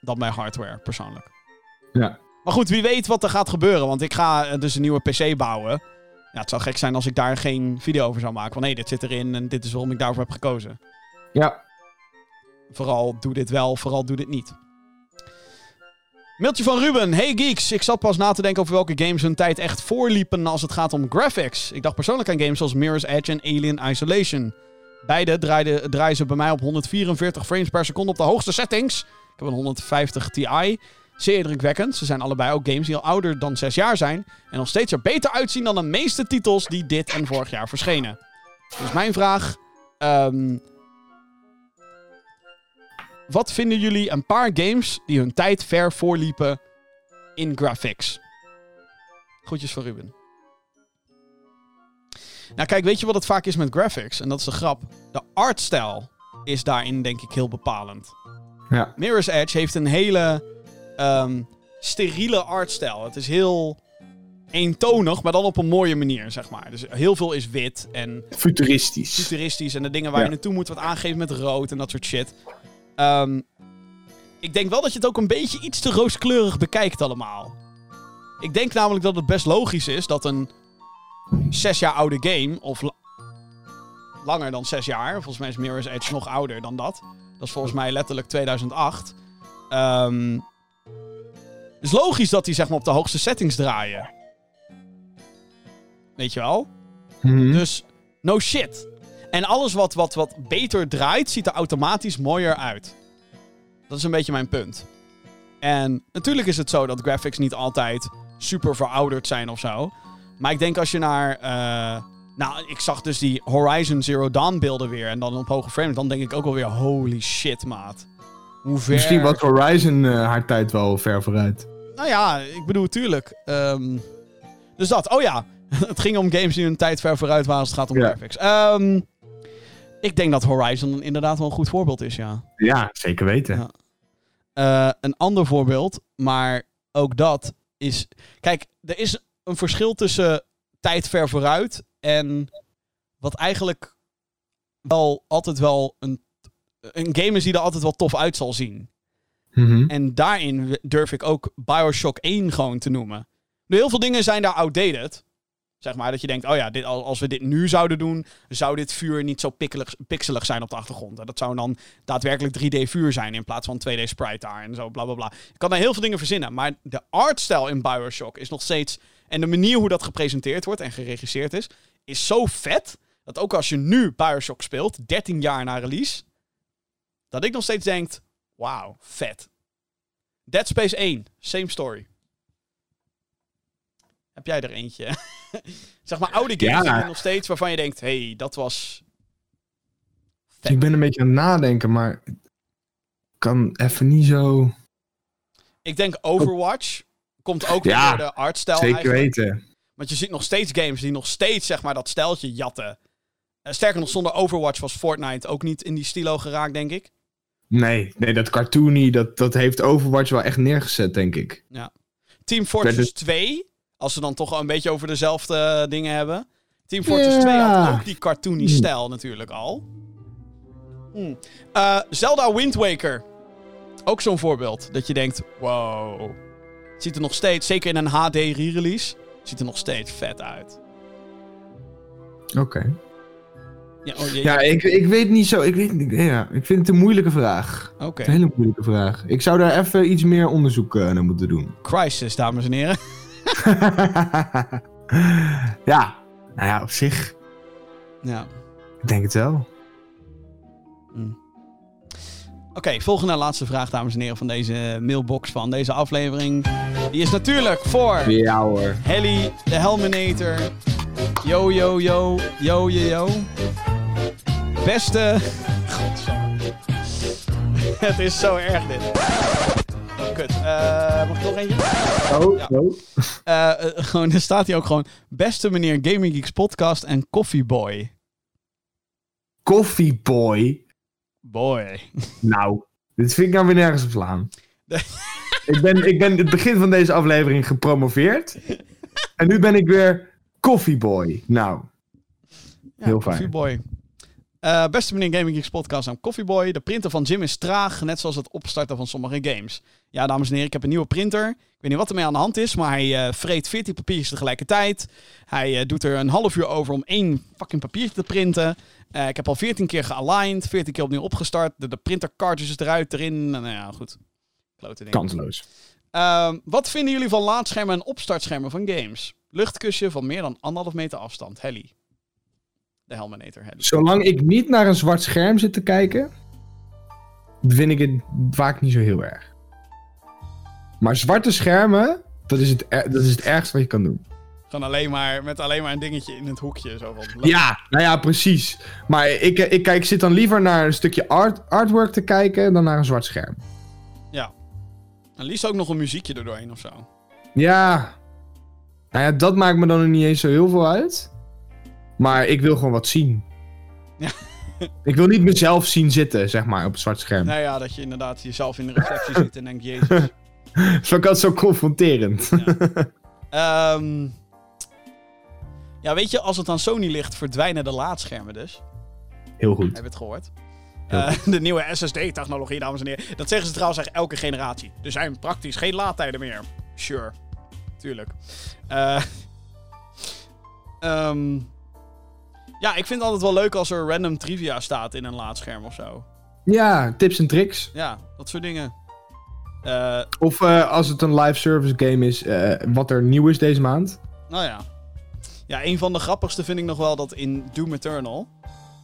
dan bij hardware, persoonlijk. Ja. Maar goed, wie weet wat er gaat gebeuren. Want ik ga eh, dus een nieuwe PC bouwen. Ja, het zou gek zijn als ik daar geen video over zou maken. Want nee, dit zit erin en dit is waarom ik daarvoor heb gekozen. Ja, Vooral doe dit wel, vooral doe dit niet. Mailtje van Ruben. Hey geeks, ik zat pas na te denken over welke games hun tijd echt voorliepen als het gaat om graphics. Ik dacht persoonlijk aan games zoals Mirror's Edge en Alien Isolation. Beide draaiden, draaien ze bij mij op 144 frames per seconde op de hoogste settings. Ik heb een 150 Ti. Zeer indrukwekkend. Ze zijn allebei ook games die al ouder dan 6 jaar zijn. En nog steeds er beter uitzien dan de meeste titels die dit en vorig jaar verschenen. Dus mijn vraag. ehm, wat vinden jullie een paar games die hun tijd ver voorliepen in graphics? Groetjes van Ruben. Nou kijk, weet je wat het vaak is met graphics? En dat is de grap. De artstijl is daarin denk ik heel bepalend. ja. Mirror's Edge heeft een hele ehm, steriele artstijl. Het is heel eentonig, maar dan op een mooie manier, zeg maar. Dus heel veel is wit en Futuristisch. futuristisch en de dingen waar Ja. je naartoe moet wat aangeven met rood en dat soort shit. Ehm, ik denk wel dat je het ook een beetje iets te rooskleurig bekijkt allemaal. Ik denk namelijk dat het best logisch is dat een zes jaar oude game, of la- langer dan zes jaar, volgens mij is Mirror's Edge nog ouder dan dat. Dat is volgens mij letterlijk 2008. Ehm het is logisch dat die zeg maar op de hoogste settings draaien. Weet je wel? Mhm. Dus no shit. En alles wat, wat, wat beter draait, ziet er automatisch mooier uit. Dat is een beetje mijn punt. En natuurlijk is het zo dat graphics niet altijd super verouderd zijn of zo. Maar ik denk als je naar. eh, nou, ik zag dus die Horizon Zero Dawn beelden weer. En dan op hoge frames. Dan denk ik ook wel weer: holy shit, maat. Hoe ver. Misschien was Horizon eh, haar tijd wel ver vooruit. Nou ja, ik bedoel, tuurlijk. Ehm, dus dat. Oh ja, het ging om games die een tijd ver vooruit waren als het gaat om Ja. graphics. Ehm, ik denk dat Horizon inderdaad wel een goed voorbeeld is, ja. Ja, zeker weten. Ja. Eh, een ander voorbeeld, maar ook dat is... Kijk, er is een verschil tussen tijd ver vooruit en wat eigenlijk wel altijd wel een, een game is die er altijd wel tof uit zal zien. Mhm. En daarin durf ik ook Bioshock 1 gewoon te noemen. Nu, heel veel dingen zijn daar outdated. Zeg maar, dat je denkt, oh ja, dit, al- als we dit nu zouden doen, zou dit vuur niet zo pikkelig, pixelig zijn op de achtergrond. En Dat zou dan daadwerkelijk 3D vuur zijn in plaats van 2D sprite daar en zo, bla bla bla. Kan daar heel veel dingen verzinnen, maar de artstijl in Bioshock is nog steeds... En de manier hoe dat gepresenteerd wordt en geregisseerd is, is zo vet, dat ook als je nu Bioshock speelt, 13 jaar na release, dat ik nog steeds denk, wauw, vet. Dead Space 1, same story. Heb jij er eentje? zeg maar oude games Ja. die je nog steeds waarvan je denkt, hey, dat was... Ik ben een beetje aan het nadenken, maar ik kan even niet zo... Ik denk Overwatch komt ook Ja, door de artstijl zeker eigenlijk. weten. Want je ziet nog steeds games die nog steeds zeg maar dat steltje jatten. Eh, sterker nog, zonder Overwatch was Fortnite ook niet in die stilo geraakt, denk ik. Nee, nee, dat cartoony, dat, dat heeft Overwatch wel echt neergezet, denk ik. Team Fortress dus- 2, als we dan toch een beetje over dezelfde eh, dingen hebben. Team Fortress Ja. 2 had ook die cartoony Hmm. stijl natuurlijk al. Hmm. Eh, Zelda Wind Waker. Ook zo'n voorbeeld. Dat je denkt, wow. Ziet er nog steeds, zeker in een HD re-release, ziet er nog steeds vet uit. Oké. Ja, oh, je- Ja, ik, ik weet niet zo. Ik, weet, niet- ja, ik vind het een moeilijke vraag. Oké. Een hele moeilijke vraag. Ik zou daar even iets meer onderzoek eh, naar moeten doen. Crisis, dames en heren. ja, nou ja, op zich, Ja. ik denk het wel. Oké, volgende en laatste vraag, dames en heren, van deze mailbox van deze aflevering. Die is natuurlijk voor Ja hoor. Helly, de Helminator. Yo, yo, yo, yo, yo, yo. Beste... Godsamme. Het is zo erg dit. Kut. Mag ik nog eentje? Oh, Ja. oh. Eh, eh, gewoon, er staat hier ook gewoon... Beste meneer Gaming Geeks podcast en Coffee Boy. Coffee Boy. Boy. Nou, dit vind ik nou weer nergens op slaan. Ik, ben, ik ben het begin van deze aflevering gepromoveerd. en nu ben ik weer Coffee Boy. Nou, Ja, Heel fijn. Coffee Boy. Beste meneer Gaming Geeks podcast aan Coffee Boy. De printer van Jim is traag, net zoals het opstarten van sommige games. Ja, dames en heren, ik heb een nieuwe printer. Ik weet niet wat ermee aan de hand is, maar hij eh, vreet 14 papiertjes tegelijkertijd. Hij eh, doet er een half uur over om één fucking papiertje te printen. Eh, ik heb al 14 keer gealigned, 14 keer opnieuw opgestart. De, de printer cartridges eruit, erin. Nou ja, goed. Klote dingen. kansloos. Ehm, wat vinden jullie van laadschermen en opstartschermen van games? Luchtkusje van meer dan anderhalf meter afstand. Helly. De Helminator Helly. Zolang ik niet naar een zwart scherm zit te kijken, vind ik het vaak niet zo heel erg. Maar zwarte schermen, dat is het, er- dat is het ergste wat je kan doen. Gewoon alleen maar met alleen maar een dingetje in het hoekje. Zo van, Ja, nou ja, precies. Maar ik, ik, kijk, zit dan liever naar een stukje art, artwork te kijken dan naar een zwart scherm. Ja. En liefst ook nog een muziekje er doorheen of zo. Ja. Nou ja, dat maakt me dan nog niet eens zo heel veel uit. Maar ik wil gewoon wat zien. Ja. ik wil niet mezelf zien zitten, zeg maar, op het zwart scherm. Nou ja, dat je inderdaad jezelf in de reflectie ziet en denkt, jezus. Zo kan het zo confronterend. Ehm, ja, weet je, als het aan Sony ligt, verdwijnen de laadschermen dus. Heel goed. Heb je het gehoord? Ja. Eh, de nieuwe SSD-technologie, dames en heren. Dat zeggen ze trouwens echt elke generatie. Er zijn praktisch geen laadtijden meer. Sure. Tuurlijk. Eh, ehm, ja, ik vind het altijd wel leuk als er random trivia staat in een laadscherm of zo. Ja, tips en tricks. Ja, dat soort dingen. Eh, Of eh, als het een live service game is, eh, wat er nieuw is deze maand. nou ja. Ja, een van de grappigste vind ik nog wel dat in Doom Eternal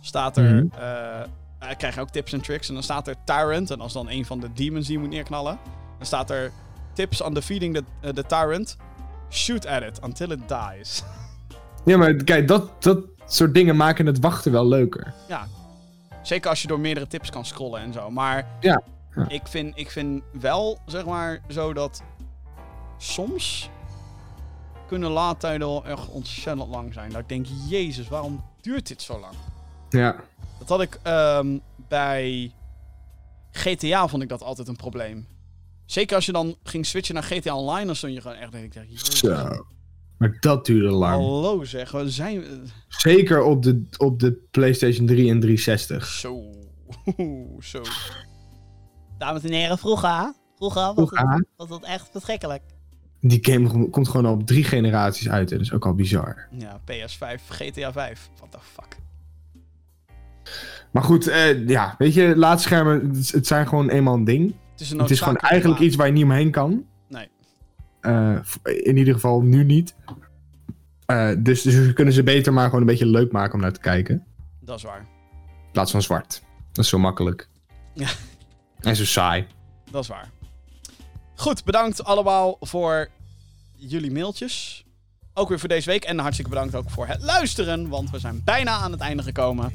staat er... Eh, eh, krijg je ook tips en tricks. En dan staat er Tyrant. En is dan een van de demons die je moet neerknallen. Dan staat er tips on defeating the, the Tyrant. Shoot at it until it dies. Ja, maar kijk, dat, dat soort dingen maken het wachten wel leuker. ja. Zeker als je door meerdere tips kan scrollen en zo. Maar Ja, ja. Ik, vind, ik vind wel, zeg maar, zo dat soms kunnen laadtijden wel echt ontzettend lang zijn. Dat ik denk, jezus, waarom duurt dit zo lang? Ja. Dat had ik ehm, bij GTA vond ik dat altijd een probleem. Zeker als je dan ging switchen naar GTA Online, dan stond je gewoon echt... denk Ik, Zo. Maar dat duurde lang. Hallo zeg, we zijn... eh, Zeker op de, op de PlayStation 3 en 360. Zo. Zo. Dames en heren, vroeger, vroeger was, Vroeger. Het, was het echt verschrikkelijk. Die game komt gewoon al op drie generaties uit. Hè. Dat is ook al bizar. Ja, PS5, GTA 5. What the fuck. Maar goed, eh, ja, weet je, laadschermen, het, het zijn gewoon eenmaal een ding. Het is, een Het is gewoon eigenlijk iets waar je niet omheen kan. Nee. Eh, in ieder geval nu niet. Eh, dus, dus kunnen ze beter maar gewoon een beetje leuk maken om naar te kijken. Dat is waar. In plaats van zwart. Dat is zo makkelijk. Ja. En zo saai. Dat is waar. Goed, bedankt allemaal voor jullie mailtjes. Ook weer voor deze week. En hartstikke bedankt ook voor het luisteren. Want we zijn bijna aan het einde gekomen.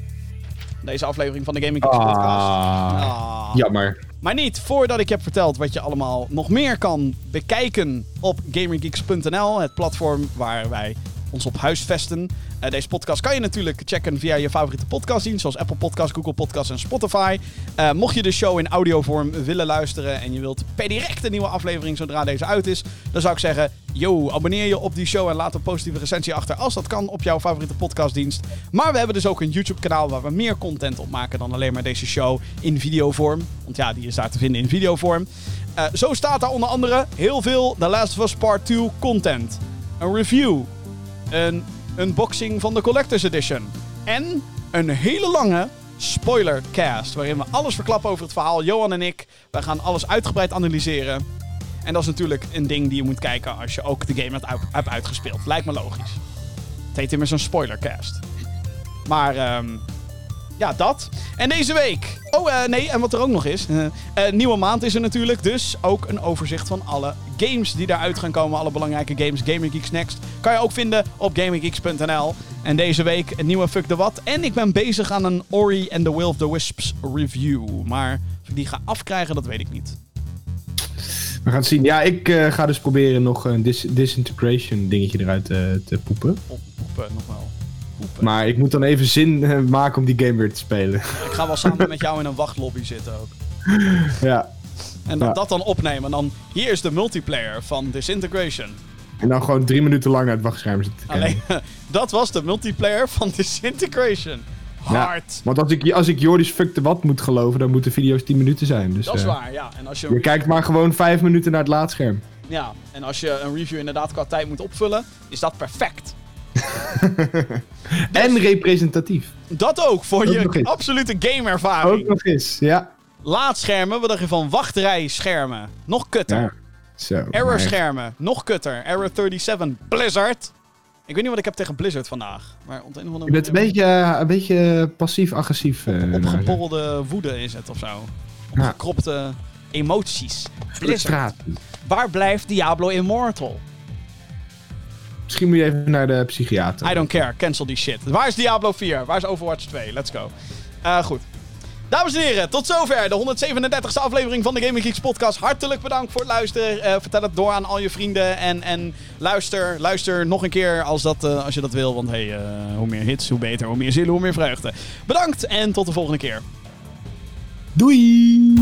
Deze aflevering van de Gaming Geeks podcast. Ah, Ah. jammer. Maar niet voordat ik heb verteld wat je allemaal nog meer kan bekijken op GamingGeeks.nl. Het platform waar wij ons op huisvesten. Eh, deze podcast kan je natuurlijk checken via je favoriete podcastdienst. Zoals Apple Podcasts, Google Podcasts en Spotify. Eh, mocht je de show in audiovorm willen luisteren. En je wilt per direct een nieuwe aflevering zodra deze uit is. Dan zou ik zeggen, yo, abonneer je op die show en laat een positieve recensie achter. Als dat kan op jouw favoriete podcastdienst. Maar we hebben dus ook een YouTube kanaal waar we meer content op maken dan alleen maar deze show in videovorm. Want ja, die is daar te vinden in videovorm. Eh, zo staat daar onder andere heel veel The Last of Us Part 2 content. Een review. Een unboxing van de Collector's Edition. En een hele lange spoilercast. Waarin we alles verklappen over het verhaal. Johan en ik, wij gaan alles uitgebreid analyseren. En dat is natuurlijk een ding die je moet kijken als je ook de game hebt, uit- hebt uitgespeeld. Lijkt me logisch. Het heet immers een spoilercast. Maar ehm, ja, dat. En deze week. Oh, eh, nee, en wat er ook nog is. eh, eh, nieuwe maand is er natuurlijk. Dus ook een overzicht van alle games die daaruit gaan komen. Alle belangrijke games. Gaming Geeks Next. Kan je ook vinden op gaminggeeks.nl. En deze week een nieuwe Fuck the What. En ik ben bezig aan een Ori and the Will of the Wisps review. Maar of ik die ga afkrijgen, dat weet ik niet. We gaan het zien. Ja, ik ga dus proberen nog een dis disintegration dingetje eruit te poepen. Op poepen nog wel. Maar ik moet dan even zin eh, maken om die game weer te spelen. Ik ga wel samen met jou in een wachtlobby zitten ook. ja. En dan Ja. dat dan opnemen. En dan hier is de multiplayer van Disintegration. En dan gewoon drie minuten lang naar het wachtscherm zitten. Alleen, dat was de multiplayer van Disintegration. Ja. Hard. Want als ik, als ik Jordi's Fuck the What moet geloven, dan moeten video's 10 minuten zijn. Dus, Dat is eh, waar, ja. En als je, Je kijkt maar gewoon 5 minuten naar het laadscherm. ja. en als je een review inderdaad qua tijd moet opvullen, is dat perfect. En representatief. Dat ook, voor Ook je absolute Ook gameervaring. nog eens, ja. Laadschermen, wat dacht je van wachtrijschermen? Nog kutter. ja. Zo. Error schermen, nog kutter. Error 37, Blizzard. Ik weet niet wat ik heb tegen Blizzard vandaag. Maar op de een of andere Je bent een beetje, eh, een beetje passief-agressief. eh, Opgeborrelde woede is het of zo. Opgekropte emoties. Blizzard. Waar blijft Diablo Immortal? Misschien moet je even naar de psychiater. I don't care, cancel die shit. Waar is Diablo 4? Waar is Overwatch 2? Let's go. Eh, goed. Dames en heren, tot zover de 137e aflevering van de Gaming Geeks podcast. Hartelijk bedankt voor het luisteren. Eh, vertel het door aan al je vrienden. En, en luister, luister nog een keer als, dat, eh, als je dat wil. Want hey, eh, hoe meer hits, hoe beter. Hoe meer zielen, hoe meer vreugde. Bedankt en tot de volgende keer. Doei!